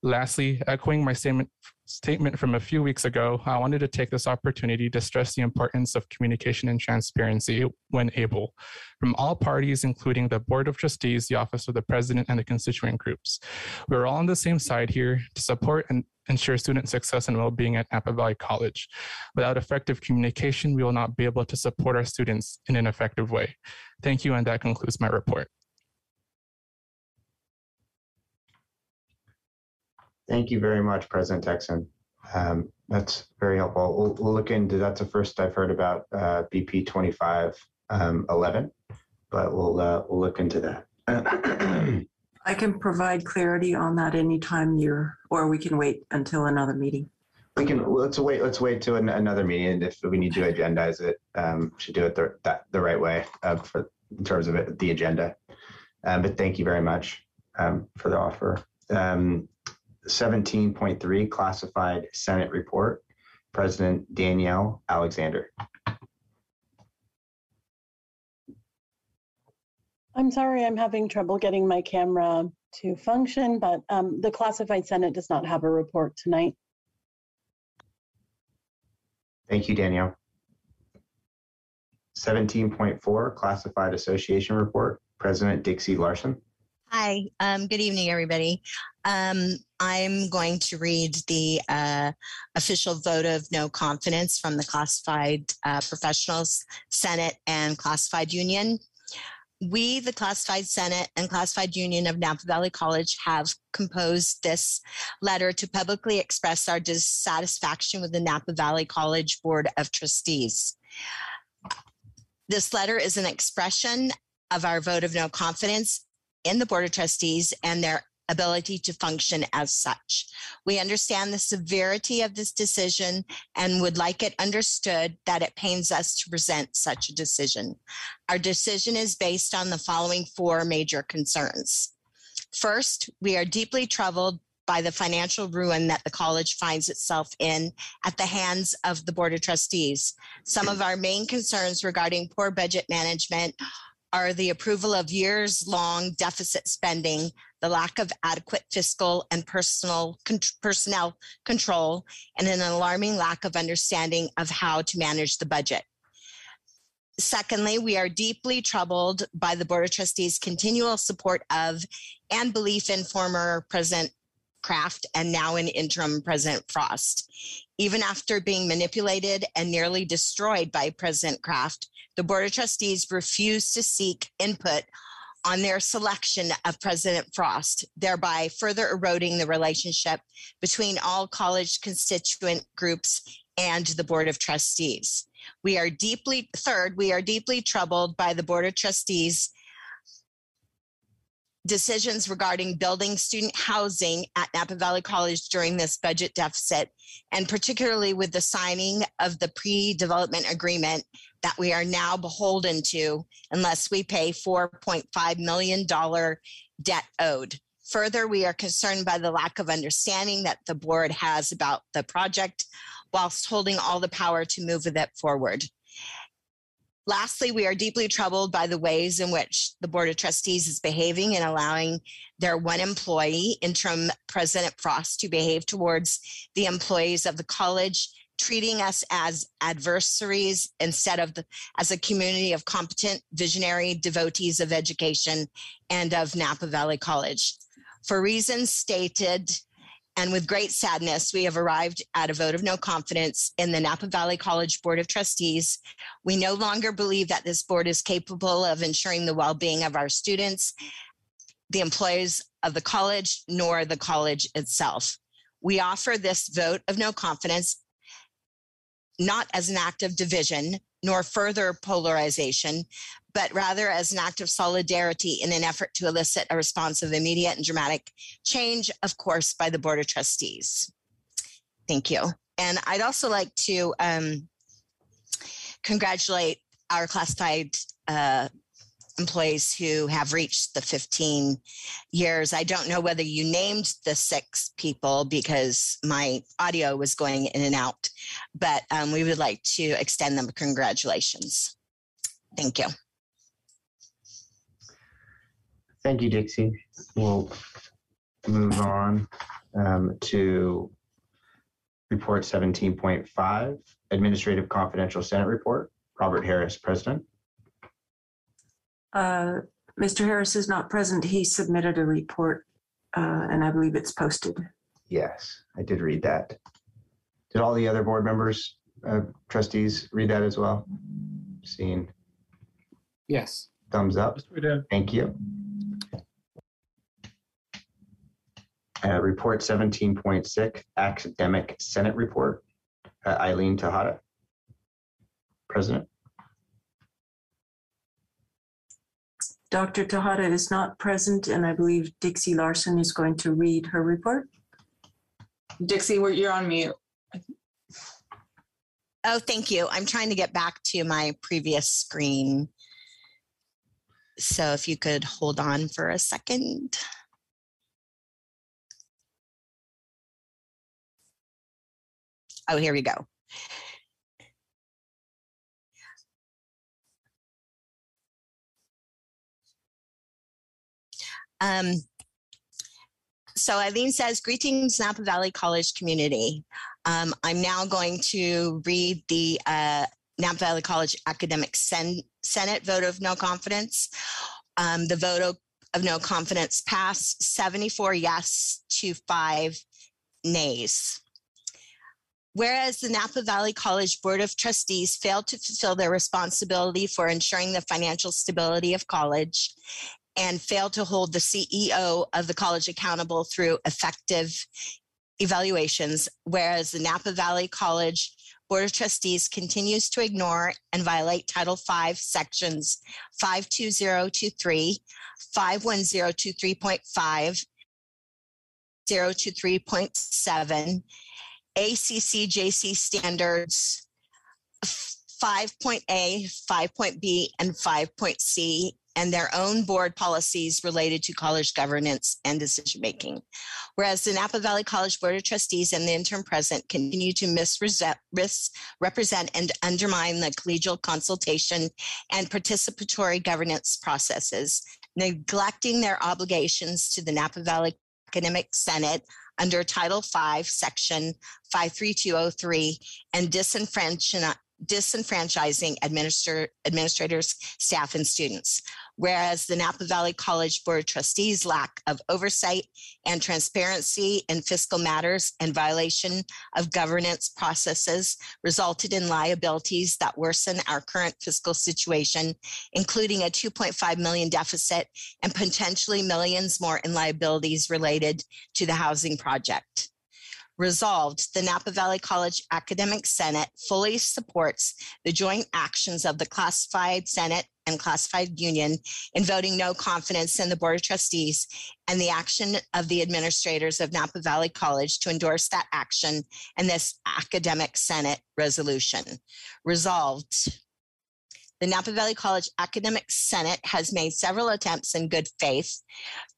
Lastly, echoing my statement, statement from a few weeks ago, I wanted to take this opportunity to stress the importance of communication and transparency when able from all parties, including the Board of Trustees, the Office of the President, and the constituent groups. We're all on the same side here to support and ensure student success and well-being at Napa Valley College. Without effective communication, we will not be able to support our students in an effective way. Thank you, and that concludes my report. Thank you very much, President Texan. Um, that's very helpful. We'll, we'll, look into that's the first I've heard about uh, BP 2511, but we'll uh, we'll look into that. I can provide clarity on that anytime you're, or we can wait until another meeting. We can let's wait. Let's wait to an, another meeting, and if we need to agendize it, um, should do it the that the right way uh, for in terms of it, the agenda. Um, but thank you very much um, for the offer. Um, 17.3 classified Senate report. President Danielle Alexander. I'm sorry, I'm having trouble getting my camera to function, but um, the classified Senate does not have a report tonight. Thank you, Danielle. 17.4 classified association report. President Dixie Larson. Hi, um, good evening, everybody. Um, I'm going to read the uh, official vote of no confidence from the Classified uh, Professionals Senate and Classified Union. We, the Classified Senate and Classified Union of Napa Valley College, have composed this letter to publicly express our dissatisfaction with the Napa Valley College Board of Trustees. This letter is an expression of our vote of no confidence in the Board of Trustees and their ability to function as such. We understand the severity of this decision and would like it understood that it pains us to present such a decision. Our decision is based on the following four major concerns. First, we are deeply troubled by the financial ruin that the college finds itself in at the hands of the Board of Trustees. Some of our main concerns regarding poor budget management are the approval of years long deficit spending, the lack of adequate fiscal and personal con- personnel control, and an alarming lack of understanding of how to manage the budget. Secondly, we are deeply troubled by the Board of Trustees' continual support of and belief in former President Kraft and now in interim President Frost. Even after being manipulated and nearly destroyed by President Kraft, the Board of Trustees refused to seek input on their selection of President Frost, thereby further eroding the relationship between all college constituent groups and the Board of Trustees. We are deeply, third, we are deeply troubled by the Board of Trustees decisions regarding building student housing at Napa Valley College during this budget deficit, and particularly with the signing of the pre-development agreement that we are now beholden to unless we pay $4.5 million debt owed. Further, we are concerned by the lack of understanding that the board has about the project whilst holding all the power to move it forward. Lastly, we are deeply troubled by the ways in which the Board of Trustees is behaving and allowing their one employee, interim President Frost, to behave towards the employees of the college, treating us as adversaries instead of the, as a community of competent, visionary devotees of education and of Napa Valley College. For reasons stated and with great sadness, we have arrived at a vote of no confidence in the Napa Valley College Board of Trustees. We no longer believe that this board is capable of ensuring the well being of our students, the employees of the college, nor the college itself. We offer this vote of no confidence not as an act of division nor further polarization, but rather as an act of solidarity in an effort to elicit a response of immediate and dramatic change, of course, by the Board of Trustees. Thank you. And I'd also like to um, congratulate our classified uh, employees who have reached the 15 years. I don't know whether you named the six people because my audio was going in and out, but um, we would like to extend them congratulations. Thank you. Thank you, Dixie. We'll move on um, to report 17.5, Administrative Confidential Senate Report. Robert Harris, President. Uh, Mr. Harris is not present. He submitted a report, uh, and I believe it's posted. Yes, I did read that. Did all the other board members, uh, trustees read that as well? Seen. Yes. thumbs up. We did. Thank you. Uh, report 17.6, Academic Senate Report. Uh, Eileen Tejada, President. Dr. Tejada is not present, and I believe Dixie Larson is going to read her report. Dixie, you're on mute. Oh, thank you. I'm trying to get back to my previous screen. So if you could hold on for a second. Oh, here we go. Um, so Eileen says, greetings Napa Valley College community. Um, I'm now going to read the uh, Napa Valley College Academic Sen- Senate vote of no confidence. Um, the vote of, of no confidence passed 74 yes to five nays. Whereas the Napa Valley College Board of Trustees failed to fulfill their responsibility for ensuring the financial stability of college and failed to hold the CEO of the college accountable through effective evaluations, whereas the Napa Valley College Board of Trustees continues to ignore and violate Title V Sections 52023, 51023.5, 023.7, ACCJC standards 5.A, 5.B, and 5.C, and their own board policies related to college governance and decision making. Whereas the Napa Valley College Board of Trustees and the interim president continue to misrepresent and undermine the collegial consultation and participatory governance processes, neglecting their obligations to the Napa Valley Academic Senate under Title V, Section 53203, and disenfranchising administer, administrators, staff, and students. Whereas the Napa Valley College Board of Trustees' lack of oversight and transparency in fiscal matters and violation of governance processes resulted in liabilities that worsen our current fiscal situation, including a 2.5 million deficit and potentially millions more in liabilities related to the housing project. Resolved, the Napa Valley College Academic Senate fully supports the joint actions of the classified Senate and classified union in voting no confidence in the Board of Trustees and the action of the administrators of Napa Valley College to endorse that action and this academic Senate resolution. Resolved, the Napa Valley College Academic Senate has made several attempts in good faith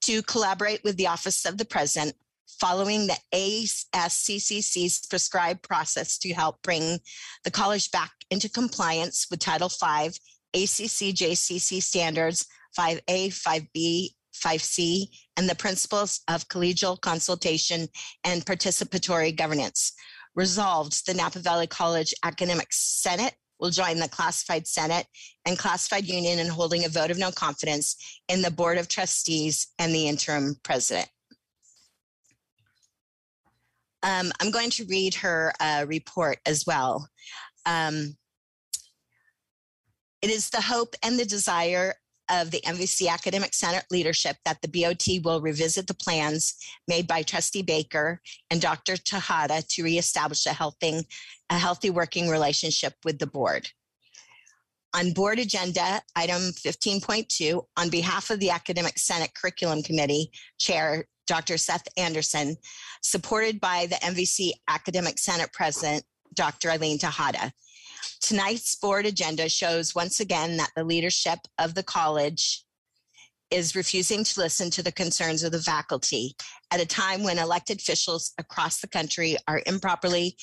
to collaborate with the Office of the President following the ASCCC's prescribed process to help bring the college back into compliance with Title V ACC-JCC standards 5A, 5B, 5C, and the principles of collegial consultation and participatory governance. Resolved, the Napa Valley College Academic Senate will join the classified Senate and classified union in holding a vote of no confidence in the Board of Trustees and the interim president. Um, I'm going to read her uh, report as well. Um, it is the hope and the desire of the NVC Academic Senate leadership that the BOT will revisit the plans made by Trustee Baker and Dr. Tejada to reestablish a healthy, a healthy working relationship with the board. On board agenda, item 15.2, on behalf of the Academic Senate Curriculum Committee Chair, Dr. Seth Anderson, supported by the NVC Academic Senate President, Dr. Eileen Tejada. Tonight's board agenda shows once again that the leadership of the college is refusing to listen to the concerns of the faculty at a time when elected officials across the country are improperly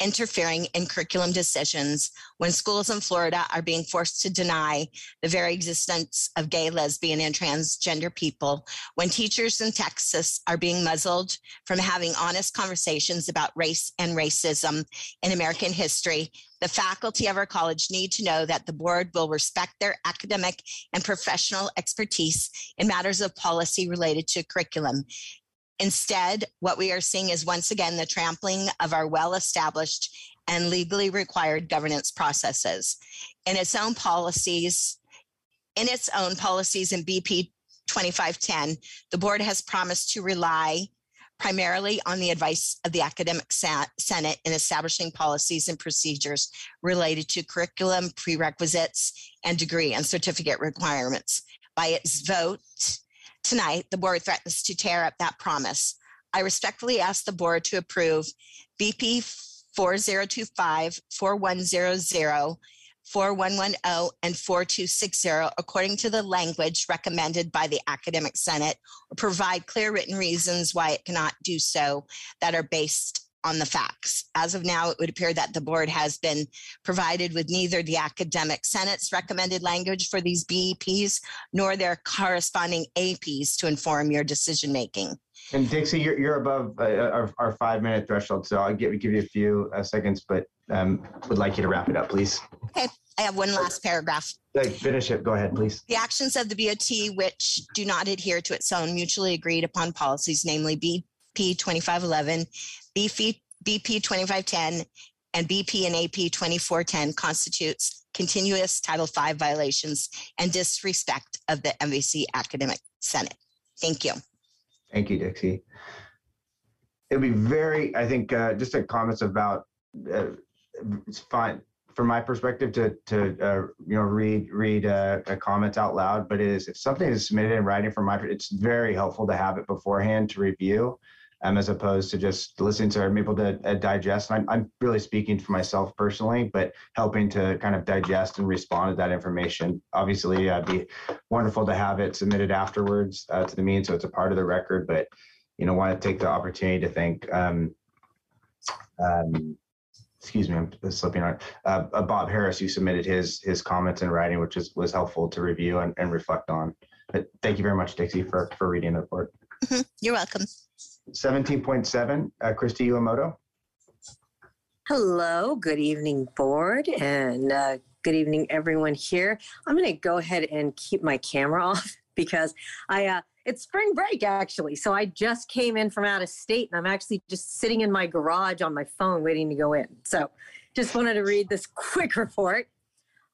interfering in curriculum decisions, when schools in Florida are being forced to deny the very existence of gay, lesbian, and transgender people, when teachers in Texas are being muzzled from having honest conversations about race and racism in American history, the faculty of our college need to know that the board will respect their academic and professional expertise in matters of policy related to curriculum. Instead, what we are seeing is once again the trampling of our well established and legally required governance processes. In its own policies, in its own policies in BP 2510, the board has promised to rely primarily on the advice of the academic senate in establishing policies and procedures related to curriculum, prerequisites, and degree and certificate requirements. By its vote tonight, the board threatens to tear up that promise. I respectfully ask the board to approve BP 4025 4100 4110 and 4260 according to the language recommended by the academic senate or provide clear written reasons why it cannot do so that are based on the facts. As of now, it would appear that the board has been provided with neither the academic senate's recommended language for these BEPs nor their corresponding APs to inform your decision making. And Dixie, you're, you're above uh, our, our five minute threshold, so I'll give, give you a few uh, seconds, but um, would like you to wrap it up, please. Okay, I have one last paragraph. Like, finish it. Go ahead, please. The actions of the BOT which do not adhere to its own mutually agreed upon policies, namely BP 2511, BP, BP 2510, and BP and AP 2410 constitutes continuous Title V violations and disrespect of the NVC Academic Senate. Thank you. Thank you, Dixie. It'd be very, I think, uh, just a comments about uh, it's fine from my perspective to to uh, you know read read uh, a comment out loud, but it is if something is submitted in writing from my, it's very helpful to have it beforehand to review, um, as opposed to just listening to I'm able to uh, digest. And I'm I'm really speaking for myself personally, but helping to kind of digest and respond to that information. Obviously, uh, it'd be wonderful to have it submitted afterwards uh, to the meeting, so it's a part of the record. But you know, want to take the opportunity to thank. Um, um, excuse me, I'm slipping on, uh, uh, Bob Harris, who submitted his his comments in writing, which is, was helpful to review and, and reflect on. But thank you very much, Dixie, for, for reading the report. Mhm. You're welcome. 17.7, uh, Christy Uemoto. Hello, good evening, board, and uh, good evening, everyone here. I'm going to go ahead and keep my camera off because I uh, it's spring break actually, so I just came in from out of state, and I'm actually just sitting in my garage on my phone waiting to go in. So, just wanted to read this quick report.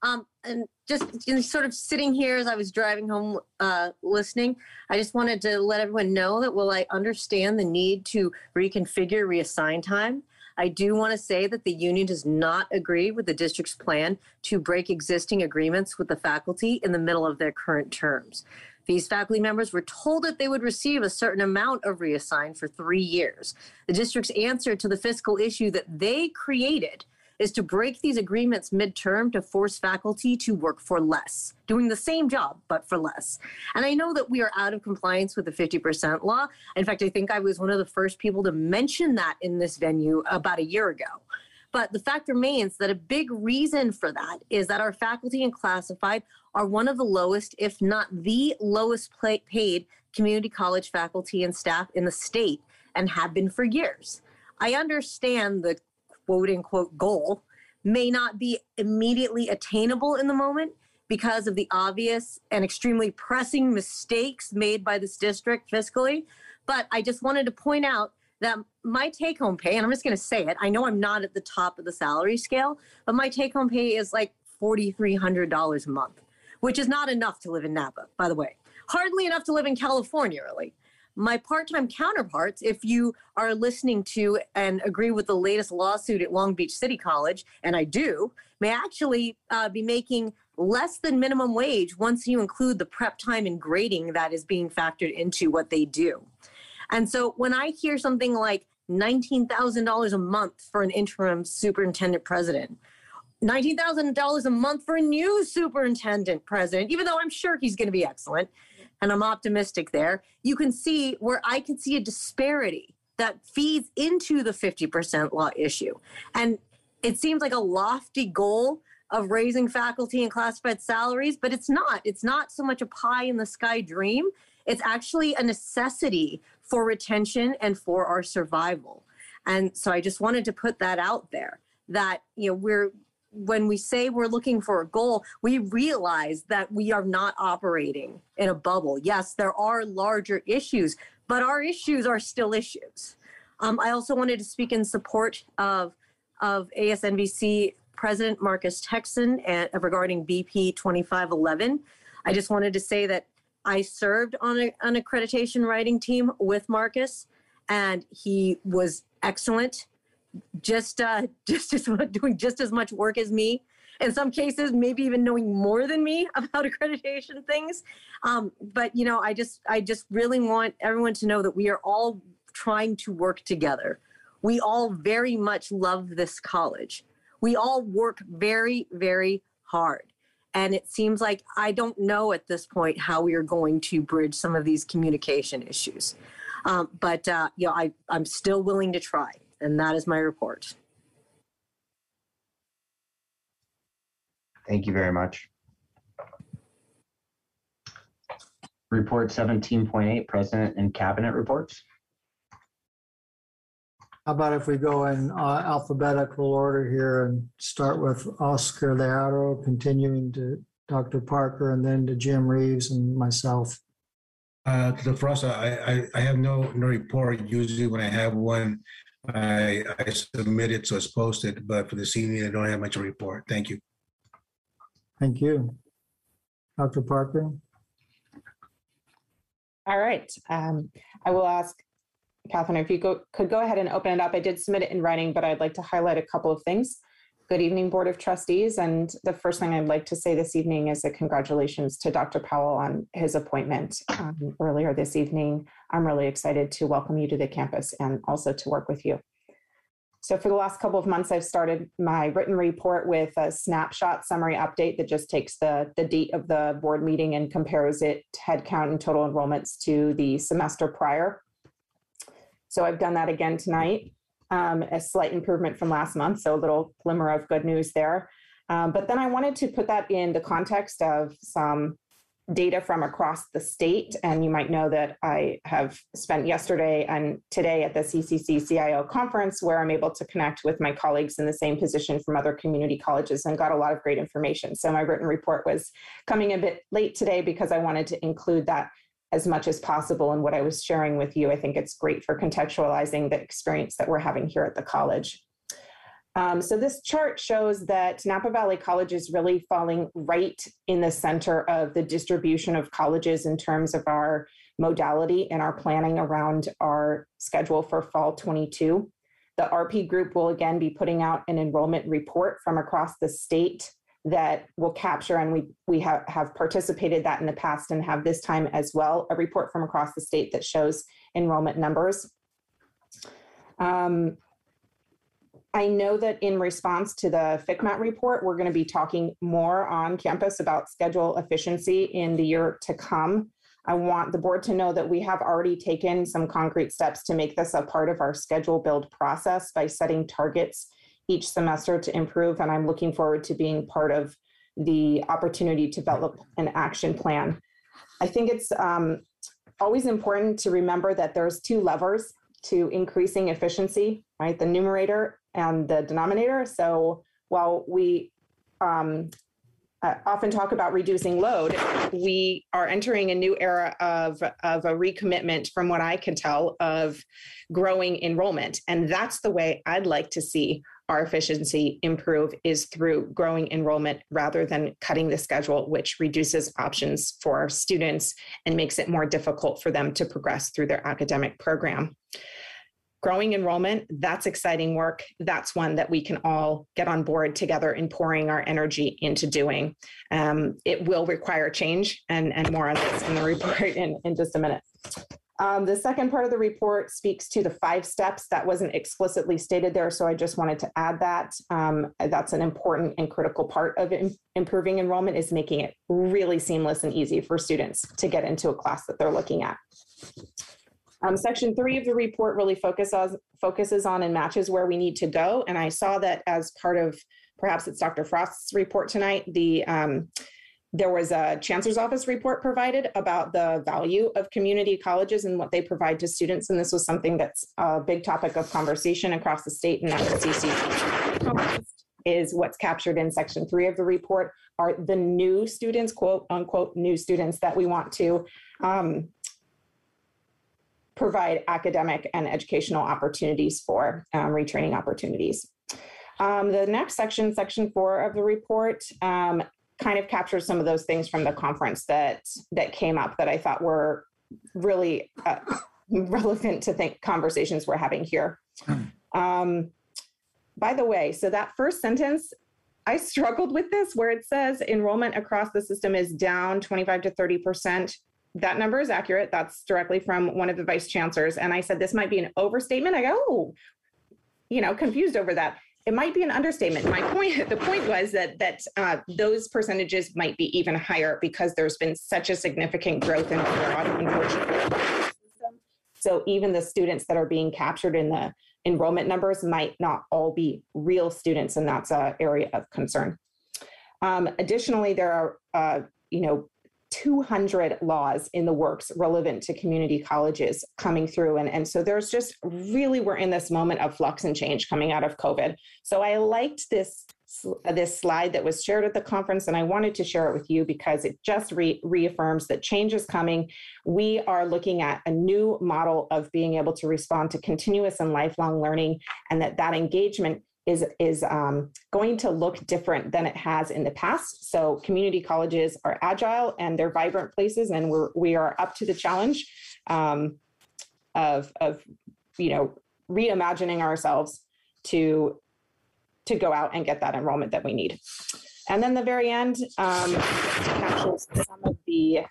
Um, and just you know, sort of sitting here as I was driving home, uh, listening, I just wanted to let everyone know that while I understand the need to reconfigure reassign time, I do want to say that the union does not agree with the district's plan to break existing agreements with the faculty in the middle of their current terms. These faculty members were told that they would receive a certain amount of reassign for three years. The district's answer to the fiscal issue that they created is to break these agreements midterm to force faculty to work for less, doing the same job, but for less. And I know that we are out of compliance with the 50% law. In fact, I think I was one of the first people to mention that in this venue about a year ago. But the fact remains that a big reason for that is that our faculty and classified are one of the lowest, if not the lowest paid community college faculty and staff in the state and have been for years. I understand the quote unquote goal may not be immediately attainable in the moment because of the obvious and extremely pressing mistakes made by this district fiscally. But I just wanted to point out that my take home pay, and I'm just going to say it, I know I'm not at the top of the salary scale, but my take home pay is like $4,300 a month, which is not enough to live in Napa, by the way. Hardly enough to live in California, really. My part time counterparts, if you are listening to and agree with the latest lawsuit at Long Beach City College, and I do, may actually uh, be making less than minimum wage once you include the prep time and grading that is being factored into what they do. And so when I hear something like $19,000 a month for an interim superintendent president, $19,000 a month for a new superintendent president, even though I'm sure he's going to be excellent, and I'm optimistic there, you can see where I can see a disparity that feeds into the 50% law issue. And it seems like a lofty goal of raising faculty and classified salaries, but it's not. It's not so much a pie in the sky dream. It's actually a necessity for retention and for our survival. And so I just wanted to put that out there that you know we're when we say we're looking for a goal, we realize that we are not operating in a bubble. Yes, there are larger issues, but our issues are still issues. Um, I also wanted to speak in support of, of ASNVC President Marcus Texan and, uh, regarding BP 2511. I just wanted to say that I served on a, an accreditation writing team with Marcus, and he was excellent just uh, just as doing just as much work as me. In some cases, maybe even knowing more than me about accreditation things. Um, but you know, I just I just really want everyone to know that we are all trying to work together. We all very much love this college. We all work very very hard. And it seems like I don't know at this point how we are going to bridge some of these communication issues. Um, but uh, you know, I, I'm still willing to try. And that is my report. Thank you very much. Report 17.8, President and Cabinet reports. How about if we go in uh, alphabetical order here and start with Oscar Learo, continuing to Dr. Parker, and then to Jim Reeves and myself. Uh, to the first, I, I, I have no, no report. Usually when I have one, I, I submitted, so it's posted, but for this evening, I don't have much to report. Thank you. Thank you. Dr. Parker? All right. Um, I will ask Catherine if you go, could go ahead and open it up. I did submit it in writing, but I'd like to highlight a couple of things. Good evening, Board of Trustees. And the first thing I'd like to say this evening is a congratulations to Dr. Powell on his appointment um, earlier this evening. I'm really excited to welcome you to the campus and also to work with you. So for the last couple of months, I've started my written report with a snapshot summary update that just takes the, the date of the board meeting and compares it headcount and total enrollments to the semester prior. So I've done that again tonight um, a slight improvement from last month, so a little glimmer of good news there. Um, but then I wanted to put that in the context of some data from across the state. And you might know that I have spent yesterday and today at the CCC CIO conference where I'm able to connect with my colleagues in the same position from other community colleges and got a lot of great information. So my written report was coming a bit late today because I wanted to include that as much as possible in what I was sharing with you. I think it's great for contextualizing the experience that we're having here at the college. Um, so this chart shows that Napa Valley College is really falling right in the center of the distribution of colleges in terms of our modality and our planning around our schedule for fall 22. The RP group will again be putting out an enrollment report from across the state that will capture, and we, we have, have participated that in the past and have this time as well, a report from across the state that shows enrollment numbers. Um, I know that in response to the FCMAT report, we're going to be talking more on campus about schedule efficiency in the year to come. I want the board to know that we have already taken some concrete steps to make this a part of our schedule build process by setting targets each semester to improve. And I'm looking forward to being part of the opportunity to develop an action plan. I think it's um, always important to remember that there's two levers to increasing efficiency, right? The numerator and the denominator. So while we um, uh, often talk about reducing load, we are entering a new era of, of a recommitment, from what I can tell, of growing enrollment. And that's the way I'd like to see our efficiency improve is through growing enrollment rather than cutting the schedule, which reduces options for our students and makes it more difficult for them to progress through their academic program growing enrollment, that's exciting work. That's one that we can all get on board together in pouring our energy into doing. Um, it will require change and, and more on this in the report in, in just a minute. Um, the second part of the report speaks to the five steps that wasn't explicitly stated there, so I just wanted to add that. Um, that's an important and critical part of improving enrollment is making it really seamless and easy for students to get into a class that they're looking at. Um, section three of the report really focuses, focuses on and matches where we need to go. And I saw that as part of perhaps it's Dr. Frost's report tonight, the um, there was a chancellor's office report provided about the value of community colleges and what they provide to students. And this was something that's a big topic of conversation across the state and at the CC is what's captured in section three of the report are the new students, quote unquote, new students that we want to um, provide academic and educational opportunities for um, retraining opportunities. Um, the next section, section four of the report, um, kind of captures some of those things from the conference that that came up that I thought were really uh, relevant to think conversations we're having here. Um, by the way, so that first sentence, I struggled with this where it says enrollment across the system is down 25 to 30 percent that number is accurate. That's directly from one of the vice chancellors. And I said, this might be an overstatement. I go, oh, you know, confused over that. It might be an understatement. My point, the point was that that uh, those percentages might be even higher because there's been such a significant growth in fraud, unfortunately. So even the students that are being captured in the enrollment numbers might not all be real students, and that's an area of concern. Um, additionally, there are, uh, you know, 200 laws in the works relevant to community colleges coming through. And, and so there's just really, we're in this moment of flux and change coming out of COVID. So I liked this this slide that was shared at the conference and i wanted to share it with you because it just re- reaffirms that change is coming we are looking at a new model of being able to respond to continuous and lifelong learning and that that engagement is is um, going to look different than it has in the past. So community colleges are agile and they're vibrant places, and we're we are up to the challenge um, of of you know reimagining ourselves to to go out and get that enrollment that we need. And then the very end um, captures some of the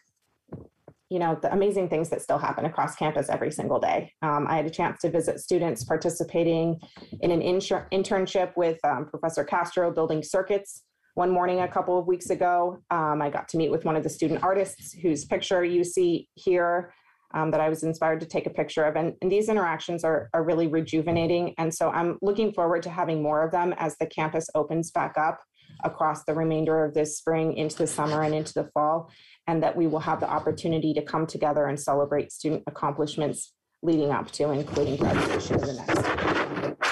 you know the amazing things that still happen across campus every single day. Um, I had a chance to visit students participating in an insur- internship with um, Professor Castro building circuits. One morning a couple of weeks ago, um, I got to meet with one of the student artists whose picture you see here um, that I was inspired to take a picture of. And, and these interactions are, are really rejuvenating. And so I'm looking forward to having more of them as the campus opens back up across the remainder of this spring into the summer and into the fall and that we will have the opportunity to come together and celebrate student accomplishments leading up to, including graduation in the next.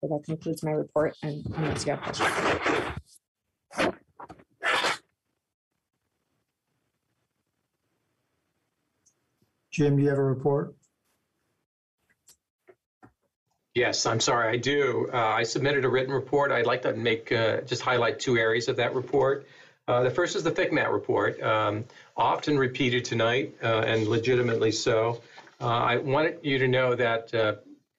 So that concludes my report, and unless you have questions. Jim, do you have a report? Yes, I'm sorry, I do. Uh, I submitted a written report. I'd like to make, uh, just highlight two areas of that report. Uh, the first is the FCMAT report, um, often repeated tonight uh, and legitimately so. Uh, I wanted you to know that uh,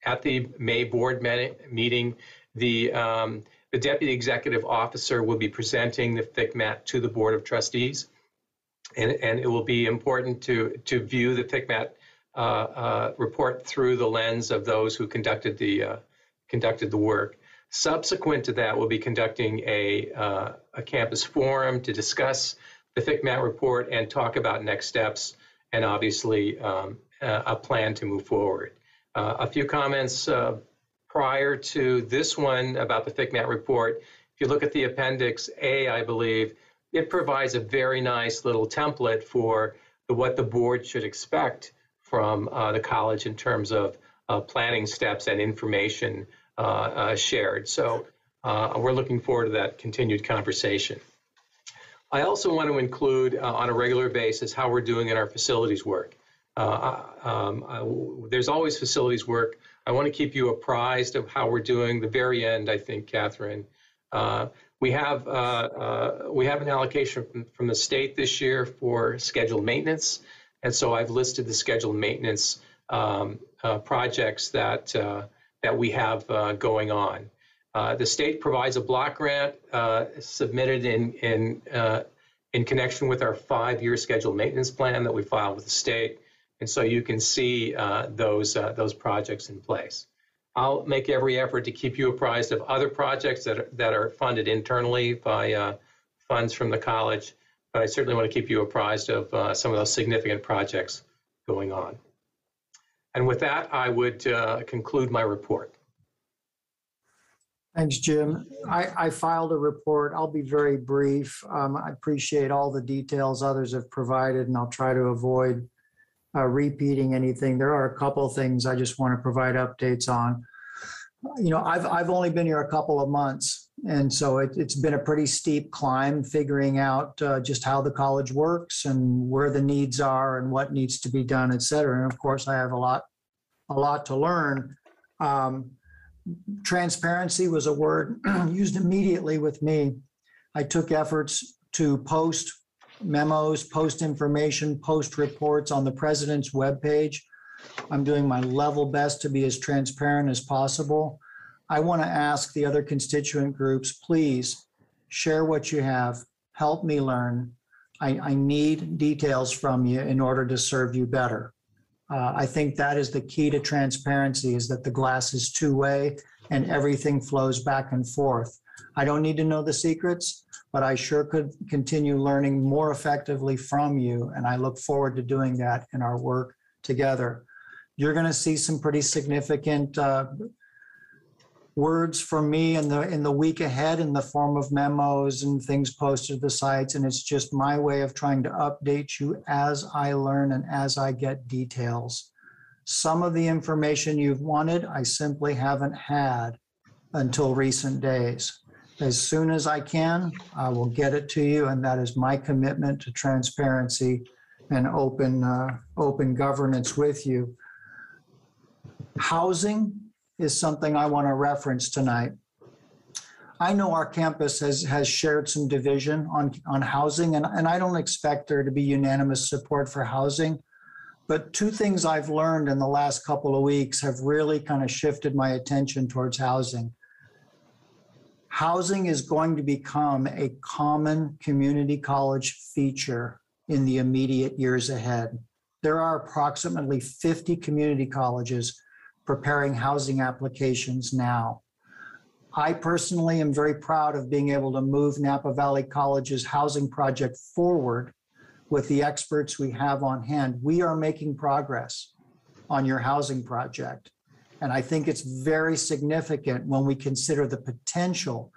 at the May board meeting, the, um, the deputy executive officer will be presenting the FCMAT to the board of trustees. And, and it will be important to, to view the FCMAT uh, uh, report through the lens of those who conducted the conducted the work. Subsequent to that, we'll be conducting a, uh, a campus forum to discuss the FCMAT report and talk about next steps and obviously um, a plan to move forward. Uh, a few comments uh, prior to this one about the FCMAT report. If you look at the Appendix A, I believe, it provides a very nice little template for the, what the board should expect from uh, the college in terms of uh, planning steps and information shared. So uh, we're looking forward to that continued conversation. I also want to include uh, on a regular basis how we're doing in our facilities work. Um, I, there's always facilities work. I want to keep you apprised of how we're doing. The very end, I think, Catherine. we have we have an allocation from, from the state this year for scheduled maintenance. And so I've listed the scheduled maintenance um, uh, projects that, uh, that we have uh, going on. Uh, the state provides a block grant uh, submitted in, in, uh, in connection with our five-year scheduled maintenance plan that we filed with the state. And so you can see those, those projects in place. I'll make every effort to keep you apprised of other projects that are, that are funded internally by funds from the college but I certainly want to keep you apprised of uh, some of those significant projects going on. And with that, I would uh, conclude my report. Thanks, Jim. I, I, filed a report. I'll be very brief. Um, I appreciate all the details others have provided, and I'll try to avoid uh, repeating anything. There are a couple things I just want to provide updates on. You know, I've, I've only been here a couple of months, and so it, has been a pretty steep climb figuring out uh, just how the college works and where the needs are and what needs to be done, et cetera. And of course, I have a lot, a lot to learn. Um, transparency was a word used immediately with me. I took efforts to post memos, post information, post reports on the president's webpage. I'm doing my level best to be as transparent as possible. I want to ask the other constituent groups, please share what you have. Help me learn. I, I need details from you in order to serve you better. Uh, I think that is the key to transparency is that the glass is two way and everything flows back and forth. I don't need to know the secrets, but I sure could continue learning more effectively from you. And I look forward to doing that in our work together. You're going to see some pretty significant uh, words from me in the in the week ahead in the form of memos and things posted to the sites and it's just my way of trying to update you as I learn and as I get details. Some of the information you've wanted I simply haven't had until recent days. As soon as I can, I will get it to you and that is my commitment to transparency and open uh, open governance with you. Housing is something I want to reference tonight. I know our campus has, has shared some division on, on housing, and, and I don't expect there to be unanimous support for housing. But two things I've learned in the last couple of weeks have really kind of shifted my attention towards housing. Housing is going to become a common community college feature in the immediate years ahead. There are approximately 50 community colleges preparing housing applications now. I personally am very proud of being able to move Napa Valley College's housing project forward with the experts we have on hand. We are making progress on your housing project. And I think it's very significant when we consider the potential.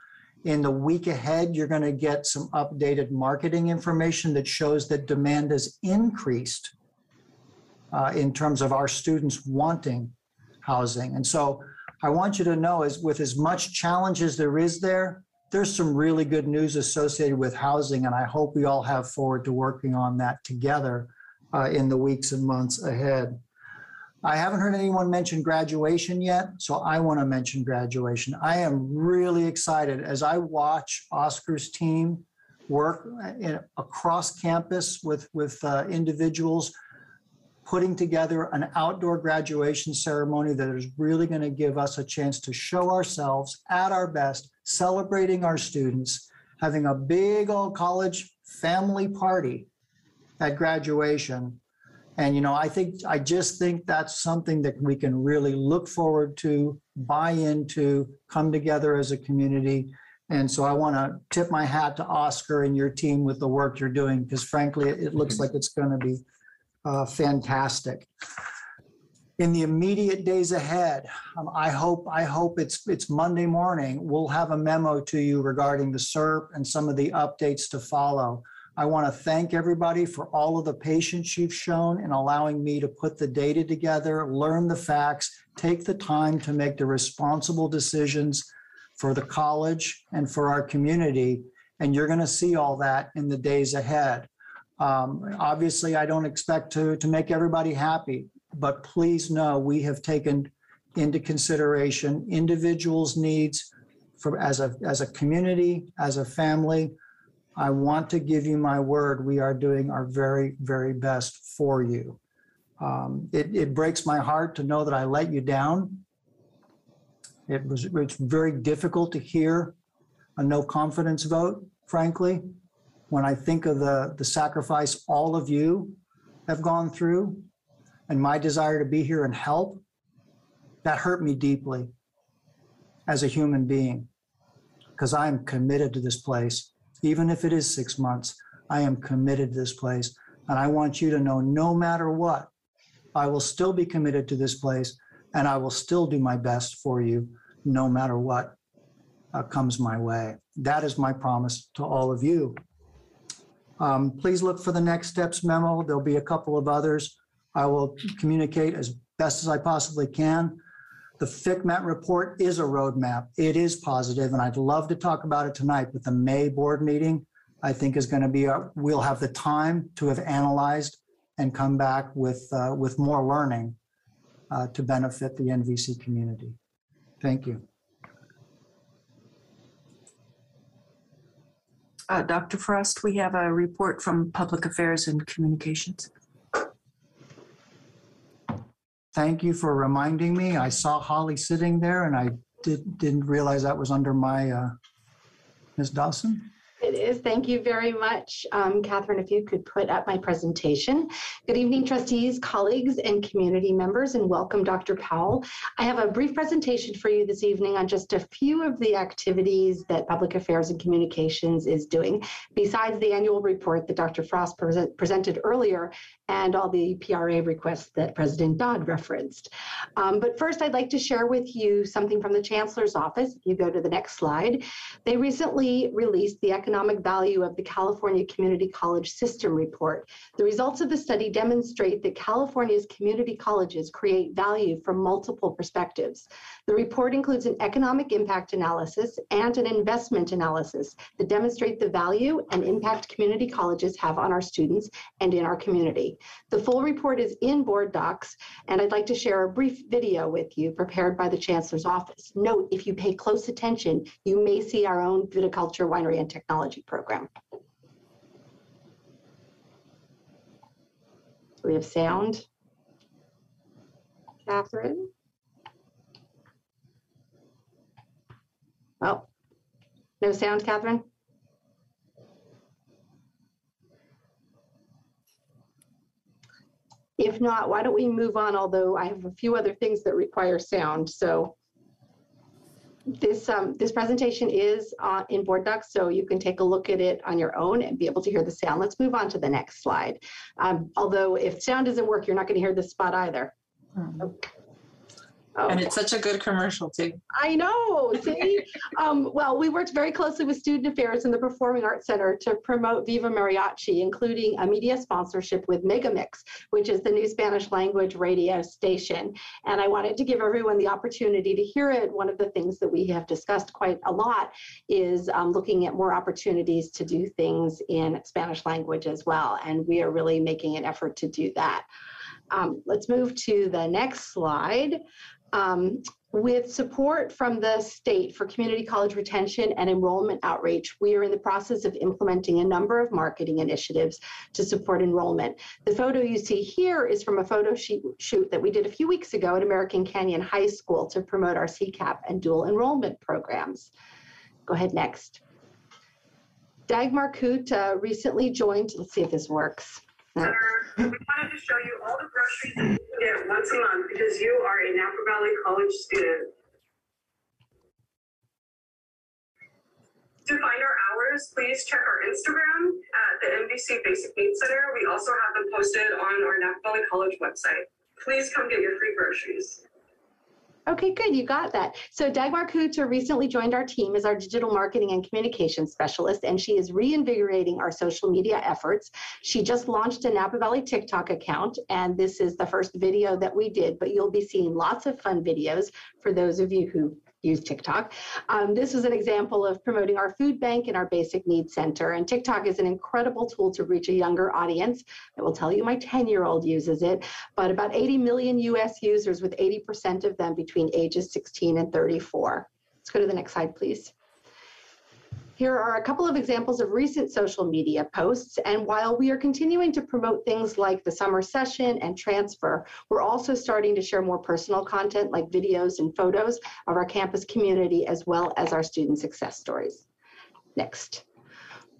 In the week ahead, you're going to get some updated marketing information that shows that demand has increased uh, in terms of our students wanting housing. And so I want you to know as with as much challenge as there is there, there's some really good news associated with housing. And I hope we all have forward to working on that together uh, in the weeks and months ahead. I haven't heard anyone mention graduation yet, so I want to mention graduation. I am really excited as I watch Oscar's team work in, across campus with, with uh, individuals putting together an outdoor graduation ceremony that is really going to give us a chance to show ourselves at our best, celebrating our students, having a big old college family party at graduation. And, you know, I think, I just think that's something that we can really look forward to, buy into, come together as a community. And so I want to tip my hat to Oscar and your team with the work you're doing, because frankly, it it looks like it's going to be uh, fantastic. In the immediate days ahead, um, I hope, I hope it's, it's Monday morning, we'll have a memo to you regarding the SERP and some of the updates to follow. I want to thank everybody for all of the patience you've shown in allowing me to put the data together, learn the facts, take the time to make the responsible decisions for the college and for our community. And you're going to see all that in the days ahead. Um, obviously, I don't expect to, to make everybody happy, but please know we have taken into consideration individuals' needs for as a as a community, as a family. I want to give you my word. We are doing our very, very best for you. Um, it, it breaks my heart to know that I let you down. It was it's very difficult to hear a no confidence vote, frankly when I think of the, the sacrifice all of you have gone through and my desire to be here and help, that hurt me deeply as a human being because I am committed to this place. Even if it is six months, I am committed to this place. And I want you to know no matter what, I will still be committed to this place and I will still do my best for you no matter what uh, comes my way. That is my promise to all of you. Um, Please look for the next steps memo. There'll be a couple of others. I will communicate as best as I possibly can. The FCMAT report is a roadmap. It is positive, and I'd love to talk about it tonight, but the May board meeting, I think is going to be, we'll have the time to have analyzed and come back with, uh, with more learning uh, to benefit the NVC community. Thank you. Uh, Dr. Frost, we have a report from Public Affairs and Communications. Thank you for reminding me. I saw Holly sitting there and I did, didn't realize that was under my, uh, Ms. Dawson? It is. Thank you very much. Um, Catherine, if you could put up my presentation. Good evening, trustees, colleagues, and community members, and welcome, Dr. Powell. I have a brief presentation for you this evening on just a few of the activities that Public Affairs and Communications is doing, besides the annual report that Dr. Frost present, presented earlier and all the PRA requests that President Dodd referenced. Um, but first, I'd like to share with you something from the Chancellor's office. If you go to the next slide, they recently released the economic value of the California Community College System Report. The results of the study demonstrate that California's community colleges create value from multiple perspectives. The report includes an economic impact analysis and an investment analysis that demonstrate the value and impact community colleges have on our students and in our community. The full report is in board docs, and I'd like to share a brief video with you prepared by the Chancellor's office. Note, if you pay close attention, you may see our own viticulture, winery, and technology program. We have sound. Catherine? Oh, no sound, Catherine? If not, why don't we move on, although I have a few other things that require sound. So this, um, this presentation is uh, in board docs, so you can take a look at it on your own and be able to hear the sound. Let's move on to the next slide. Um, although if sound doesn't work, you're not going to hear this spot either. And it's such a good commercial too. I know. See, um, well, we worked very closely with Student Affairs and the Performing Arts Center to promote Viva Mariachi, including a media sponsorship with Megamix, which is the new Spanish language radio station. And I wanted to give everyone the opportunity to hear it. One of the things that we have discussed quite a lot is um, looking at more opportunities to do things in Spanish language as well. And we are really making an effort to do that. Um, let's move to the next slide. Um, with support from the state for community college retention and enrollment outreach, we are in the process of implementing a number of marketing initiatives to support enrollment. The photo you see here is from a photo shoot that we did a few weeks ago at American Canyon High School to promote our CCAP and dual enrollment programs. Go ahead next. Dagmar Coot uh, recently joined, let's see if this works. We wanted to show you all the groceries that you can get once a month because you are a Napa Valley College student. To find our hours, please check our Instagram at the NVC Basic Needs Center. We also have them posted on our Napa Valley College website. Please come get your free groceries. Okay, good. You got that. So Dagmar Kuter recently joined our team as our digital marketing and communication specialist, and she is reinvigorating our social media efforts. She just launched a Napa Valley TikTok account, and this is the first video that we did, but you'll be seeing lots of fun videos for those of you who use TikTok. Um, this was an example of promoting our food bank and our basic needs center. And TikTok is an incredible tool to reach a younger audience. I will tell you, my 10 year old uses it, but about 80 million US users, with 80% of them between ages 16 and 34. Let's go to the next slide, please. Here are a couple of examples of recent social media posts. And while we are continuing to promote things like the summer session and transfer, we're also starting to share more personal content like videos and photos of our campus community as well as our student success stories. Next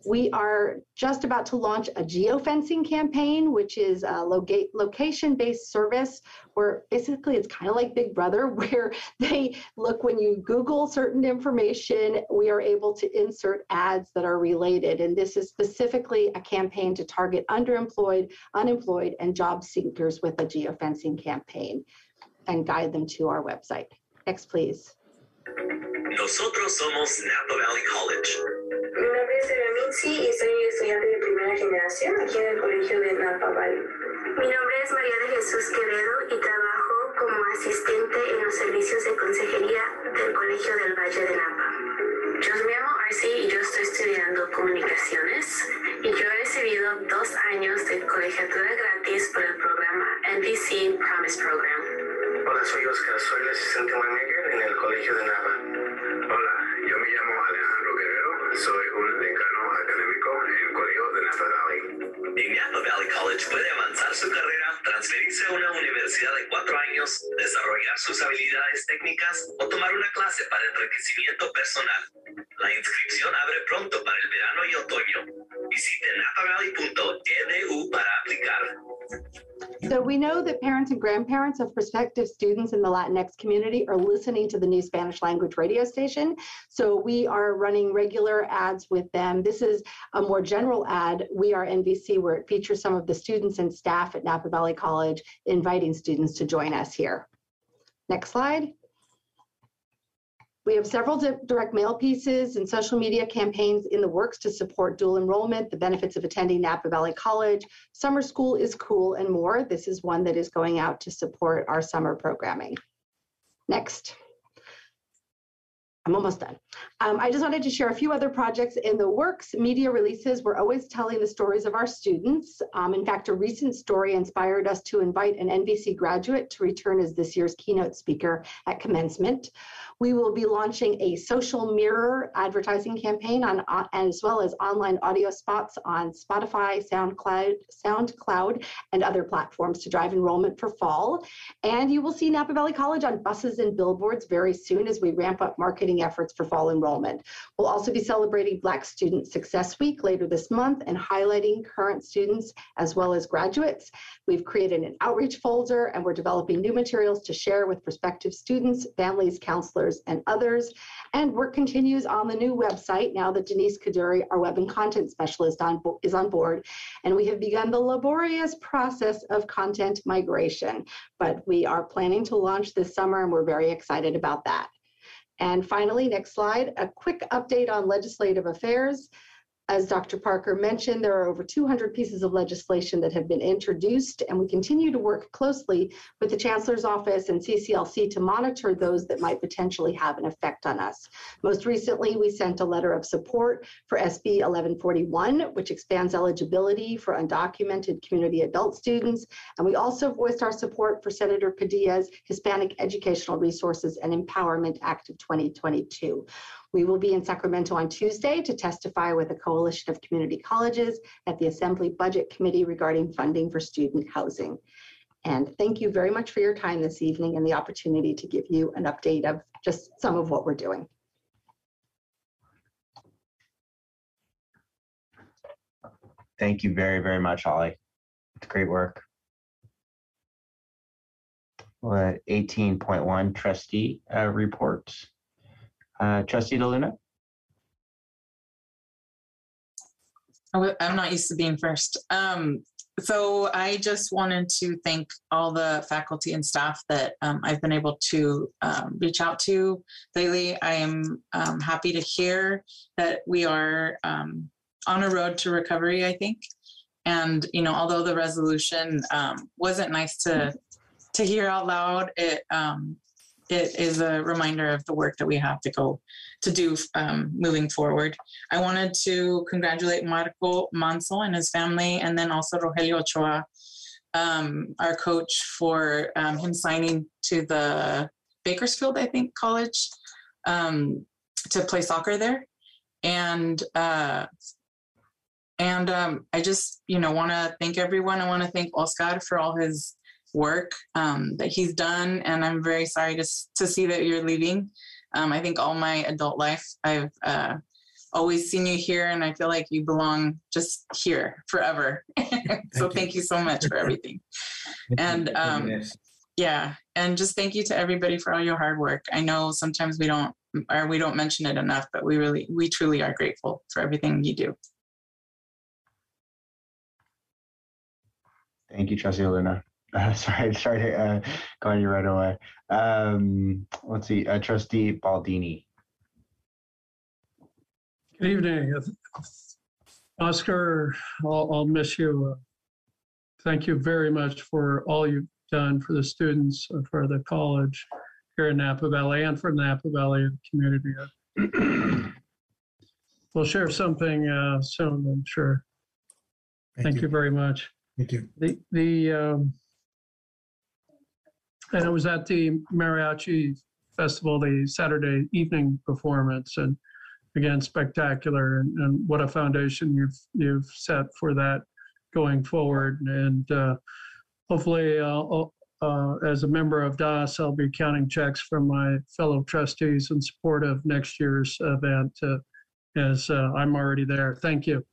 we are just about to launch a geofencing campaign, which is a location based service where basically it's kind of like Big Brother, where they look when you Google certain information, we are able to insert ads that are related. And this is specifically a campaign to target underemployed, unemployed, and job seekers with a geofencing campaign and guide them to our website. Next, please. Nosotros somos Napa Valley College. Mi nombre es Eva Mitzi y soy estudiante de primera generación aquí en el Colegio de Napa Valley. Mi nombre es María de Jesús Quevedo y trabajo como asistente en los servicios de consejería del Colegio del Valle de Napa. Yo me llamo Arcy y yo estoy estudiando comunicaciones y yo he recibido dos años de colegiatura gratis por el programa NBC Promise Program. Hola, soy Oscar, soy el asistente manager en el Colegio de Napa. Hola, yo me llamo Alejandro Guerrero soy un Valley. Napa Valley College puede avanzar su carrera, transferirse a una universidad de cuatro años, desarrollar sus habilidades técnicas o tomar una clase para enriquecimiento personal. La inscripción abre pronto para el verano y otoño. Visite para aplicar. So we know that parents and grandparents of prospective students in the Latinx community are listening to the new Spanish language radio station. So we are running regular ads with them. This is a more general ad, We Are NVC where it features some of the students and staff at Napa Valley College inviting students to join us here. Next slide. We have several direct mail pieces and social media campaigns in the works to support dual enrollment, the benefits of attending Napa Valley College, summer school is cool, and more. This is one that is going out to support our summer programming. Next. I'm almost done. Um, I just wanted to share a few other projects in the works. Media releases, we're always telling the stories of our students. Um, in fact, a recent story inspired us to invite an NVC graduate to return as this year's keynote speaker at commencement. We will be launching a social mirror advertising campaign on, uh, as well as online audio spots on Spotify, SoundCloud, SoundCloud, and other platforms to drive enrollment for fall. And you will see Napa Valley College on buses and billboards very soon as we ramp up marketing efforts for fall enrollment. We'll also be celebrating Black Student Success Week later this month and highlighting current students as well as graduates. We've created an outreach folder and we're developing new materials to share with prospective students, families, counselors, and others. And work continues on the new website now that Denise Kaduri, our web and content specialist, on, is on board. And we have begun the laborious process of content migration. But we are planning to launch this summer, and we're very excited about that. And finally, next slide, a quick update on legislative affairs. As Dr. Parker mentioned, there are over 200 pieces of legislation that have been introduced, and we continue to work closely with the Chancellor's Office and CCLC to monitor those that might potentially have an effect on us. Most recently, we sent a letter of support for SB 1141, which expands eligibility for undocumented community adult students. And we also voiced our support for Senator Padilla's Hispanic Educational Resources and Empowerment Act of 2022. We will be in Sacramento on Tuesday to testify with a coalition of community colleges at the Assembly Budget Committee regarding funding for student housing. And thank you very much for your time this evening and the opportunity to give you an update of just some of what we're doing. Thank you very, very much, Holly. It's great work. Well, 18.1 trustee uh, reports. Uh, Trustee DeLuna? I'm not used to being first. Um, so I just wanted to thank all the faculty and staff that um, I've been able to um, reach out to lately. I am um, happy to hear that we are um, on a road to recovery, I think. And, you know, although the resolution um, wasn't nice to, to hear out loud, it, um, it is a reminder of the work that we have to go to do um, moving forward. I wanted to congratulate Marco Manso and his family, and then also Rogelio Ochoa, um, our coach, for um, him signing to the Bakersfield, I think, college um, to play soccer there. And uh, and um, I just, you know, want to thank everyone. I want to thank Oscar for all his work um, that he's done, and I'm very sorry to to see that you're leaving. Um, I think all my adult life, I've uh, always seen you here, and I feel like you belong just here forever. so thank you so much for everything. And um, yeah, and just thank you to everybody for all your hard work. I know sometimes we don't or we don't mention it enough, but we really, we truly are grateful for everything you do. Thank you, Trustee Luna. Uh, sorry, sorry to uh, go on you right away. Um, let's see, uh, Trustee Baldini. Good evening. Oscar, I'll, I'll miss you. Uh, Thank you very much for all you've done for the students, uh, for the college here in Napa Valley and for the Napa Valley community. We'll share something uh, soon, I'm sure. Thank you very much. Thank you. The, the, um, and it was at the Mariachi Festival, the Saturday evening performance, and again, spectacular, and, and what a foundation you've, you've set for that going forward. And uh, hopefully, uh, uh, as a member of DAS, I'll be counting checks from my fellow trustees in support of next year's event, uh, as uh, I'm already there. Thank you.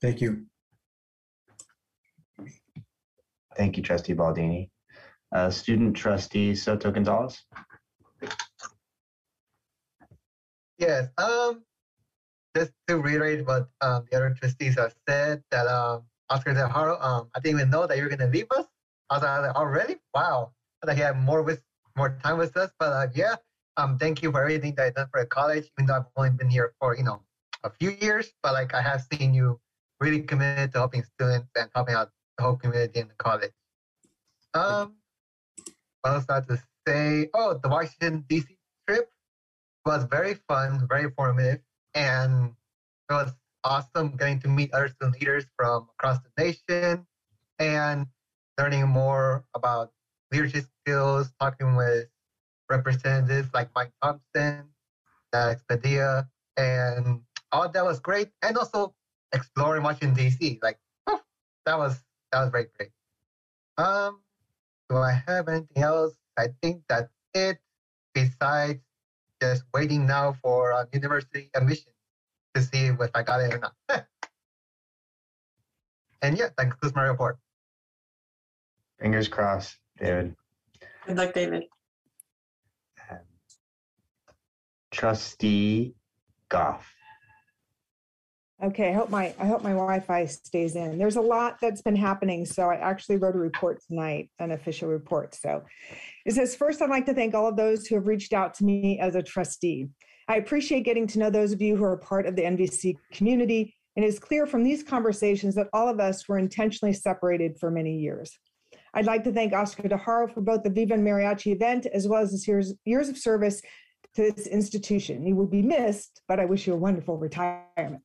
Thank you. Thank you, Trustee Baldini. Uh, Student Trustee Soto Gonzalez. Yes, um, just to reiterate what um, the other trustees have said, that um, Oscar De Haro, um, I didn't even know that you were going to leave us. I was like, already? Wow. I thought he had more with more time with us, but uh, yeah, um, thank you for everything that you've done for the college, even though I've only been here for, you know, a few years, but like I have seen you really committed to helping students and helping out the whole community in the college. Um, else I to say? Oh, the Washington DC trip was very fun, very informative, and it was awesome getting to meet other student leaders from across the nation and learning more about leadership skills, talking with representatives like Mike Thompson, Alex Padilla, and all that was great. And also exploring Washington DC, like oh, that was that was very great. Um, do I have anything else? I think that's it. Besides just waiting now for uh, university admission to see if I got it or not. and yeah, that concludes my report. Fingers crossed, David. Good luck, David. Trustee Goff. Okay, I hope my, I hope my Wi-Fi stays in. There's a lot that's been happening, so I actually wrote a report tonight, an official report. So it says, first, I'd like to thank all of those who have reached out to me as a trustee. I appreciate getting to know those of you who are part of the NVC community And it's clear from these conversations that all of us were intentionally separated for many years. I'd like to thank Oscar DeHaro for both the Viva and Mariachi event as well as his years, years of service to this institution. He will be missed, but I wish you a wonderful retirement.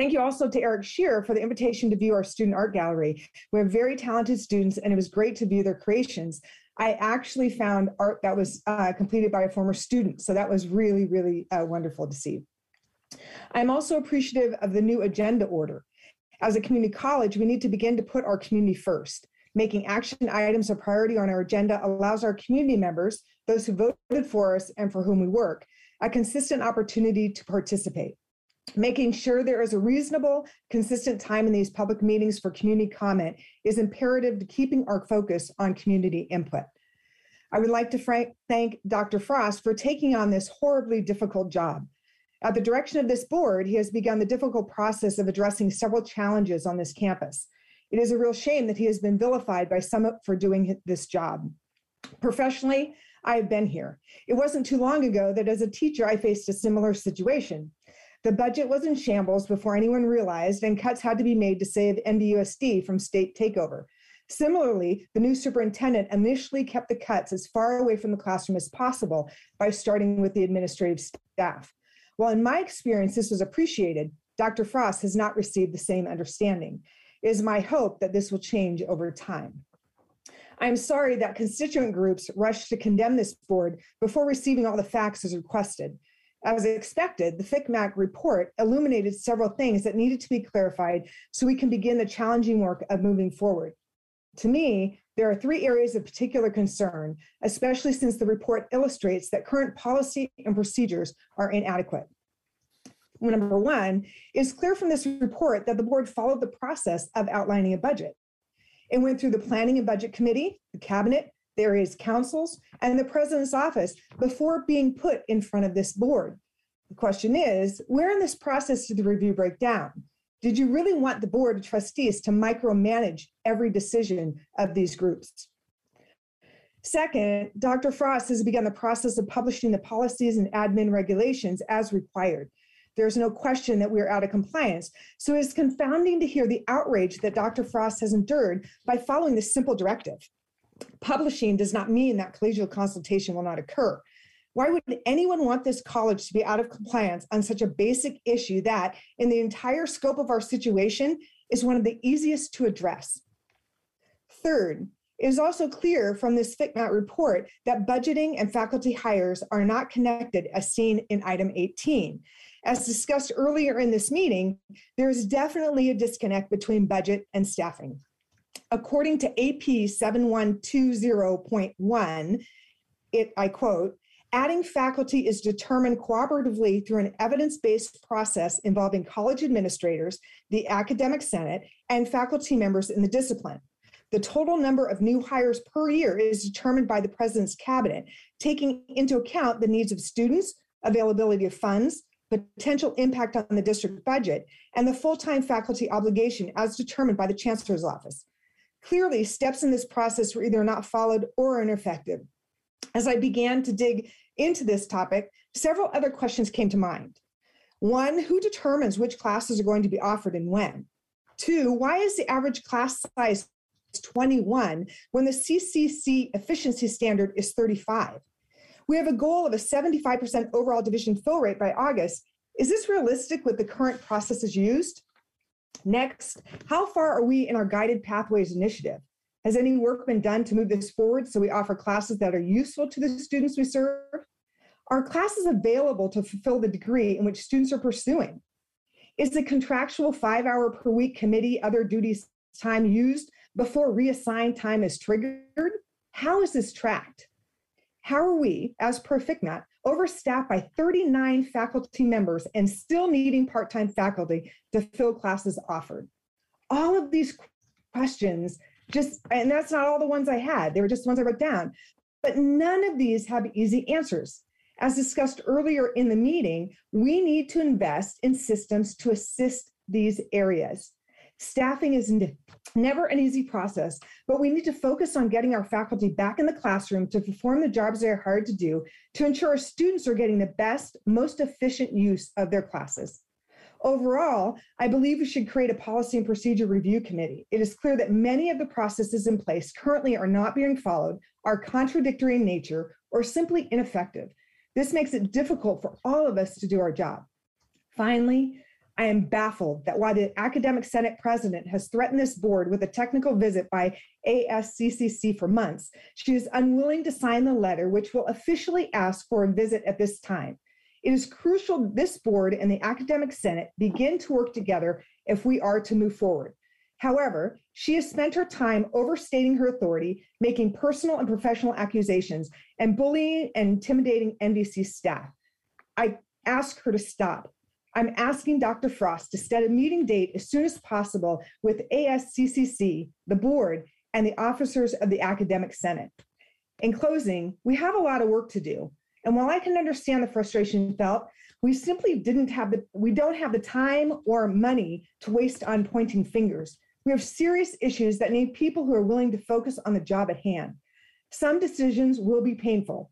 Thank you also to Eric Shear for the invitation to view our student art gallery. We have very talented students, and it was great to view their creations. I actually found art that was uh, completed by a former student, so that was really, really uh, wonderful to see. I'm also appreciative of the new agenda order. As a community college, we need to begin to put our community first. Making action items a priority on our agenda allows our community members, those who voted for us and for whom we work, a consistent opportunity to participate making sure there is a reasonable, consistent time in these public meetings for community comment is imperative to keeping our focus on community input. I would like to thank Dr. Frost for taking on this horribly difficult job. At the direction of this board, he has begun the difficult process of addressing several challenges on this campus. It is a real shame that he has been vilified by some for doing this job. Professionally, I have been here. It wasn't too long ago that as a teacher, I faced a similar situation. The budget was in shambles before anyone realized, and cuts had to be made to save NVUSD from state takeover. Similarly, the new superintendent initially kept the cuts as far away from the classroom as possible by starting with the administrative staff. While in my experience this was appreciated, Dr. Frost has not received the same understanding. It is my hope that this will change over time. I am sorry that constituent groups rushed to condemn this board before receiving all the facts as requested. As expected, the FCMAT report illuminated several things that needed to be clarified so we can begin the challenging work of moving forward. To me, there are three areas of particular concern, especially since the report illustrates that current policy and procedures are inadequate. Number one, it's clear from this report that the board followed the process of outlining a budget. It went through the Planning and Budget Committee, the Cabinet, various councils, and the president's office before being put in front of this board. The question is where in this process did the review break down? Did you really want the board of trustees to micromanage every decision of these groups? Second, Dr. Frost has begun the process of publishing the policies and admin regulations as required. There's no question that we are out of compliance. So it's confounding to hear the outrage that Dr. Frost has endured by following this simple directive publishing does not mean that collegial consultation will not occur. Why would anyone want this college to be out of compliance on such a basic issue that, in the entire scope of our situation, is one of the easiest to address? Third, it is also clear from this FCMAT report that budgeting and faculty hires are not connected as seen in item 18. As discussed earlier in this meeting, there is definitely a disconnect between budget and staffing according to AP 7120.1, it, I quote, adding faculty is determined cooperatively through an evidence-based process involving college administrators, the academic senate, and faculty members in the discipline. The total number of new hires per year is determined by the president's cabinet, taking into account the needs of students, availability of funds, potential impact on the district budget, and the full-time faculty obligation as determined by the chancellor's office. Clearly, steps in this process were either not followed or ineffective. As I began to dig into this topic, several other questions came to mind. One, who determines which classes are going to be offered and when? Two, why is the average class size 21 when the CCC efficiency standard is 35? We have a goal of a 75% overall division fill rate by August. Is this realistic with the current processes used? Next, how far are we in our Guided Pathways initiative? Has any work been done to move this forward so we offer classes that are useful to the students we serve? Are classes available to fulfill the degree in which students are pursuing? Is the contractual five hour per week committee other duties time used before reassigned time is triggered? How is this tracked? How are we, as per FCMAT, overstaffed by 39 faculty members and still needing part-time faculty to fill classes offered? All of these questions just, and that's not all the ones I had, they were just the ones I wrote down, but none of these have easy answers. As discussed earlier in the meeting, we need to invest in systems to assist these areas. Staffing is never an easy process, but we need to focus on getting our faculty back in the classroom to perform the jobs they're hired to do to ensure our students are getting the best, most efficient use of their classes. Overall, I believe we should create a policy and procedure review committee. It is clear that many of the processes in place currently are not being followed, are contradictory in nature, or simply ineffective. This makes it difficult for all of us to do our job. Finally, I am baffled that while the Academic Senate president has threatened this board with a technical visit by ASCCC for months, she is unwilling to sign the letter which will officially ask for a visit at this time. It is crucial this board and the Academic Senate begin to work together if we are to move forward. However, she has spent her time overstating her authority, making personal and professional accusations, and bullying and intimidating NVC staff. I ask her to stop. I'm asking Dr. Frost to set a meeting date as soon as possible with ASCCC, the board, and the officers of the Academic Senate. In closing, we have a lot of work to do. And while I can understand the frustration felt, we simply didn't have the we don't have the time or money to waste on pointing fingers. We have serious issues that need people who are willing to focus on the job at hand. Some decisions will be painful,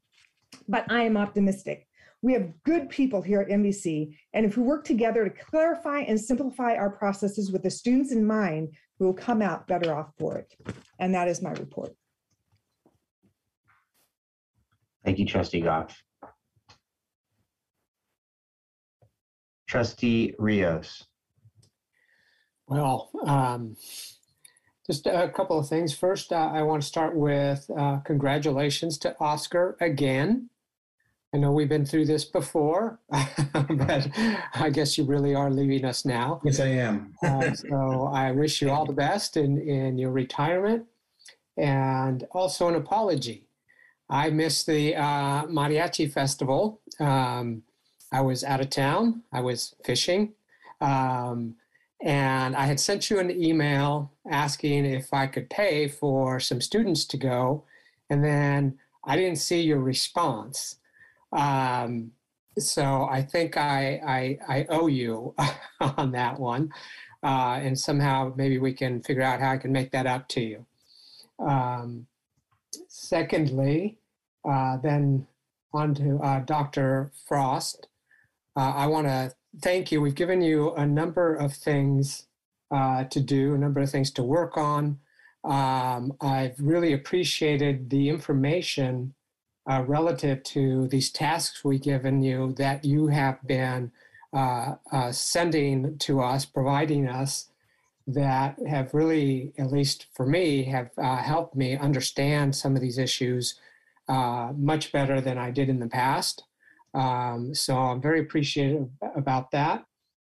but I am optimistic. We have good people here at NVC, and if we work together to clarify and simplify our processes with the students in mind, we will come out better off for it. And that is my report. Thank you, Trustee Goff. Trustee Rios. Well, um, just a couple of things. First, uh, I want to start with uh, congratulations to Oscar again. I know we've been through this before, but I guess you really are leaving us now. Yes, I am. uh, so I wish you all the best in, in your retirement and also an apology. I missed the uh, Mariachi Festival. Um, I was out of town, I was fishing. Um, and I had sent you an email asking if I could pay for some students to go. And then I didn't see your response. Um, so I think I, I, I owe you on that one. Uh, and somehow maybe we can figure out how I can make that up to you. Um, secondly, uh, then on to uh, Dr. Frost. Uh, I want to thank you. We've given you a number of things uh, to do, a number of things to work on. Um, I've really appreciated the information uh, relative to these tasks we've given you that you have been uh, uh, sending to us, providing us, that have really, at least for me, have uh, helped me understand some of these issues uh, much better than I did in the past. Um, so I'm very appreciative about that.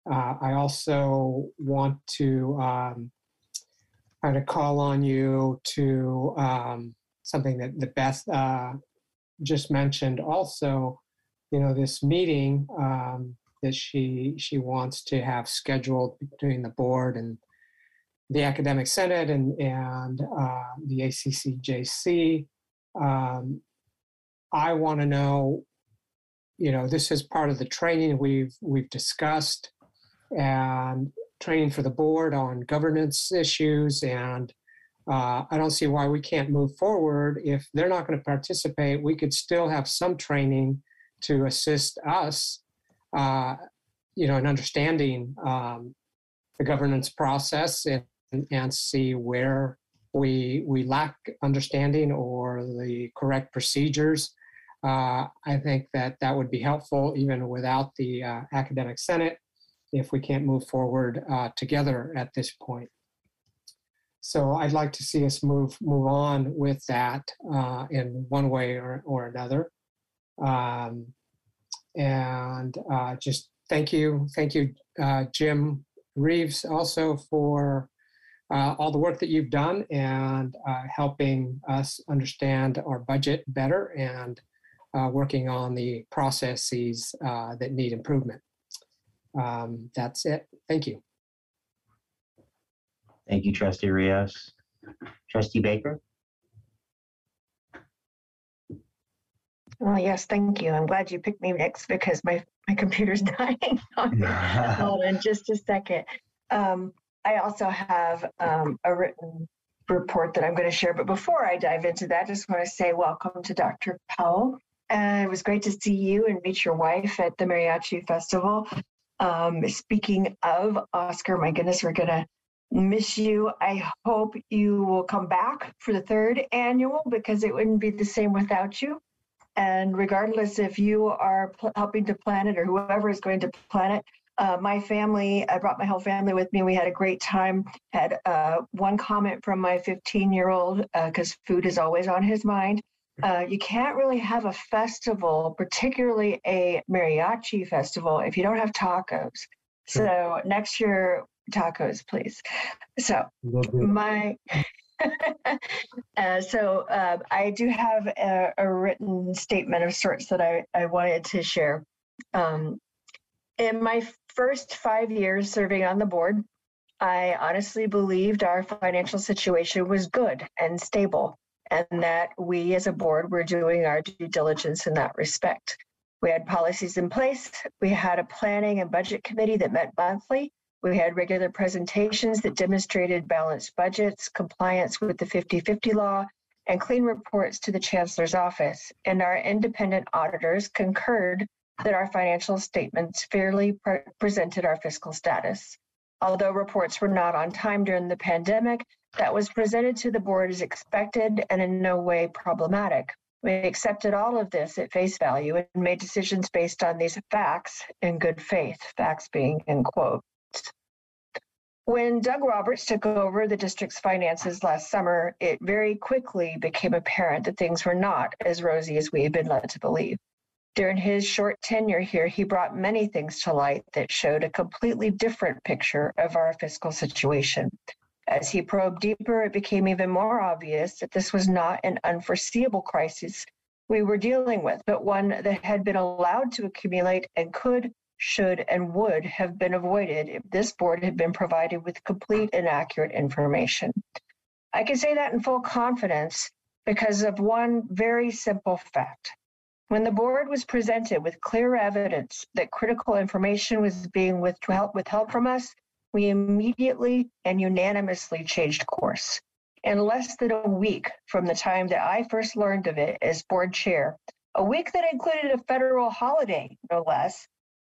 Uh, I also want to um, kind of call on you to um, something that the Beth uh, just mentioned. Also, you know, this meeting um, that she she wants to have scheduled between the board and the academic senate and and uh, the ACCJC. Um, I want to know you know, this is part of the training we've we've discussed and training for the board on governance issues. And uh, I don't see why we can't move forward. If they're not going to participate, we could still have some training to assist us, uh, you know, in understanding um, the governance process and, and see where we we lack understanding or the correct procedures uh, I think that that would be helpful even without the uh, academic senate if we can't move forward uh, together at this point. So I'd like to see us move move on with that uh, in one way or, or another. Um, and uh, just thank you, thank you, uh, Jim Reeves, also for all the work that you've done and helping us understand our budget better and uh, working on the processes uh, that need improvement. Um, that's it. Thank you. Thank you, Trustee Rios. Trustee Baker? Well, yes, thank you. I'm glad you picked me next because my, my computer's dying. Hold on just a second. Um, I also have um, a written report that I'm going to share. But before I dive into that, I just want to say welcome to Dr. Powell. And it was great to see you and meet your wife at the Mariachi Festival. Um, speaking of Oscar, my goodness, we're gonna miss you. I hope you will come back for the third annual because it wouldn't be the same without you. And regardless if you are pl- helping to plan it or whoever is going to plan it, uh, my family, I brought my whole family with me. We had a great time. Had uh, one comment from my 15 year old because food is always on his mind. Uh, you can't really have a festival, particularly a mariachi festival, if you don't have tacos. So next year, tacos, please. So my uh, so uh, I do have a, a, written statement of sorts that I, I wanted to share. Um, in my first five years serving on the board, I honestly believed our financial situation was good and stable, and that we as a board were doing our due diligence in that respect. We had policies in place, we had a planning and budget committee that met monthly, we had regular presentations that demonstrated balanced budgets, compliance with the 50 50 law, and clean reports to the Chancellor's office. And our independent auditors concurred that our financial statements fairly pre- presented our fiscal status. Although reports were not on time during the pandemic, that was presented to the board as expected and in no way problematic. We accepted all of this at face value and made decisions based on these facts in good faith, facts being in quote. When Doug Roberts took over the district's finances last summer, it very quickly became apparent that things were not as rosy as we had been led to believe. During his short tenure here, he brought many things to light that showed a completely different picture of our fiscal situation. As he probed deeper, it became even more obvious that this was not an unforeseeable crisis we were dealing with, but one that had been allowed to accumulate and could should, and would have been avoided if this board had been provided with complete and accurate information. I can say that in full confidence because of one very simple fact. When the board was presented with clear evidence that critical information was being withheld, from us, we immediately and unanimously changed course. In less than a week from the time that I first learned of it as board chair, a week that included a federal holiday, no less,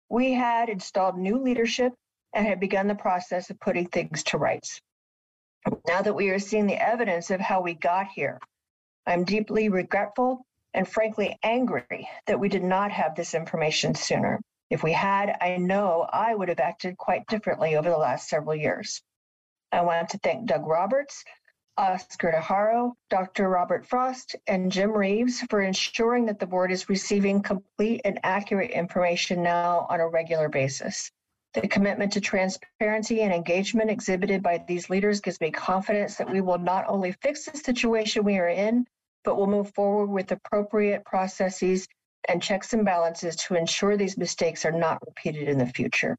we had installed new leadership and had begun the process of putting things to rights. Now that we are seeing the evidence of how we got here, I'm deeply regretful and frankly angry that we did not have this information sooner. If we had, I know I would have acted quite differently over the last several years. I want to thank Doug Roberts Oscar DeHaro, Dr. Robert Frost, and Jim Reeves for ensuring that the board is receiving complete and accurate information now on a regular basis. The commitment to transparency and engagement exhibited by these leaders gives me confidence that we will not only fix the situation we are in, but will move forward with appropriate processes and checks and balances to ensure these mistakes are not repeated in the future.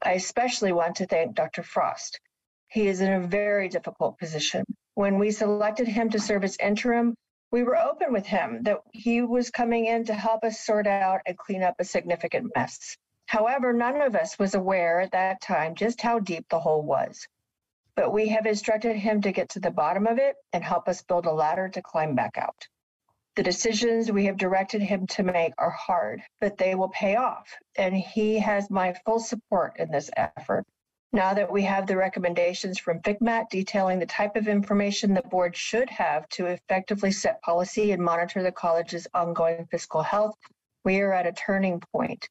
I especially want to thank Dr. Frost he is in a very difficult position. When we selected him to serve as interim, we were open with him that he was coming in to help us sort out and clean up a significant mess. However, none of us was aware at that time just how deep the hole was. But we have instructed him to get to the bottom of it and help us build a ladder to climb back out. The decisions we have directed him to make are hard, but they will pay off, and he has my full support in this effort. Now that we have the recommendations from FCMAT detailing the type of information the board should have to effectively set policy and monitor the college's ongoing fiscal health, we are at a turning point.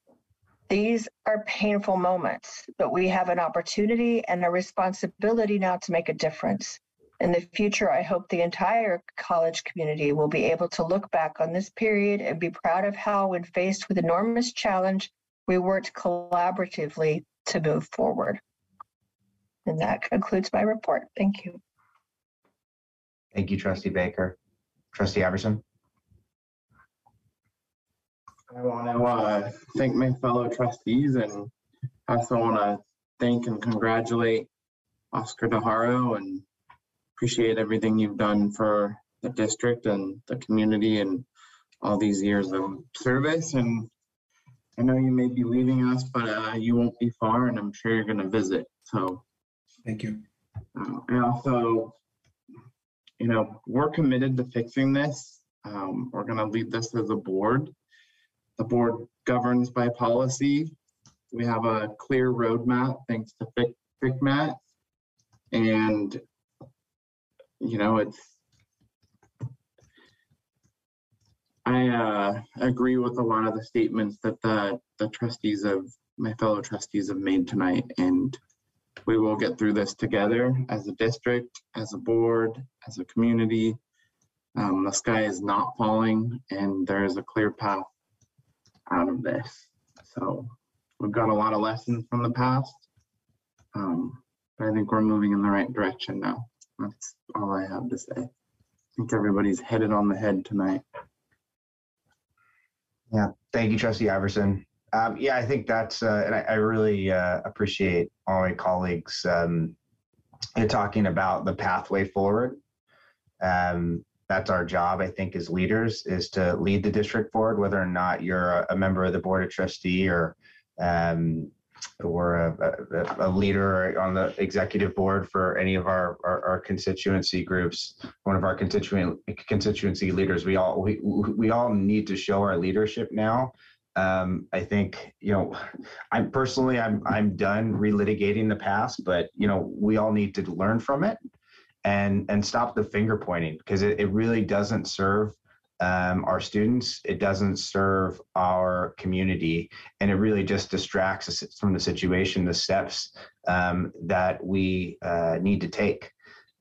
These are painful moments, but we have an opportunity and a responsibility now to make a difference. In the future, I hope the entire college community will be able to look back on this period and be proud of how, when faced with enormous challenge, we worked collaboratively to move forward. And that concludes my report. Thank you. Thank you, Trustee Baker. Trustee Iverson? I want to uh, thank my fellow trustees and I also want to thank and congratulate Oscar DeHaro and appreciate everything you've done for the district and the community and all these years of service. And I know you may be leaving us, but uh, you won't be far and I'm sure you're going to visit. So Thank you. Uh, and also, you know, we're committed to fixing this. Um, we're going to lead this as a board. The board governs by policy. we have a clear roadmap thanks to FIC, FCMAT. And, you know, it's, I uh, agree with a lot of the statements that the, the trustees of, my fellow trustees have made tonight. And we will get through this together as a district, as a board, as a community. Um, the sky is not falling and there is a clear path out of this. So we've got a lot of lessons from the past. Um, but I think we're moving in the right direction now. That's all I have to say. I think everybody's headed on the head tonight. Yeah, thank you, Trustee Iverson. Um, yeah, I think that's, uh, and I, I really uh, appreciate all my colleagues um, talking about the pathway forward. Um, that's our job, I think, as leaders, is to lead the district forward, whether or not you're a, member of the board of trustee or um, or a, a, a, leader on the executive board for any of our, our, our, constituency groups, one of our constituent constituency leaders. We all we, we all need to show our leadership now. Um, I think you know, I'm personally I'm I'm done relitigating the past, but you know we all need to learn from it and and stop the finger pointing because it, it really doesn't serve um, our students. It doesn't serve our community. And it really just distracts us from the situation the steps um, that we uh, need to take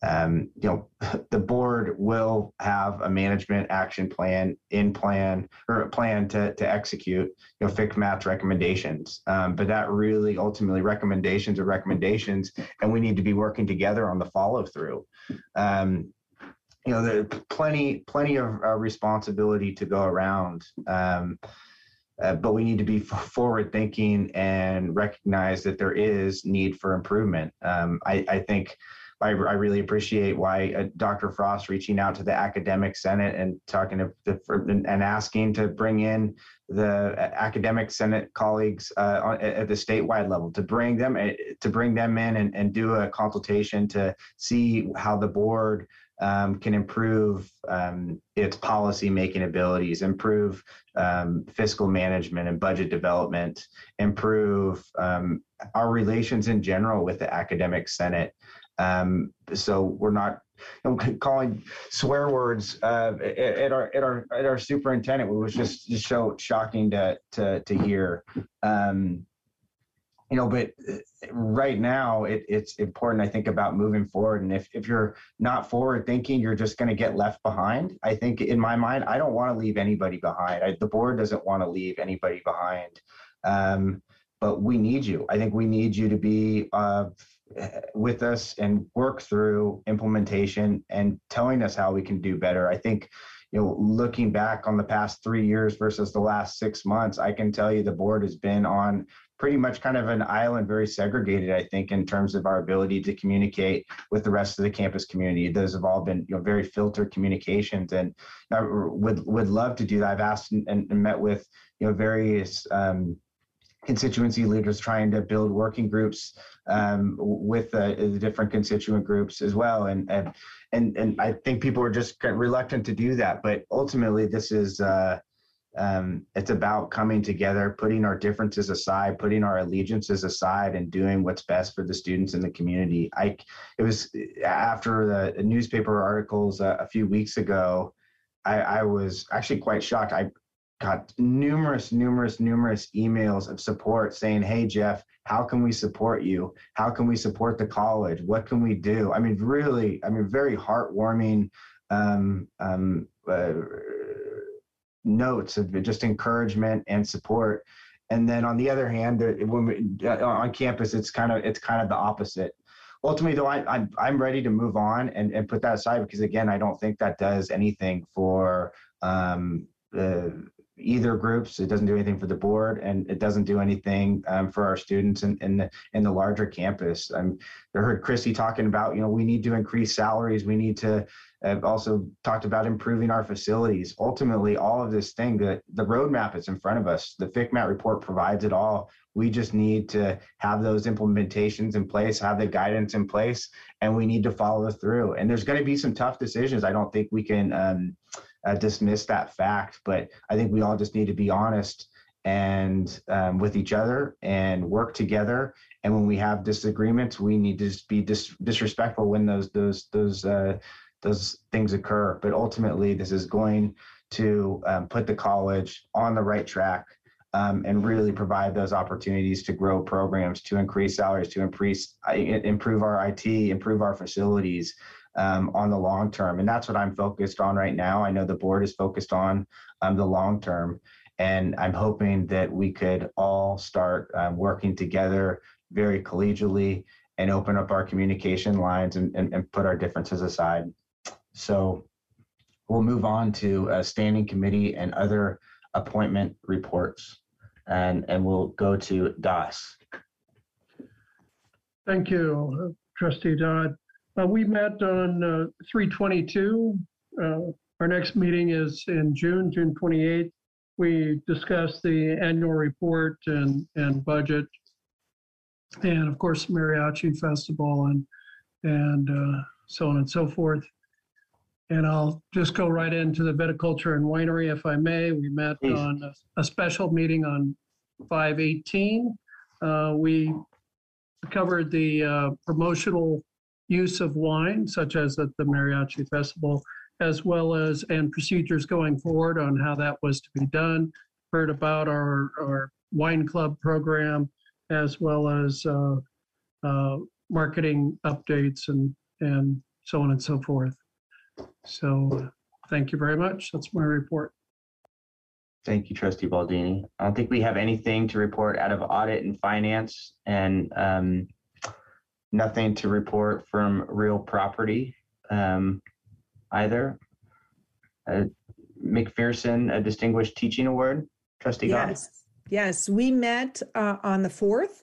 um, you know, the board will have a management action plan in plan or a plan to, to execute, you know, FCMAT's recommendations. Um, but that really ultimately recommendations are recommendations, and we need to be working together on the follow through. Um, you know, there's plenty, plenty of uh, responsibility to go around. Um, uh, but we need to be forward thinking and recognize that there is need for improvement. Um, I, I think I, I really appreciate why uh, Dr. Frost reaching out to the academic senate and talking to the, and asking to bring in the uh, academic senate colleagues uh, at the statewide level to bring them uh, to bring them in and, and do a consultation to see how the board um, can improve um, its policy making abilities, improve um, fiscal management and budget development, improve um, our relations in general with the academic senate. Um, so we're not you know, calling swear words uh, at, our at our at our superintendent. It was just just so shocking to to to hear. Um, you know, but uh, right now it, it's important, I think, about moving forward. And if, if you're not forward thinking, you're just going to get left behind. I think in my mind, I don't want to leave anybody behind. I, the board doesn't want to leave anybody behind. Um, but we need you. I think we need you to be uh, with us and work through implementation and telling us how we can do better. I think, you know, looking back on the past three years versus the last six months, I can tell you the board has been on pretty much kind of an island, very segregated, I think, in terms of our ability to communicate with the rest of the campus community. Those have all been, you know, very filtered communications, and I would would love to do that. I've asked and, and met with, you know, various um, constituency leaders trying to build working groups um, with uh, the different constituent groups as well. And, and, and, and I think people are just reluctant to do that. But ultimately, this is, uh, um, it's about coming together, putting our differences aside, putting our allegiances aside, and doing what's best for the students in the community. I, it was after the newspaper articles a, a few weeks ago. I, I was actually quite shocked. I got numerous, numerous, numerous emails of support saying, Hey, Jeff, how can we support you? How can we support the college? What can we do? I mean, really, I mean, very heartwarming um, um, uh, notes of just encouragement and support. And then on the other hand, when we, uh, on campus, it's kind of it's kind of the opposite. Ultimately, though, I, I'm I'm ready to move on and, and put that aside because again, I don't think that does anything for um, uh, either groups. It doesn't do anything for the board, and it doesn't do anything um, for our students in, in the in the larger campus. I heard Christy talking about, you know, we need to increase salaries. We need to uh, also talked about improving our facilities. Ultimately, all of this thing, the, the roadmap is in front of us. The FCMAT report provides it all. We just need to have those implementations in place, have the guidance in place, and we need to follow through. And there's going to be some tough decisions. I don't think we can um, uh, dismiss that fact. But I think we all just need to be honest and um, with each other and work together. And when we have disagreements, we need to be dis- disrespectful when those those those uh, those things occur. But ultimately, this is going to um, put the college on the right track um, and really provide those opportunities to grow programs, to increase salaries, to increase, uh, improve our IT, improve our facilities um, on the long term. And that's what I'm focused on right now. I know the board is focused on um, the long term. And I'm hoping that we could all start um, working together very collegially and open up our communication lines and, and, and put our differences aside. So we'll move on to a standing committee and other appointment reports. And, and we'll go to DAS. Thank you, Trustee Dodd. Uh, we met on uh, 322. Uh, our next meeting is in June, June 28th. We discussed the annual report and, and budget, and of course, Mariachi Festival and, and uh, so on and so forth. And I'll just go right into the viticulture and winery, if I may. We met Please. on a, a special meeting on 518. Uh, we covered the uh, promotional use of wine, such as at the Mariachi Festival, as well as and procedures going forward on how that was to be done. Heard about our, our wine club program, as well as uh, uh, marketing updates and and so on and so forth. So thank you very much. That's my report. Thank you, Trustee Baldini. I don't think we have anything to report out of audit and finance and um, nothing to report from real property um, either. Uh, McPherson, a distinguished teaching award, Trustee. Yes, yes, we met uh, on the 4th.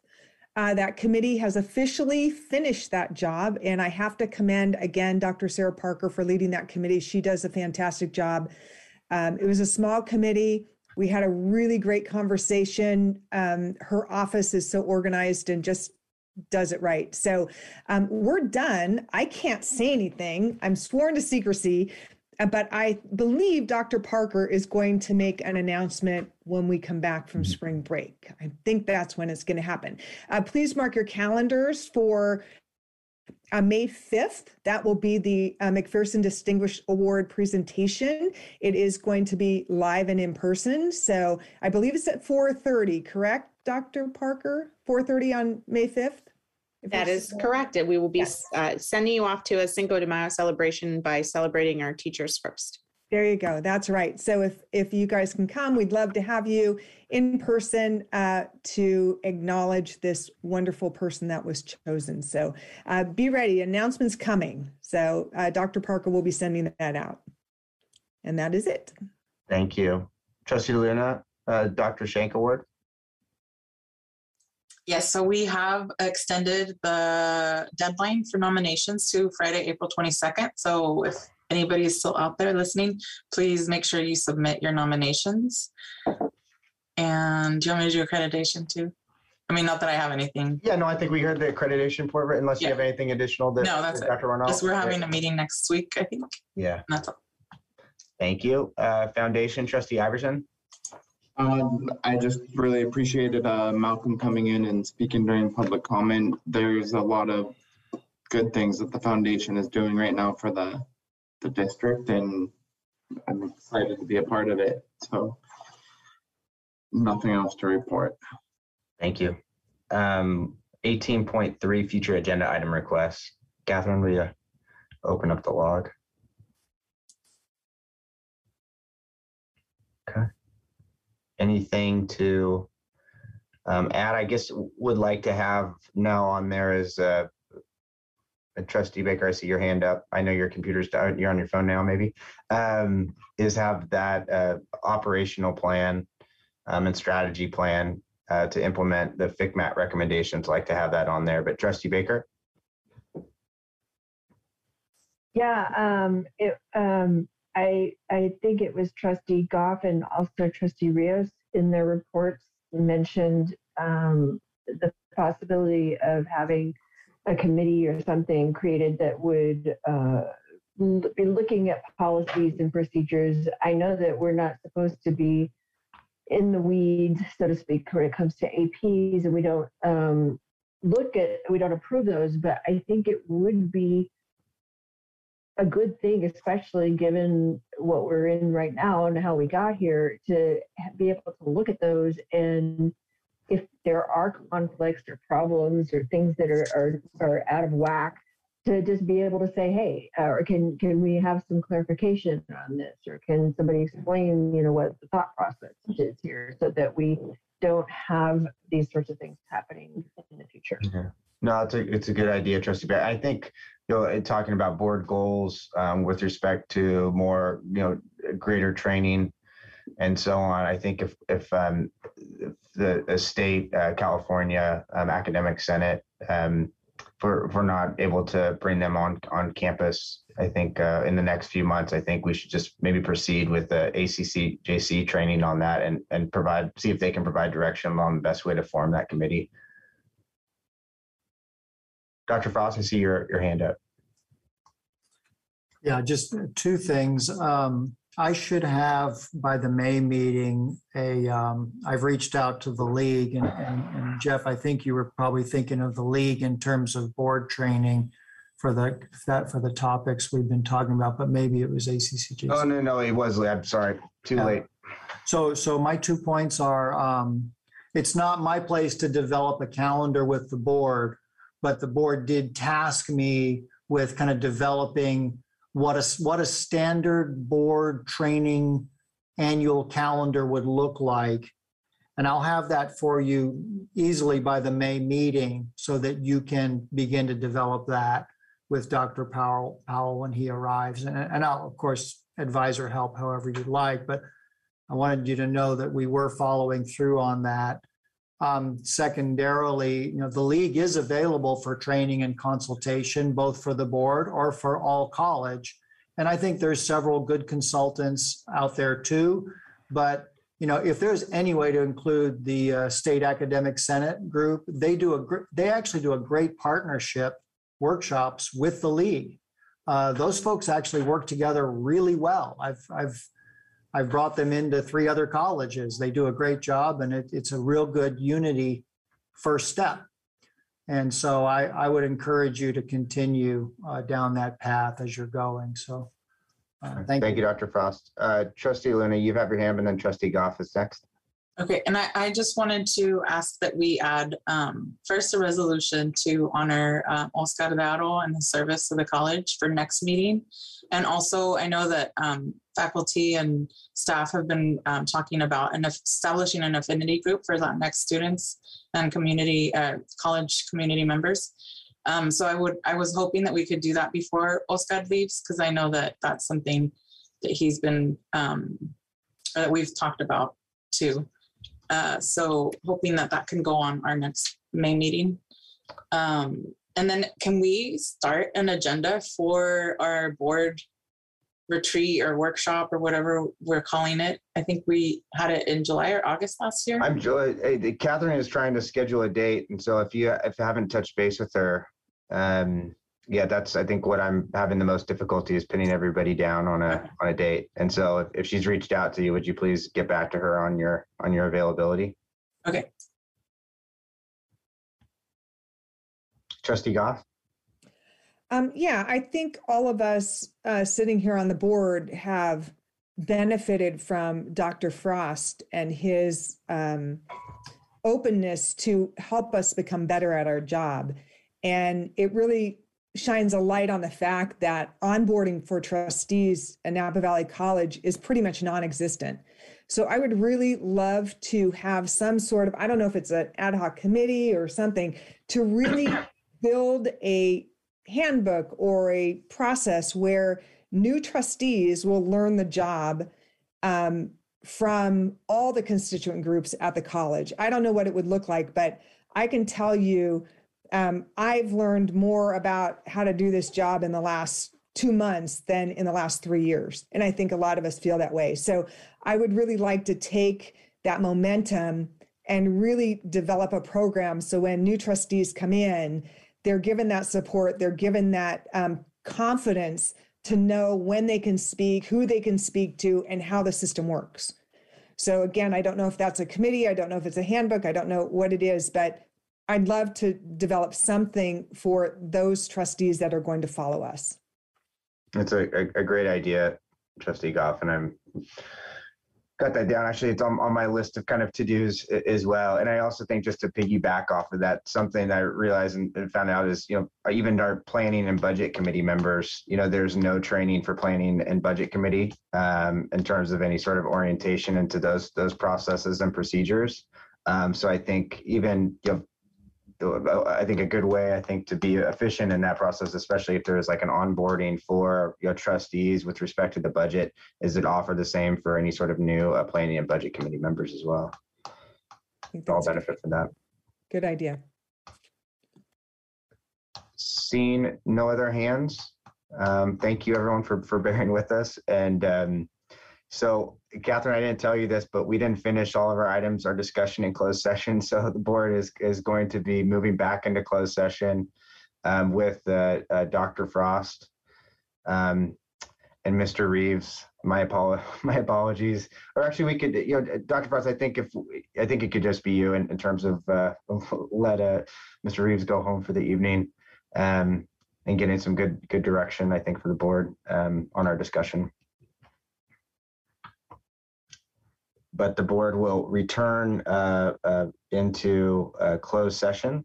Uh, that committee has officially finished that job, and I have to commend again Dr. Sarah Parker for leading that committee. She does a fantastic job. Um, it was a small committee. We had a really great conversation. Um, her office is so organized and just does it right. So um, we're done. I can't say anything. I'm sworn to secrecy, uh, but I believe Dr. Parker is going to make an announcement when we come back from spring break. I think that's when it's going to happen. Uh, please mark your calendars for uh, May 5th. That will be the uh, McPherson Distinguished Award presentation. It is going to be live and in person. So I believe it's at 4:30, correct, Dr. Parker? 4:30 on May 5th? If That it's- is correct. We will be uh, sending you off to a Cinco de Mayo celebration by celebrating our teachers first. There you go. That's right. So if if you guys can come, we'd love to have you in person uh, to acknowledge this wonderful person that was chosen. So uh, be ready. Announcements coming. So uh, Dr. Parker will be sending that out. And that is it. Thank you. Trustee Luna, uh, Dr. Shank Award. Yes, so we have extended the deadline for nominations to Friday, April 22nd. So if anybody is still out there listening, please make sure you submit your nominations. And do you want me to do accreditation too? I mean, not that I have anything. Yeah, no, I think we heard the accreditation part, but unless you have anything additional that No, that's that it. Dr. Just we're having a meeting next week, I think. Yeah. That's all. Thank you. Uh, Foundation Trustee Iverson. Um, I just really appreciated uh, Malcolm coming in and speaking during public comment. There's a lot of good things that the foundation is doing right now for the the district, and I'm excited to be a part of it. So, nothing else to report. Thank you. Um, 18.3 future agenda item requests. Catherine, will you open up the log? Anything to um, add? I guess would like to have now on there is uh, Trustee Baker. I see your hand up. I know your computer's down. You're on your phone now, maybe. Um, is have that uh, operational plan um, and strategy plan uh, to implement the FCMAT recommendations. Like to have that on there. But Trustee Baker. Yeah, um, it, um, I, I think it was trustee Goff and also trustee Rios in their reports mentioned, um, the possibility of having a committee or something created that would, uh, be looking at policies and procedures. I know that we're not supposed to be in the weeds, so to speak, when it comes to APs, and we don't um, look at, we don't approve those. But I think it would be a good thing, especially given what we're in right now and how we got here, to be able to look at those and if there are conflicts or problems or things that are, are, are out of whack, to just be able to say, hey, uh, or can can we have some clarification on this, or can somebody explain, you know, what the thought process is here, so that we don't have these sorts of things happening in the future. Yeah. No, it's a it's a good idea, Trustee. I think you know, talking about board goals um, with respect to more, you know, greater training and so on. I think if if, um, if the, the state uh, California um, Academic Senate um, for for not able to bring them on on campus. I think uh, in the next few months, I think we should just maybe proceed with the ACCJC training on that and and provide see if they can provide direction on the best way to form that committee. Dr. Frost, I see your your hand up. Yeah, just two things. Um, I should have by the May meeting a, um, I've reached out to the league and, and, and Jeff, I think you were probably thinking of the league in terms of board training for the, that, for the topics we've been talking about, but maybe it was ACCJ. Oh, no, no, it was, I'm sorry, too Yeah. late. So, so my two points are, um, it's not my place to develop a calendar with the board, but the board did task me with kind of developing what a, what a standard board training annual calendar would look like. And I'll have that for you easily by the May meeting so that you can begin to develop that with Dr. Powell, Powell when he arrives. And, and I'll, of course, advisor help however you'd like, but I wanted you to know that we were following through on that. Um, secondarily, you know, the league is available for training and consultation, both for the board or for all college. And I think there's several good consultants out there too. But, you know, if there's any way to include the uh, state academic senate group, they do a, gr- they actually do a great partnership workshops with the league. Uh, those folks actually work together really well. I've, I've, I've brought them into three other colleges. They do a great job and it, it's a real good unity first step. And so I, I would encourage you to continue uh, down that path as you're going. So uh, thank, Thank you, Dr. Frost. Uh, Trustee Luna, you have your hand, and then Trustee Goff is next. Okay, and I, I just wanted to ask that we add um, first a resolution to honor um, Oscar Varo and the service of the college for next meeting. And also, I know that um, faculty and staff have been um, talking about establishing an affinity group for Latinx students and community, uh, college community members. Um, so I would, I was hoping that we could do that before Oscar leaves, because I know that that's something that he's been, um, that we've talked about too. Uh, so hoping that that can go on our next May meeting. Um, and then can we start an agenda for our board retreat or workshop or whatever we're calling it? I think we had it in July or August last year. I'm. Hey, Catherine is trying to schedule a date, and so if you if you haven't touched base with her, um, yeah, that's I think what I'm having the most difficulty is pinning everybody down on a on a date. And so if, if she's reached out to you, would you please get back to her on your on your availability? Okay. Trustee Goff. Um, yeah, I think all of us uh, sitting here on the board have benefited from Dr. Frost and his um, openness to help us become better at our job. And it really shines a light on the fact that onboarding for trustees at Napa Valley College is pretty much non existent. So I would really love to have some sort of, I don't know if it's an ad hoc committee or something, to really build a handbook or a process where new trustees will learn the job um, from all the constituent groups at the college. I don't know what it would look like, but I can tell you um, I've learned more about how to do this job in the last two months than in the last three years. And I think a lot of us feel that way. So I would really like to take that momentum and really develop a program so when new trustees come in, they're given that support, they're given that um, confidence to know when they can speak, who they can speak to, and how the system works. So again, I don't know if that's a committee. I don't know if it's a handbook. I don't know what it is, but I'd love to develop something for those trustees that are going to follow us. It's a, a, a great idea, Trustee Goff, and I'm got that down. Actually, it's on, on my list of kind of to-dos as well. And I also think just to piggyback off of that, something that I realized and, and found out is, you know, even our planning and budget committee members, you know, there's no training for planning and budget committee um, in terms of any sort of orientation into those those processes and procedures. Um, so I think even you know, I think a good way, I think, to be efficient in that process, especially if there's like an onboarding for your trustees with respect to the budget, is it offer the same for any sort of new uh, planning and budget committee members as well. Think all benefit from that. Good idea. Seeing no other hands, um, thank you everyone for for bearing with us. And um, so, Catherine, I didn't tell you this, but we didn't finish all of our items, our discussion in closed session. So the board is is going to be moving back into closed session um, with uh, uh, Dr. Frost um, and Mr. Reeves. My apol- my apologies. Or actually, we could, you know, Dr. Frost. I think if I think it could just be you in, in terms of uh, let uh, Mr. Reeves go home for the evening um, and getting some good good direction. I think for the board um, on our discussion. But the board will return uh, uh, into a closed session.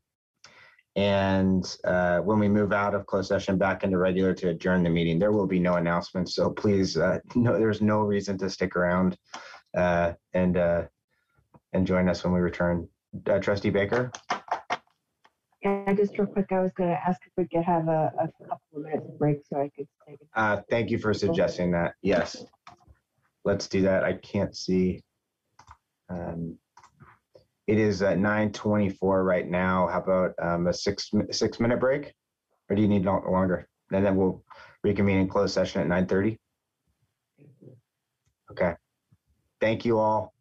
And uh, when we move out of closed session back into regular to adjourn the meeting, there will be no announcements. So please, uh, no, there's no reason to stick around uh, and uh, and join us when we return. Uh, Trustee Baker. Yeah, just real quick, I was going to ask if we could have a, a couple of minutes break so I could take it. Uh, thank you for suggesting that. Yes, let's do that. I can't see. Um, it is at 9:24 right now. How about um, a six six minute break, or do you need lo- longer? And then we'll reconvene in closed session at 9:30. Okay. Thank you all.